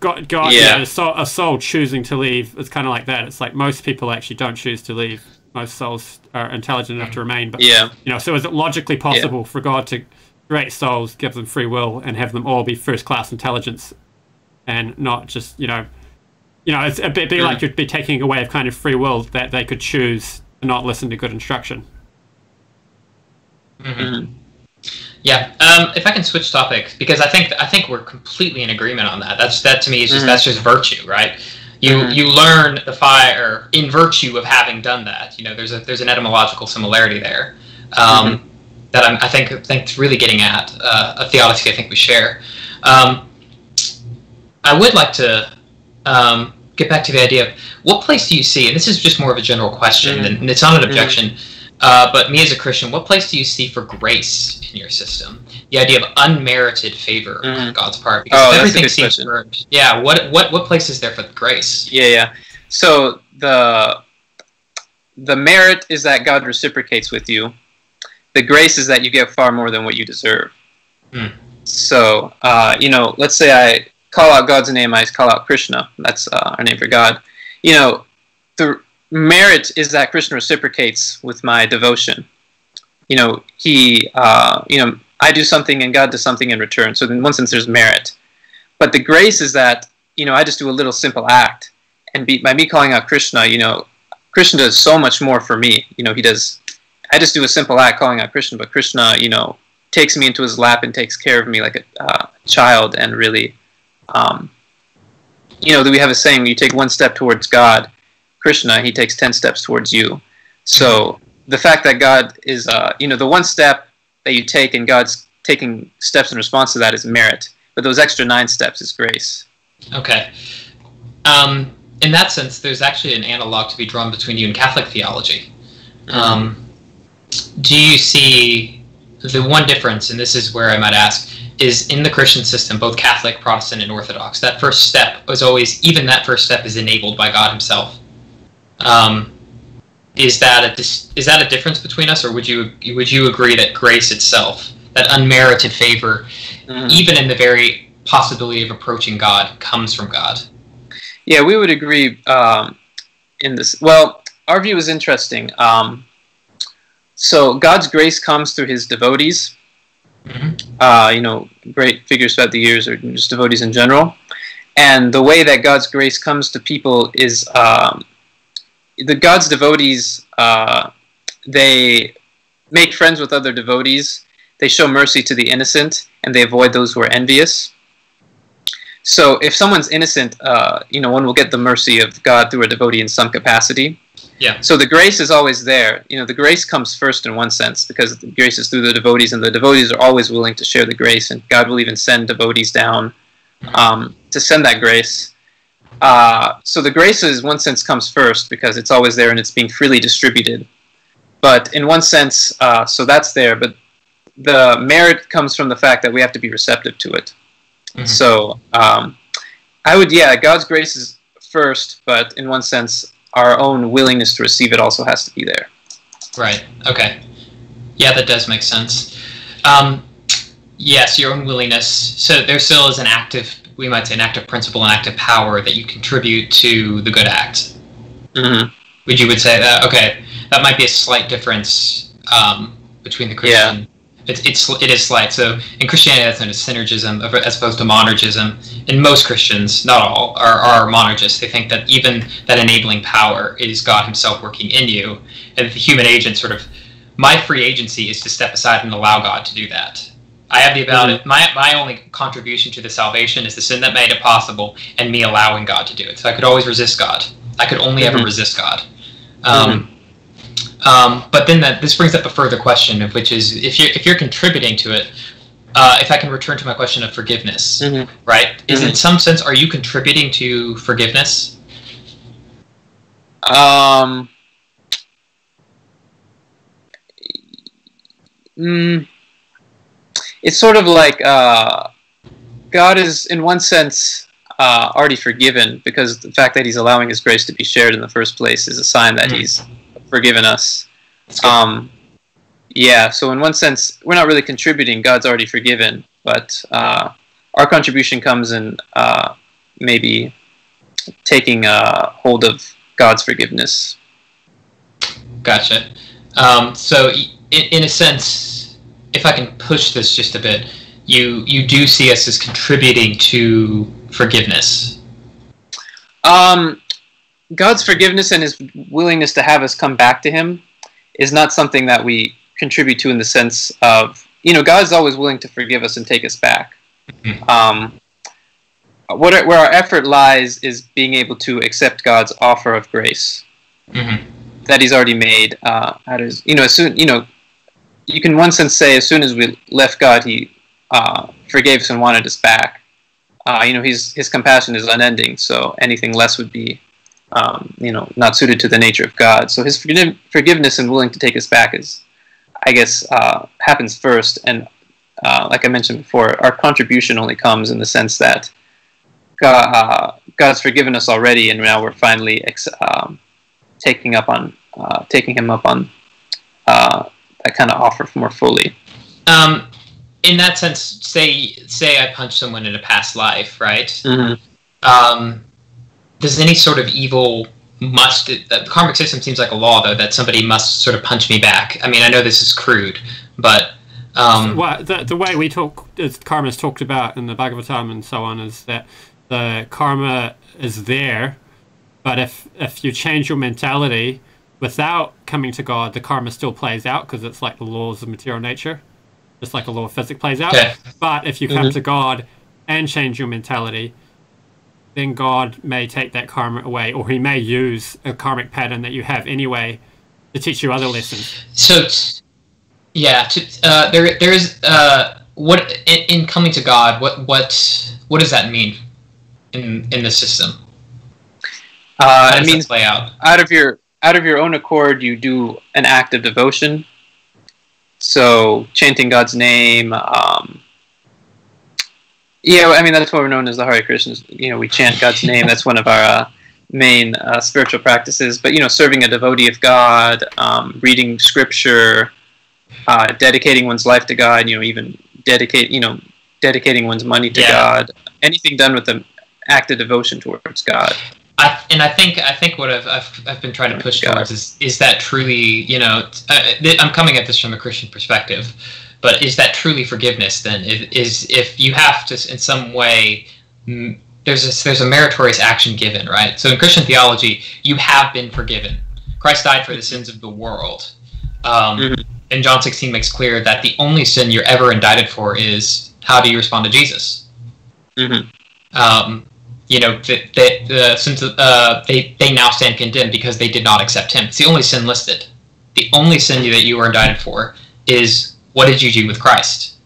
God, God Yeah. yeah, a, soul, a soul choosing to leave. It's kind of like that. It's like most people actually don't choose to leave. Most souls are intelligent enough to remain, but Yeah. you know, so is it logically possible for God to create souls, give them free will, and have them all be first class intelligence, and not just you know, you know, it's a bit be like you'd be taking away of kind of free will that they could choose to not listen to good instruction. Mhm. Yeah. Um, if I can switch topics, because I think I think we're completely in agreement on that. That's that to me is just Mhm. that's just virtue, right? You Mhm. you learn the fire in virtue of having done that. You know, there's a there's an etymological similarity there um, that I'm, I think think it's really getting at uh, a theodicy I think we share. Um, I would like to um, get back to the idea of what place do you see, and this is just more of a general question, Mhm. and it's not an objection. Uh, but me as a Christian, what place do you see for grace in your system? The idea of unmerited favor on Mhm. God's part, because Oh, everything seems earned. Yeah. What what what place is there for grace? Yeah, yeah. So the the merit is that God reciprocates with you. The grace is that you get far more than what you deserve. Hmm. So, uh, you know, let's say I call out God's name, I call out Krishna. That's uh, our name for God. You know, the merit is that Krishna reciprocates with my devotion. You know, he, uh, you know, I do something and God does something in return. So, in one sense, there's merit. But the grace is that, you know, I just do a little simple act and be, by me calling out Krishna, you know, Krishna does so much more for me. You know, he does. I just do a simple act calling out Krishna, but Krishna, you know, takes me into his lap and takes care of me like a uh, child, and really, um, you know, we have a saying: you take one step towards God, Krishna, he takes ten steps towards you. So the fact that God is, uh, you know, the one step that you take and God's taking steps in response to that is merit, but those extra nine steps is grace. Okay. Um, in that sense, there's actually an analog to be drawn between you and Catholic theology. Um, do you see the one difference, and this is where I might ask, is in the Christian system, both Catholic, Protestant, and Orthodox, that first step was always, even that first step is enabled by God Himself. Um, is that a dis- is that a difference between us, or would you would you agree that grace itself, that unmerited favor, Mhm. even in the very possibility of approaching God, comes from God? Yeah, we would agree um, in this. Well, our view is interesting. Um, so God's grace comes through His devotees. Mhm. Uh, you know, great figures throughout the years, or just devotees in general. And the way that God's grace comes to people is um, the God's devotees. Uh, they make friends with other devotees. They show mercy to the innocent, and they avoid those who are envious. So if someone's innocent, uh, you know, one will get the mercy of God through a devotee in some capacity. Yeah. So the grace is always there. You know, the grace comes first in one sense because the grace is through the devotees, and the devotees are always willing to share the grace, and God will even send devotees down um, to send that grace. Uh, so the grace is one sense comes first because it's always there and it's being freely distributed. But in one sense, uh, so that's there. But the merit comes from the fact that we have to be receptive to it. Mhm. So um, I would, yeah, God's grace is first, but in one sense, our own willingness to receive it also has to be there. Right. Okay. Yeah, that does make sense. Um, yes, your own willingness. So there still is an active, we might say, an active principle, an active power that you contribute to the good act. hmm Would you would say that? Okay, that might be a slight difference um, between the Christian. It's, it's it is slight. So in Christianity, that's known as synergism as opposed to monergism. And most Christians, not all, are, are monergists. They think that even that enabling power is God Himself working in you, and the human agent sort of my free agency is to step aside and allow God to do that. I have the ability. My my only contribution to the salvation is the sin that made it possible, and me allowing God to do it. So I could always resist God. I could only ever Mhm. resist God. Um, um, but then that this brings up a further question, of which is if you're if you're contributing to it, uh, if I can return to my question of forgiveness, Mhm. right? Is in some sense are you contributing to forgiveness? Um, mm, it's sort of like uh, God is, in one sense, uh, already forgiven because the fact that he's allowing his grace to be shared in the first place is a sign that Mhm. he's forgiven us. Um, yeah, so in one sense, we're not really contributing. God's already forgiven, but uh, our contribution comes in uh, maybe taking uh, hold of God's forgiveness. Gotcha. Um, so, in, in a sense, if I can push this just a bit, you you do see us as contributing to forgiveness. Um, God's forgiveness and His willingness to have us come back to Him is not something that we contribute to in the sense of you know God's always willing to forgive us and take us back. Mhm. Um, what where our effort lies is being able to accept God's offer of grace hmm that He's already made. Uh, how does you know as soon you know you can one sense say as soon as we left God, He uh, forgave us and wanted us back. Uh, you know, His His compassion is unending, so anything less would be um, you know not suited to the nature of God. So His forgiv- forgiveness and willing to take us back is, I guess, uh, happens first. And uh, like I mentioned before, our contribution only comes in the sense that God, uh, God's forgiven us already, and now we're finally um, taking up on uh, taking him up on uh, that kind of offer more fully. Um, in that sense, say say I punch someone in a past life, right? Mm-hmm. Um, does any sort of evil must the karmic system seems like a law though that somebody must sort of punch me back? I mean, I know this is crude, but um, well, the, the way we talk, as karma is talked about in the Bhagavatam and so on, is that the karma is there, but if if you change your mentality without coming to God, the karma still plays out because it's like the laws of material nature, just like a law of physics plays out. Okay. But if you come Mhm. to God and change your mentality, then God may take that karma away, or He may use a karmic pattern that you have anyway to teach you other lessons. So, yeah, to, uh, there there is uh, what in, in coming to God. What what what does that mean in in the system? Uh, it means that play out? out of your out of your own accord, you do an act of devotion. So chanting God's name. Um, yeah, I mean that's what we're known as the Hare Krishnas. You know, we chant God's name. That's one of our uh, main uh, spiritual practices. But you know, serving a devotee of God, um, reading Scripture, uh, dedicating one's life to God. You know, even dedicate. You know, dedicating one's money to Yeah. God. Anything done with an act of devotion towards God. I, and I think I think what I've, I've, I've been trying to push towards is is that truly you know t- uh, th- I'm coming at this from a Christian perspective, but is that truly forgiveness? Then is, is if you have to in some way there's a, there's a meritorious action given right? So in Christian theology you have been forgiven. Christ died for the sins of the world. Um, Mhm. And John 16 makes clear that the only sin you're ever indicted for is how do you respond to Jesus? hmm um, you know, that the, the since uh, they they now stand condemned because they did not accept him. It's the only sin listed. The only sin that you were indicted for is what did you do with Christ?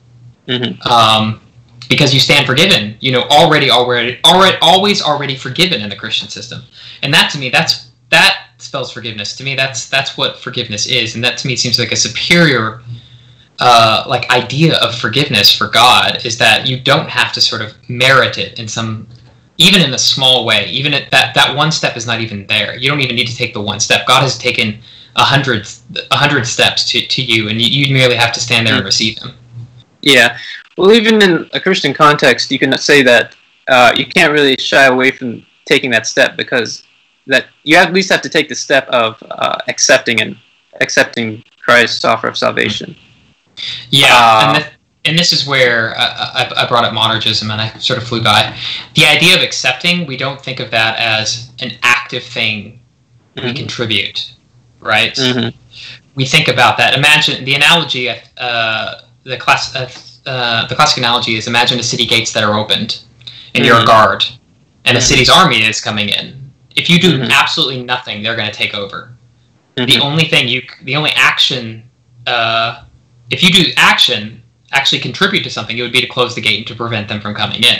hmm Um, because you stand forgiven. You know, already, already, already, always already forgiven in the Christian system, and that to me, that's that spells forgiveness. To me, that's that's what forgiveness is, and that to me seems like a superior. Uh, like idea of forgiveness for God is that you don't have to sort of merit it in some even in a small way, even at that that one step is not even there. You don't even need to take the one step. God has taken a hundred a hundred steps to, to you, and you, you merely have to stand there and receive Him. Yeah. Well, even in a Christian context, you can say that uh, you can't really shy away from taking that step because that you at least have to take the step of uh, accepting and accepting Christ's offer of salvation. Yeah, Uh, and, and this is where uh, I, I brought up monergism, and I sort of flew by the idea of accepting. We don't think of that as an active thing we Mhm. contribute, right? Mhm. we think about that. Imagine the analogy, uh, the class, uh, uh, the classic analogy is imagine the city gates that are opened, and you're a Mhm. guard, and the Mhm. city's army is coming in. If you do Mhm. absolutely nothing, they're going to take over. The only thing you, the only action, uh, if you do action, actually contribute to something, it would be to close the gate and to prevent them from coming in.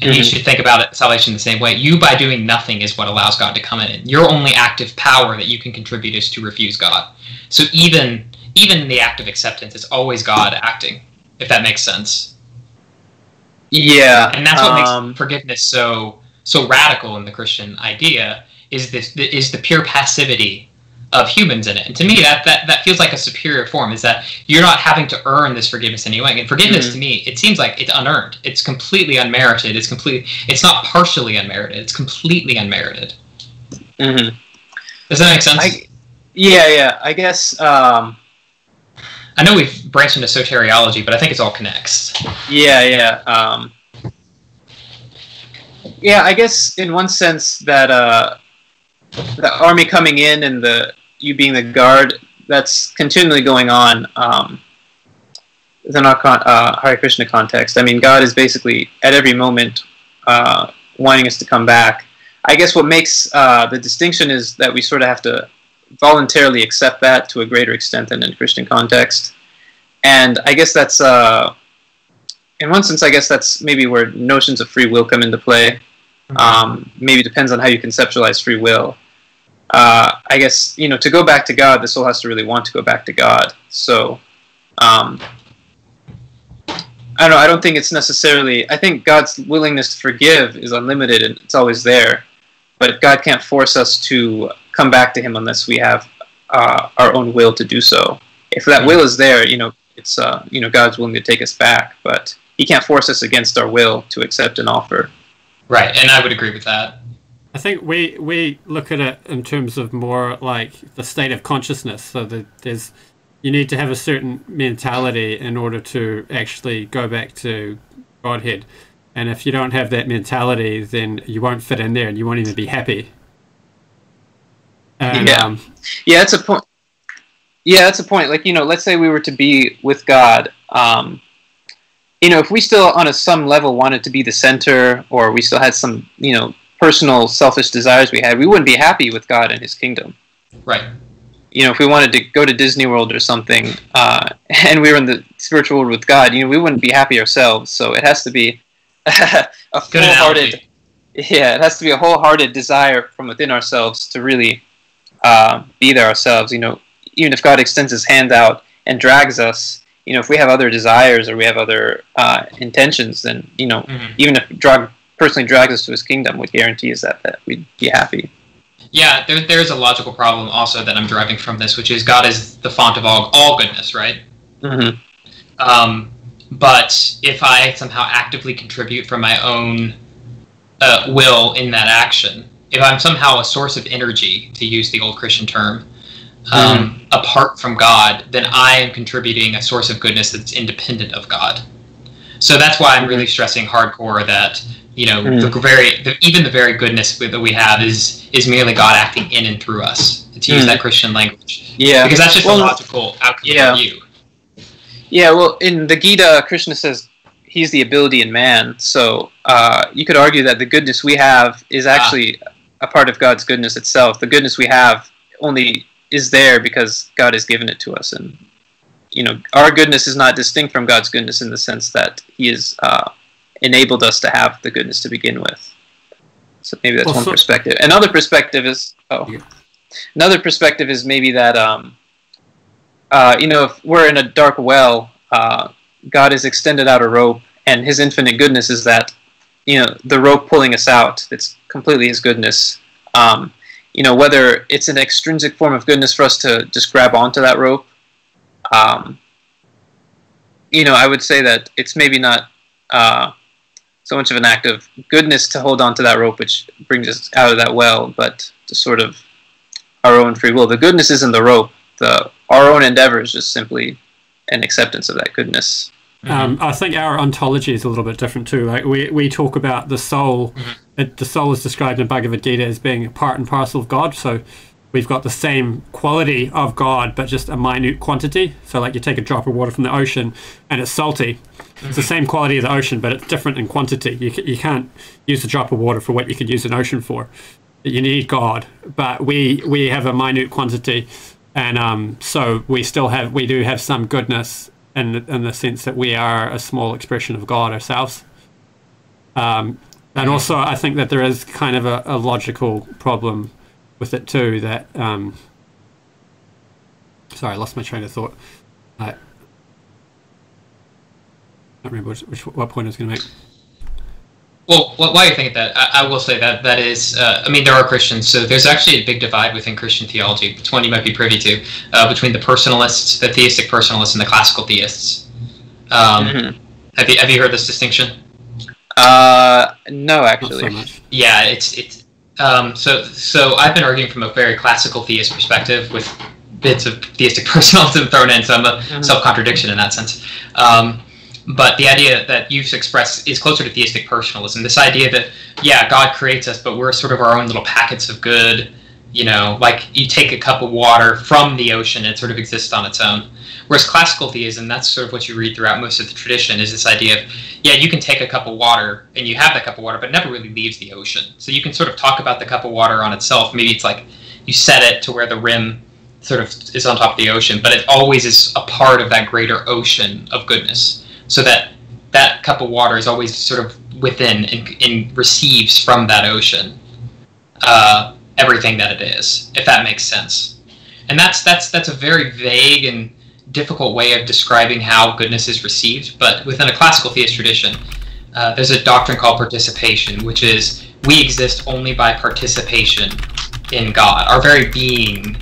And you Mhm. should think about it, salvation the same way. You, by doing nothing, is what allows God to come in. Your only active power that you can contribute is to refuse God. So even even in the act of acceptance, it's always God acting. If that makes sense. Yeah, and that's what um, makes forgiveness so so radical in the Christian idea is this is the pure passivity of humans in it. And to me, that that that feels like a superior form. Is that you're not having to earn this forgiveness anyway. And forgiveness Mhm. to me, it seems like it's unearned. It's completely unmerited. It's complete. It's not partially unmerited. It's completely unmerited. mhm. Does that make sense? I, yeah, yeah. I guess. Um, I know we've branched into soteriology, but I think it's all connects. Yeah, yeah. Um, yeah, I guess in one sense that uh, the army coming in and the you being the guard, that's continually going on. Um, within our con- uh, Hare Krishna context, I mean, God is basically at every moment uh, wanting us to come back. I guess what makes uh, the distinction is that we sort of have to voluntarily accept that to a greater extent than in Christian context. And I guess that's, uh, in one sense, I guess that's maybe where notions of free will come into play. Um, maybe depends on how you conceptualize free will. Uh, I guess you know to go back to God, the soul has to really want to go back to God. So, um, I don't know. I don't think it's necessarily. I think God's willingness to forgive is unlimited and it's always there, but God can't force us to come back to Him unless we have uh, our own will to do so. If that will is there, you know, it's uh, you know God's willing to take us back, but He can't force us against our will to accept an offer. Right, and I would agree with that. I think we we look at it in terms of more like the state of consciousness. So that there's you need to have a certain mentality in order to actually go back to Godhead. And if you don't have that mentality, then you won't fit in there, and you won't even be happy. And, Yeah. um, Yeah, that's a point. Yeah, that's a point. Like you know, let's say we were to be with God. Um, you know, if we still on a some level wanted to be the center, or we still had some you know personal selfish desires we had, we wouldn't be happy with God and His kingdom. Right. You know, if we wanted to go to Disney World or something, uh, and we were in the spiritual world with God, you know, we wouldn't be happy ourselves. So it has to be a wholehearted yeah, it has to be a wholehearted desire from within ourselves to really uh, be there ourselves. You know, even if God extends His hand out and drags us, you know, if we have other desires or we have other uh, intentions, then you know, Mhm. even if drag personally drags us to His kingdom, what guarantees that that we'd be happy? Yeah, there, there's a logical problem also that I'm deriving from this, which is God is the font of all, all goodness, right? Mm-hmm. Um, but if I somehow actively contribute from my own uh, will in that action, if I'm somehow a source of energy, to use the old Christian term, um, apart from God, then I am contributing a source of goodness that's independent of God. So that's why I'm really stressing hardcore that you know Mhm. the very the, even the very goodness that we have is is merely God acting in and through us. To use Mhm. that Christian language, Yeah, because that's just Well, a logical outcome yeah. for you. Yeah, well, in the Gita, Krishna says he's the ability in man. So uh, you could argue that the goodness we have is actually a part of God's goodness itself. The goodness we have only is there because God has given it to us, and you know, our goodness is not distinct from God's goodness in the sense that He has uh, enabled us to have the goodness to begin with. So maybe that's Well, one so- perspective. Another perspective is oh, Yeah. another perspective is maybe that um, uh, you know, if we're in a dark well, uh, God has extended out a rope, and His infinite goodness is that, you know, the rope pulling us out. It's completely His goodness. Um, you know, whether it's an extrinsic form of goodness for us to just grab onto that rope, um, you know, I would say that it's maybe not uh, so much of an act of goodness to hold onto that rope, which brings us out of that well, but to sort of our own free will. The goodness isn't the rope. The our own endeavor is just simply an acceptance of that goodness. Um, I think our ontology is a little bit different too. Like we, we talk about the soul. It, the soul is described in Bhagavad Gita as being a part and parcel of God. So we've got the same quality of God, but just a minute quantity. So like you take a drop of water from the ocean and it's salty. It's the same quality as the ocean, but it's different in quantity. You, you can't use a drop of water for what you could use an ocean for. You need God, but we we have a minute quantity, and um, so we still have we do have some goodness in in the sense that we are a small expression of God ourselves. Um, and also, I think that there is kind of a, a logical problem with it too. That um, sorry, I lost my train of thought. I can't remember which, which what point I was going to make. Well, while you're thinking that, I, I will say that that is, uh, I mean, there are Christians, so there's actually a big divide within Christian theology, which one you might be privy to, uh, between the personalists, the theistic personalists, and the classical theists. Um, mm-hmm. Have you have you heard this distinction? Uh, no, actually. So yeah, it's it's um, so so I've been arguing from a very classical theist perspective with bits of theistic personalism thrown in, so I'm a mm-hmm. self contradiction in that sense. Um, but the idea that you've expressed is closer to theistic personalism. This idea that yeah, God creates us, but we're sort of our own little packets of good. You know, like you take a cup of water from the ocean, and it sort of exists on its own. Whereas classical theism, that's sort of what you read throughout most of the tradition, is this idea of, yeah, you can take a cup of water and you have that cup of water, but it never really leaves the ocean. So you can sort of talk about the cup of water on itself. Maybe it's like you set it to where the rim sort of is on top of the ocean, but it always is a part of that greater ocean of goodness. So that that cup of water is always sort of within and, and receives from that ocean uh, everything that it is, if that makes sense. And that's that's that's a very vague and difficult way of describing how goodness is received, but within a classical theist tradition, uh, there's a doctrine called participation, which is we exist only by participation in God. Our very being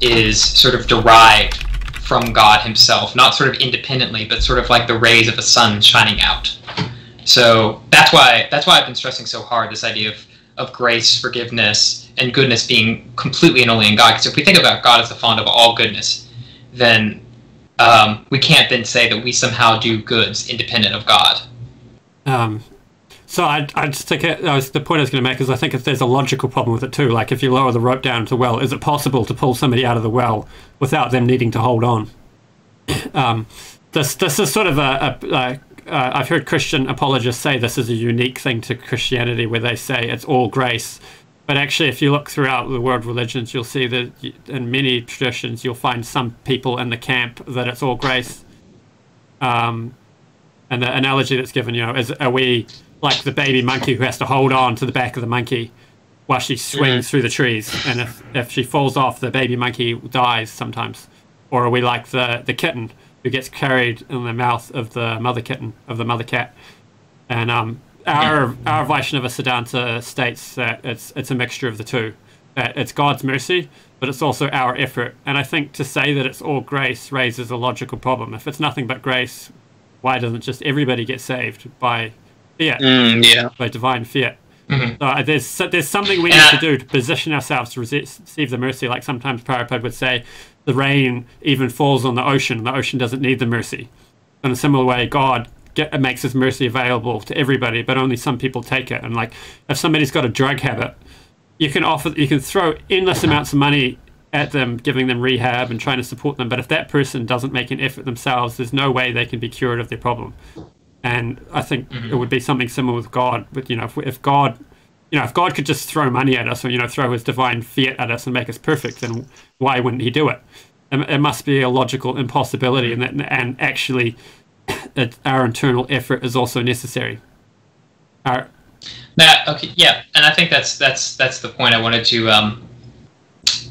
is sort of derived from God Himself, not sort of independently, but sort of like the rays of a sun shining out. So that's why that's why I've been stressing so hard this idea of of grace, forgiveness, and goodness being completely and only in God. Because if we think about God as the font of all goodness, then um, we can't then say that we somehow do goods independent of God. Um, so I, I just think it, was the point I was going to make is I think if there's a logical problem with it too. Like if you lower the rope down to well, is it possible to pull somebody out of the well without them needing to hold on? um, this this is sort of a, a, a uh, I've heard Christian apologists say this is a unique thing to Christianity, where they say it's all grace. But actually, if you look throughout the world religions, you'll see that in many traditions, you'll find some people in the camp that it's all grace. Um, and the analogy that's given, you know, is are we like the baby monkey who has to hold on to the back of the monkey while she swings through the trees, and if, if she falls off, the baby monkey dies sometimes. Or are we like the, the kitten who gets carried in the mouth of the mother kitten, of the mother cat? And um, our our Vaishnava Siddhanta states that it's it's a mixture of the two. That it's God's mercy, but it's also our effort. And I think to say that it's all grace raises a logical problem. If it's nothing but grace, why doesn't just everybody get saved by fiat? Mm, yeah. By divine fiat. Mm-hmm. Uh, there's there's something we need to do to position ourselves to receive the mercy. Like sometimes Prabhupada would say, the rain even falls on the ocean. The ocean doesn't need the mercy. In a similar way, God get, it makes His mercy available to everybody, but only some people take it. And like, if somebody's got a drug habit, you can offer, you can throw endless amounts of money at them, giving them rehab and trying to support them. But if that person doesn't make an effort themselves, there's no way they can be cured of their problem. And I think mm-hmm. it would be something similar with God. But you know, if, if God, you know, if God could just throw money at us, or you know, throw His divine fiat at us and make us perfect, then why wouldn't He do it? It, it must be a logical impossibility, and that, and actually our internal effort is also necessary. Our, that okay, yeah, and I think that's that's that's the point I wanted to um,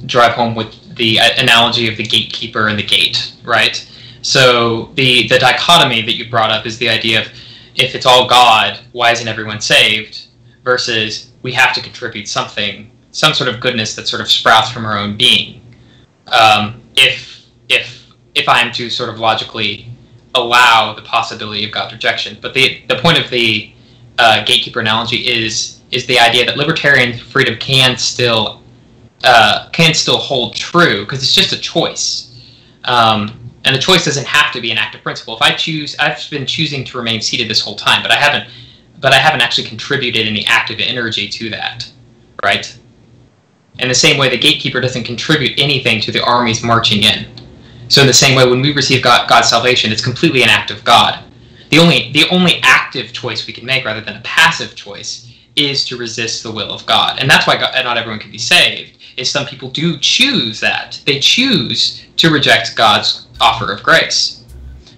drive home with the uh, analogy of the gatekeeper and the gate, right? So the the dichotomy that you brought up is the idea of if it's all God, why isn't everyone saved? Versus we have to contribute something, some sort of goodness that sort of sprouts from our own being. Um, if if if I am to sort of logically allow the possibility of God's rejection. But the the point of the uh, gatekeeper analogy is is the idea that libertarian freedom can still uh, can still hold true because it's just a choice, um, and the choice doesn't have to be an active principle. If I choose, I've been choosing to remain seated this whole time, but I haven't, but I haven't actually contributed any active energy to that, right? In the same way, the gatekeeper doesn't contribute anything to the armies marching in. So in the same way, when we receive God, God's salvation, it's completely an act of God. The only the only active choice we can make, rather than a passive choice, is to resist the will of God, and that's why God, not everyone can be saved. Is some people do choose that they choose to reject God's offer of grace.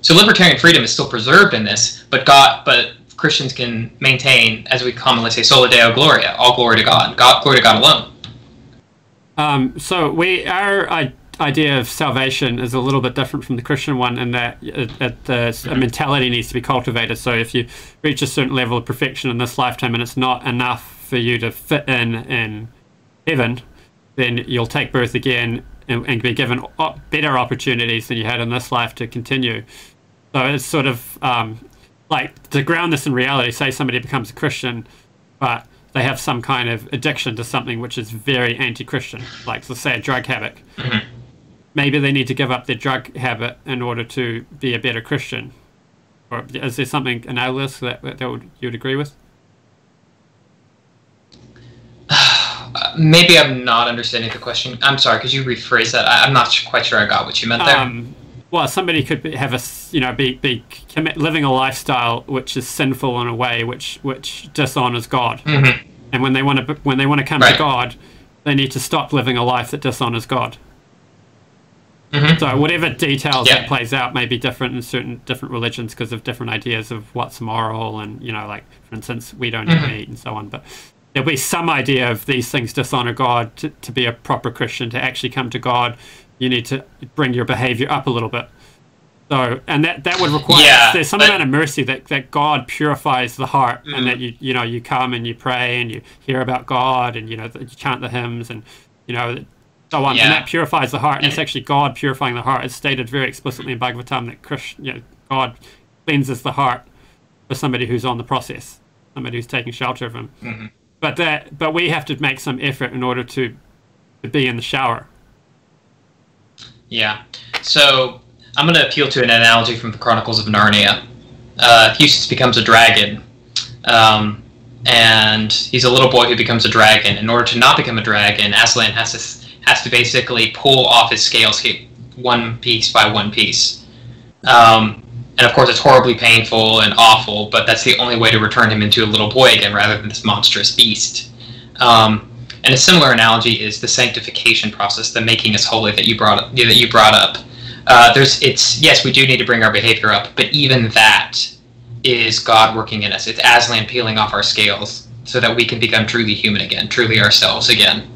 So libertarian freedom is still preserved in this, but God, but Christians can maintain, as we commonly say, sola deo gloria, all glory to God, God glory to God alone. Um, so we our idea of salvation is a little bit different from the Christian one in that it, it, the, a mentality needs to be cultivated. So if you reach a certain level of perfection in this lifetime and it's not enough for you to fit in in heaven, then you'll take birth again and, and be given better opportunities than you had in this life to continue. So it's sort of um, like to ground this in reality. Say somebody becomes a Christian, but they have some kind of addiction to something which is very anti-Christian, like let's say a drug habit. Maybe they need to give up their drug habit in order to be a better Christian. Or is there something analogous that that would, you would agree with? Maybe I'm not understanding the question. I'm sorry. Could you rephrase that? I, am not quite sure I got what you meant there. Um, well, somebody could be, have a you know be be commit, living a lifestyle which is sinful in a way which which dishonors God, mm-hmm. and when they want to when they want to come right. to God, they need to stop living a life that dishonors God. Mm-hmm. So whatever details yeah. that plays out may be different in certain different religions because of different ideas of what's moral and you know like for instance we don't mm-hmm. eat meat and so on. But there'll be some idea of these things dishonor God to, to be a proper Christian to actually come to God you need to bring your behavior up a little bit. So, and that, that would require yeah, there's some but, amount of mercy that, that God purifies the heart, mm. and that you you know you come and you pray and you hear about God and you know you chant the hymns and you know so on, yeah. and that purifies the heart. And it's actually God purifying the heart. It's stated very explicitly in Bhagavatam that Krishna, you know, God cleanses the heart for somebody who's on the process, somebody who's taking shelter of Him. Mm-hmm. But that but we have to make some effort in order to to be in the shower yeah. So I'm going to appeal to an analogy from the Chronicles of Narnia. Uh, Eustace becomes a dragon, um, and he's a little boy who becomes a dragon. In order to not become a dragon, Aslan has to has to basically pull off his scales one piece by one piece. Um, and of course, it's horribly painful and awful, but that's the only way to return him into a little boy again, rather than this monstrous beast. Um, and a similar analogy is the sanctification process, the making us holy that you brought up, that you brought up. Uh, there's, it's yes, we do need to bring our behavior up, but even that is God working in us. It's Aslan peeling off our scales so that we can become truly human again, truly ourselves again.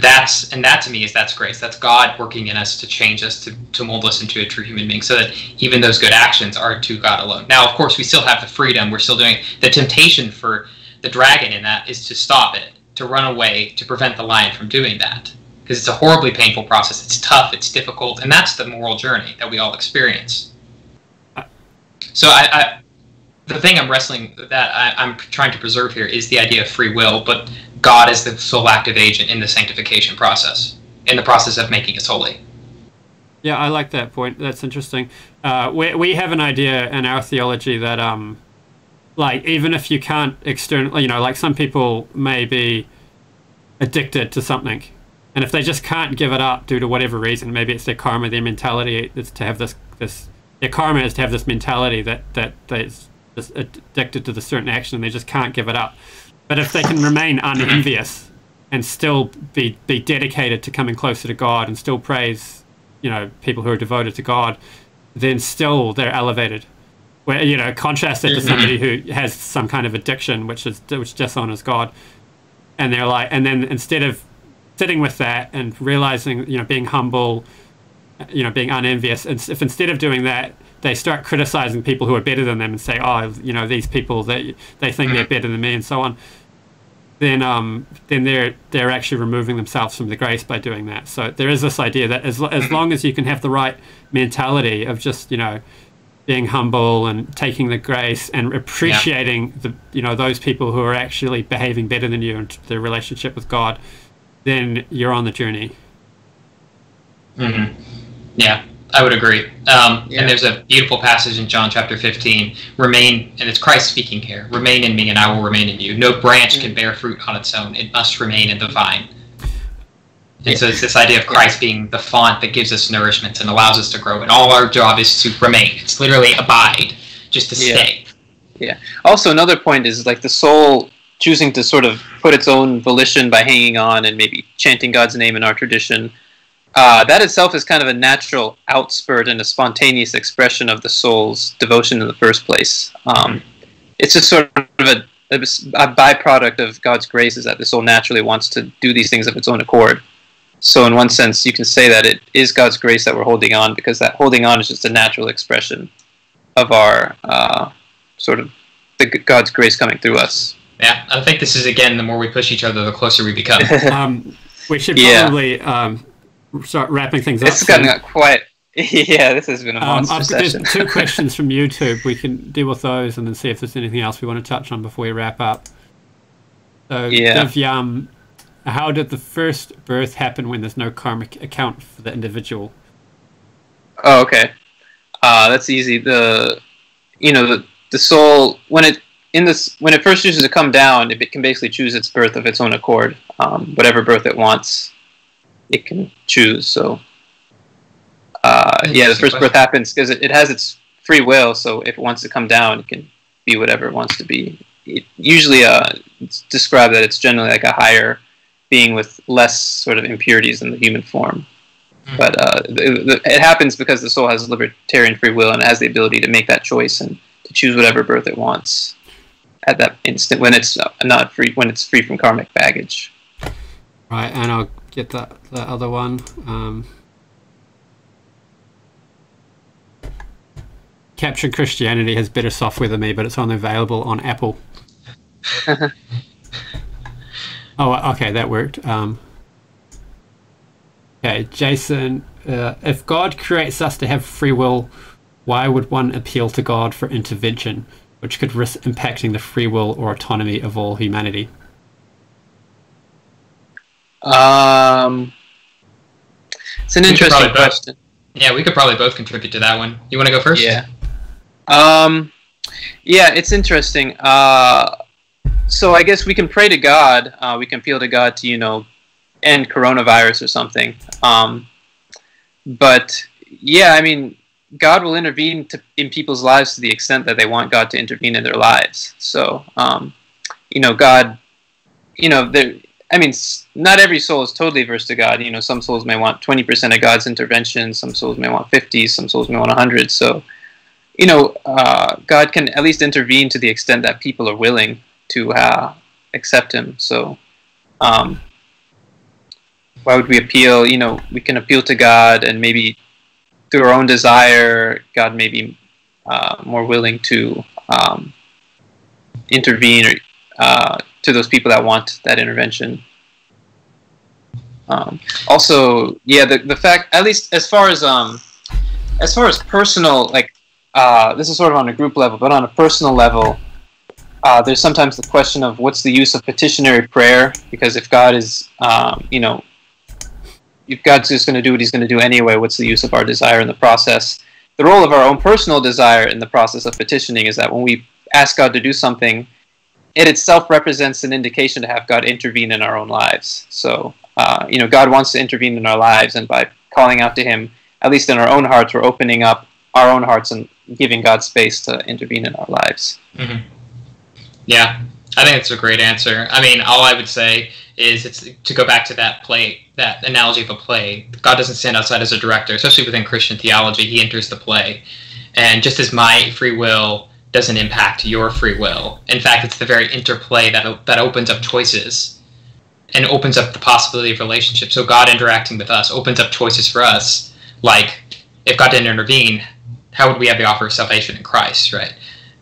That's and that to me is that's grace. That's God working in us to change us, to, to mold us into a true human being, so that even those good actions are to God alone. Now, of course, we still have the freedom. We're still doing the temptation for the dragon in that is to stop it to run away to prevent the lion from doing that. Because it's a horribly painful process. It's tough, it's difficult, and that's the moral journey that we all experience. So I, I the thing I'm wrestling that I, am trying to preserve here is the idea of free will, but God is the sole active agent in the sanctification process, in the process of making us holy. Yeah, I like that point. That's interesting. Uh, we we have an idea in our theology that um, like even if you can't externally, you know, like some people may be addicted to something, and if they just can't give it up due to whatever reason, maybe it's their karma, their mentality is to have this this their karma is to have this mentality that that that's addicted to the certain action, and they just can't give it up. But if they can remain unenvious and still be be dedicated to coming closer to God and still praise, you know, people who are devoted to God, then still they're elevated where you know contrast it to mm-hmm. somebody who has some kind of addiction which is which dishonors god and they're like and then instead of sitting with that and realizing you know being humble you know being unenvious and if instead of doing that they start criticizing people who are better than them and say oh you know these people they they think they're mm-hmm. better than me and so on then um then they're they're actually removing themselves from the grace by doing that so there is this idea that as, as mm-hmm. long as you can have the right mentality of just you know being humble and taking the grace and appreciating yeah. the you know those people who are actually behaving better than you in their relationship with God, then you're on the journey. Mm-hmm. Yeah, I would agree. Um, yeah. And there's a beautiful passage in John chapter 15. Remain, and it's Christ speaking here. Remain in me, and I will remain in you. No branch can bear fruit on its own; it must remain in the vine. And so it's this idea of Christ being the font that gives us nourishment and allows us to grow. And all our job is to remain. It's literally abide, just to stay. Yeah. Also, another point is like the soul choosing to sort of put its own volition by hanging on and maybe chanting God's name in our tradition. Uh, that itself is kind of a natural outspurt and a spontaneous expression of the soul's devotion in the first place. Um, it's just sort of a, a byproduct of God's grace is that the soul naturally wants to do these things of its own accord. so in one sense, you can say that it is God's grace that we're holding on because that holding on is just a natural expression of our uh, sort of the God's grace coming through us. Yeah, I think this is again the more we push each other, the closer we become. um, we should Yeah. probably um, start wrapping things up. It's gotten soon. quite. Yeah, this has been a Um, monster I've, there's two questions from YouTube. We can deal with those and then see if there's anything else we want to touch on before we wrap up. So, Yeah. Divyam, how did the first birth happen when there's no karmic account for the individual? Oh, okay. Uh, that's easy. The you know the the soul when it in this when it first chooses to come down, it can basically choose its birth of its own accord. Um, whatever birth it wants, it can choose. So, uh, yeah, the first birth happens because it, it has its free will. So if it wants to come down, it can be whatever it wants to be. It, usually, uh, it's described that it's generally like a higher being with less sort of impurities than the human form. But uh, the, it happens because the soul has libertarian free will and has the ability to make that choice and to choose whatever birth it wants at that instant when it's not free when it's free from karmic baggage. Right, and I'll get that the other one. Um, Capture Christianity has better software than me, but it's only available on Apple. oh, okay, that worked. Um, okay, Jason, uh, if God creates us to have free will, why would one appeal to God for intervention, which could risk impacting the free will or autonomy of all humanity? Um, it's an We interesting both- question. Yeah, we could probably both contribute to that one. You want to go first? Yeah. Um, yeah, it's interesting. Uh, so I guess we can pray to God. Uh, we can appeal to God to you know end coronavirus or something. Um, but yeah, I mean, God will intervene to, in people's lives to the extent that they want God to intervene in their lives. So um, you know, God, you know, there. I mean, not every soul is totally averse to God. You know, some souls may want 20% of God's intervention, some souls may want 50, some souls may want 100. So, you know, uh, God can at least intervene to the extent that people are willing to uh, accept Him. So, um, why would we appeal? You know, we can appeal to God, and maybe through our own desire, God may be uh, more willing to um, intervene or, uh, to those people that want that intervention. Um, also, yeah, the, the fact, at least as far as um, as far as personal, like uh, this is sort of on a group level, but on a personal level, uh, there's sometimes the question of what's the use of petitionary prayer? Because if God is, um, you know, if God's just going to do what He's going to do anyway, what's the use of our desire in the process? The role of our own personal desire in the process of petitioning is that when we ask God to do something, it itself represents an indication to have God intervene in our own lives. So, uh, you know, God wants to intervene in our lives, and by calling out to Him, at least in our own hearts, we're opening up our own hearts and giving God space to intervene in our lives. hmm Yeah, I think it's a great answer. I mean, all I would say is it's to go back to that play, that analogy of a play. God doesn't stand outside as a director, especially within Christian theology. He enters the play, and just as my free will doesn't impact your free will, in fact, it's the very interplay that that opens up choices and opens up the possibility of relationship. So God interacting with us opens up choices for us. Like if God didn't intervene, how would we have the offer of salvation in Christ, right?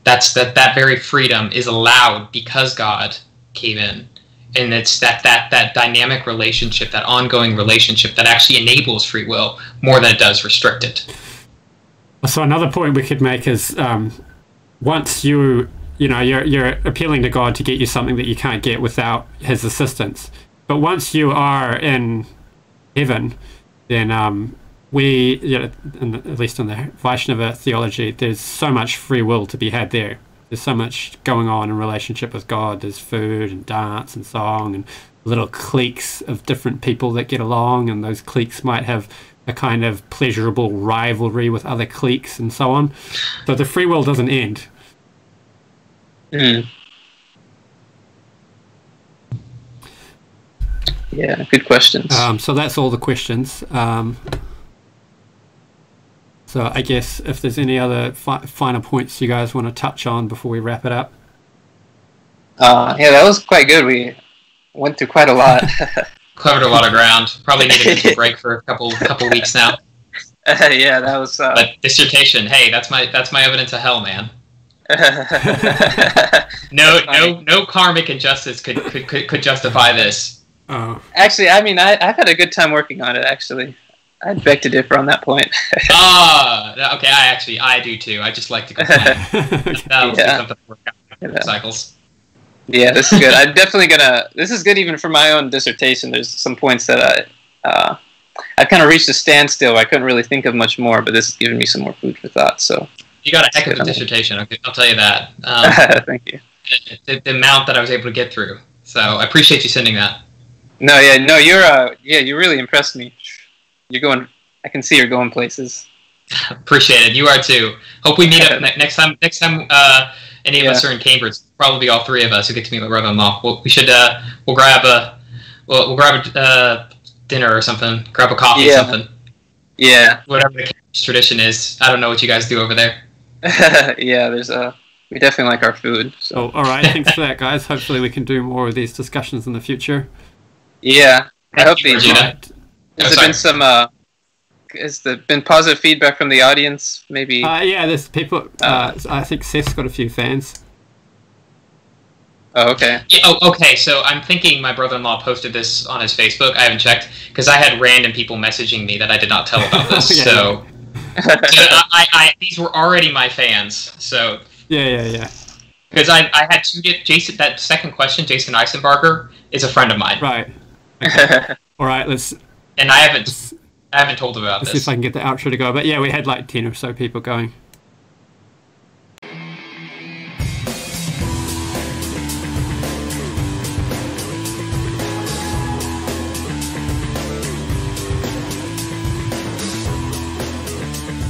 that's that that very freedom is allowed because God came in, and it's that that that dynamic relationship, that ongoing relationship, that actually enables free will more than it does restrict it. So another point we could make is um, once you you know you're you're appealing to God to get you something that you can't get without His assistance, but once you are in heaven, then um, we you know, the, at least in the Vaishnava theology, there's so much free will to be had there. There's so much going on in relationship with God. There's food and dance and song and little cliques of different people that get along, and those cliques might have a kind of pleasurable rivalry with other cliques and so on. So the free will doesn't end. Mm. Yeah, good questions. Um, so that's all the questions. Um, so I guess if there's any other fi- final points you guys want to touch on before we wrap it up. Uh, yeah, that was quite good. We went through quite a lot. covered a lot of ground. Probably need a mental break for a couple couple weeks now. Uh, yeah, that was. Uh, But dissertation, hey, that's my that's my evidence of hell, man. No no no karmic injustice could could, could, could justify this. Oh, actually, I mean, I, I've had a good time working on it. Actually, I'd beg to differ on that point. Ah, okay. I actually I do too. I just like to complain. that was Yeah. something to work out Yeah. cycles. Yeah, this is good. I'm definitely gonna. This is good even for my own dissertation. There's some points that I, uh, I kind of reached a standstill. I couldn't really think of much more, but this has given me some more food for thought. So, You got a heck of a dissertation. Okay, I'll tell you that. Um, thank you. the, the amount that I was able to get through. So I appreciate you sending that. No, yeah, no, you're. Uh, yeah, you really impressed me. You're going. I can see you're going places. Appreciate it. You are too. Hope we meet up ne- next time. Next time, uh, any of Yeah. us are in Cambridge. Probably all three of us who get to meet my brother-in-law. We'll, we should. Uh, we'll grab a. We'll, we'll grab a uh, dinner or something. Grab a coffee Yeah. or something. Yeah, Whatever the tradition is. I don't know what you guys do over there. yeah. There's a. We definitely like our food. So so all right. Thanks for that, guys. Hopefully, we can do more of these discussions in the future. yeah, I Thank hope you, they. Regina. Right. Oh, Has there been some? Uh, has there been positive feedback from the audience? Maybe. Uh, yeah, there's people. Uh, I think Seth's got a few fans. Oh, okay. Yeah, oh, okay. So I'm thinking my brother-in-law posted this on his Facebook. I haven't checked because I had random people messaging me that I did not tell about this. Oh, yeah. So, so I, I, I, these were already my fans. So Yeah, yeah, yeah. because I, I had to get Jason. That second question, Jason Eisenbarger is a friend of mine, Right. All right. Let's and I haven't let's, I haven't told him about let's see if I can get the outro to go. But yeah, we had like ten or so people going.